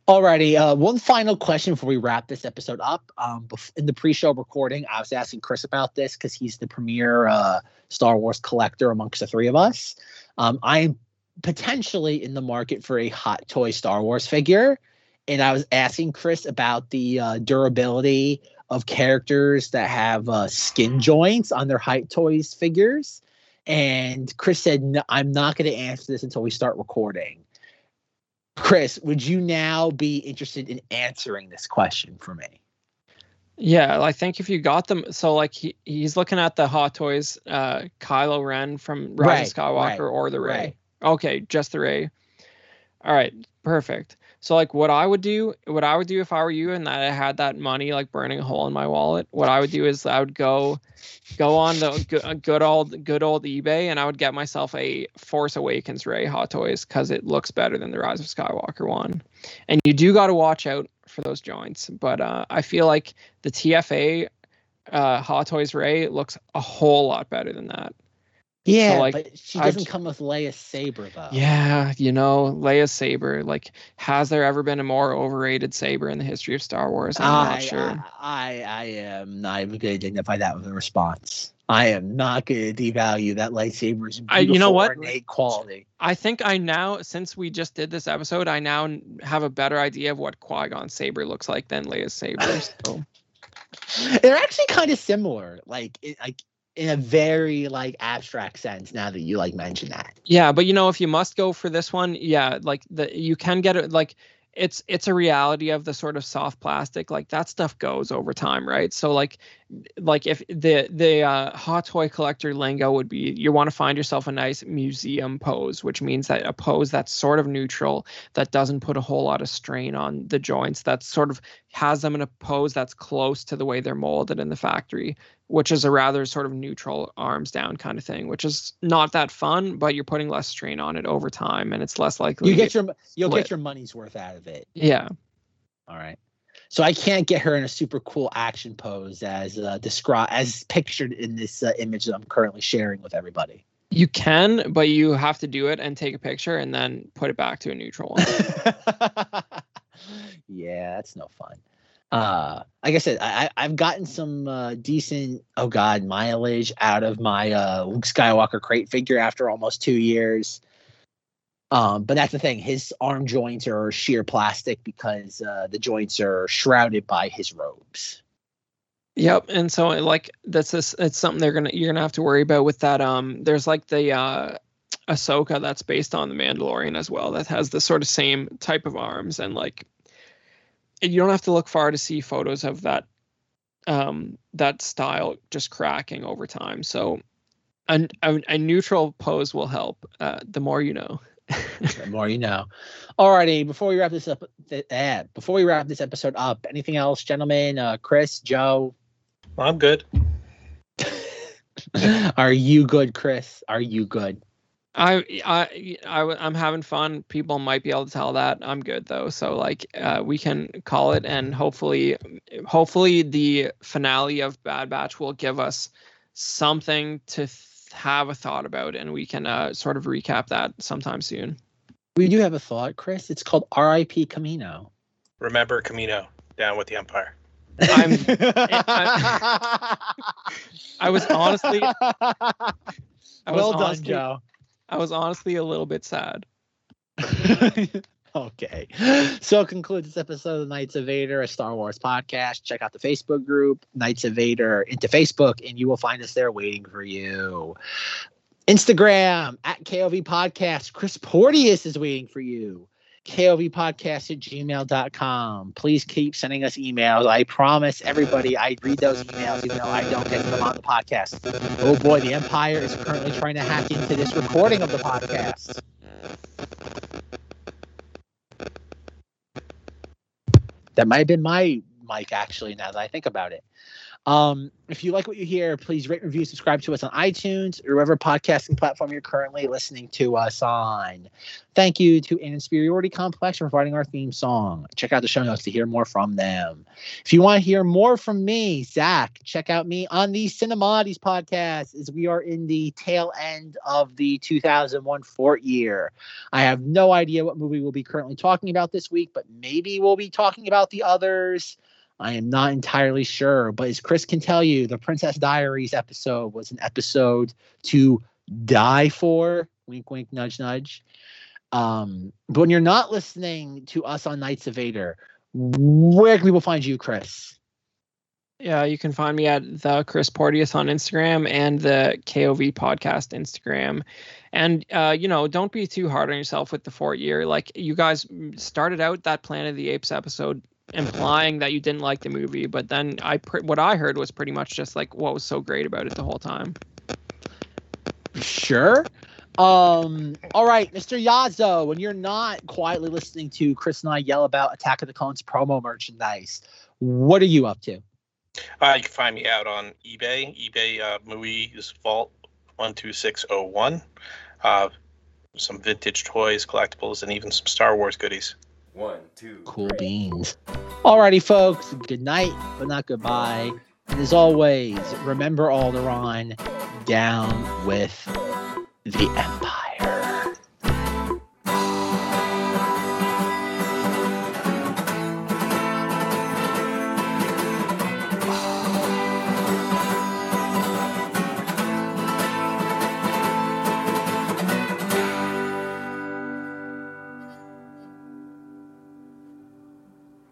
Alrighty, uh, one final question before we wrap this episode up. Um, in the pre-show recording, I was asking Chris about this because he's the premier uh, Star Wars collector amongst the three of us. Um, I'm potentially in the market for a hot toy Star Wars figure, and I was asking Chris about the uh, durability of characters that have uh, skin joints on their height Toys figures. And Chris said, no, I'm not going to answer this until we start recording. Chris, would you now be interested in answering this question for me? Yeah, I think if you got them, so like he, he's looking at the Hot Toys, uh, Kylo Ren from Rise Right, of Skywalker right, or the Rey. right. Okay, just the Rey. All right, perfect. So like what I would do, what I would do if I were you and that I had that money like burning a hole in my wallet, what I would do is I would go go on the good, old good old eBay and I would get myself a Force Awakens Rey Hot Toys cuz it looks better than the Rise of Skywalker one. And you do got to watch out for those joints, but uh, I feel like the TFA uh, Hot Toys Rey looks a whole lot better than that. Yeah, like, but she doesn't come with Leia saber though. Yeah, you know, Leia's saber. Like, has there ever been a more overrated saber in the history of Star Wars? I'm I, not sure. I, I, I am not even going to dignify that with a response. I am not going to devalue that lightsaber's I- you know what? ornate quality. I think I now, since we just did this episode, I now have a better idea of what Qui Gon's saber looks like than Leia's saber. So. They're actually kind of similar, like it, like in a very like abstract sense. Now that you like mention that, Yeah, but you know, if you must go for this one, yeah, like the you can get it like it's it's a reality of the sort of soft plastic like that stuff goes over time right so like like if the the uh, hot toy collector lingo would be you want to find yourself a nice museum pose which means that a pose that's sort of neutral that doesn't put a whole lot of strain on the joints that sort of has them in a pose that's close to the way they're molded in the factory which is a rather sort of neutral arms down kind of thing, which is not that fun, but you're putting less strain on it over time and it's less likely. you get your you'll split. get your money's worth out of it. yeah. All right. So I can't get her in a super cool action pose as uh, described as pictured in this uh, image that I'm currently sharing with everybody. You can, but you have to do it and take a picture and then put it back to a neutral one. yeah, that's no fun. Uh, like I said, I, I've gotten some uh, decent, oh god, mileage out of my uh, Luke Skywalker crate figure after almost two years. Um, but that's the thing; his arm joints are sheer plastic because uh, the joints are shrouded by his robes. Yep, and so like that's this it's something they're gonna you're gonna have to worry about with that. Um, there's like the uh, Ahsoka that's based on the Mandalorian as well that has the sort of same type of arms and like you don't have to look far to see photos of that um that style just cracking over time. So a, a, a neutral pose will help. Uh, the more you know. The more you know. Alrighty, before we wrap this up, th- eh, before we wrap this episode up, anything else, gentlemen? Uh, Chris, Joe, I'm good. are you good, Chris? Are you good? I I I am having fun. People might be able to tell that I'm good though. So like uh, we can call it, and hopefully, hopefully the finale of Bad Batch will give us something to th- have a thought about, and we can uh, sort of recap that sometime soon. We do have a thought, Chris. It's called R.I.P. Kamino. Remember Kamino down with the Empire. I'm- I was honestly- I was well done, honestly- Joe. I was honestly a little bit sad. okay. So concludes this episode of Knights of Vader, a Star Wars podcast. Check out the Facebook group, Knights of Vader, into Facebook, and you will find us there waiting for you. Instagram at KOV Podcast. Chris Porteous is waiting for you. KOV Podcast at gmail.com. Please keep sending us emails. I promise everybody I read those emails, even though I don't get them on the podcast. Oh boy, the Empire is currently trying to hack into this recording of the podcast. That might have been my mic, actually, now that I think about it. Um, if you like what you hear, please rate, review, subscribe to us on iTunes or whatever podcasting platform you're currently listening to us on. Thank you to An Inferiority Complex for providing our theme song. Check out the show notes to hear more from them. If you want to hear more from me, Zach, check out me on the Cinemodities podcast as we are in the tail end of the 2001 Fort year. I have no idea what movie we'll be currently talking about this week, but maybe we'll be talking about the others. I am not entirely sure, but as Chris can tell you, the Princess Diaries episode was an episode to die for. Wink, wink, nudge, nudge. Um, but when you're not listening to us on Knights of Vader, where can people find you, Chris? Yeah, you can find me at the Chris Porteous on Instagram and the KOV podcast Instagram. And uh, you know, don't be too hard on yourself with the Fort year. Like you guys started out that Planet of the Apes episode implying that you didn't like the movie, but then I pre- what I heard was pretty much just like what was so great about it the whole time. Sure. Um, all right, Mr. Yazo, when you're not quietly listening to Chris and I yell about Attack of the Clones promo merchandise, what are you up to? Uh, you can find me out on eBay. eBay uh, movies vault one two six zero one. Uh, some vintage toys, collectibles, and even some Star Wars goodies. One, two, Cool three. beans. Alrighty, folks. Good night, but not goodbye. And as always, remember Alderaan, down with the Empire.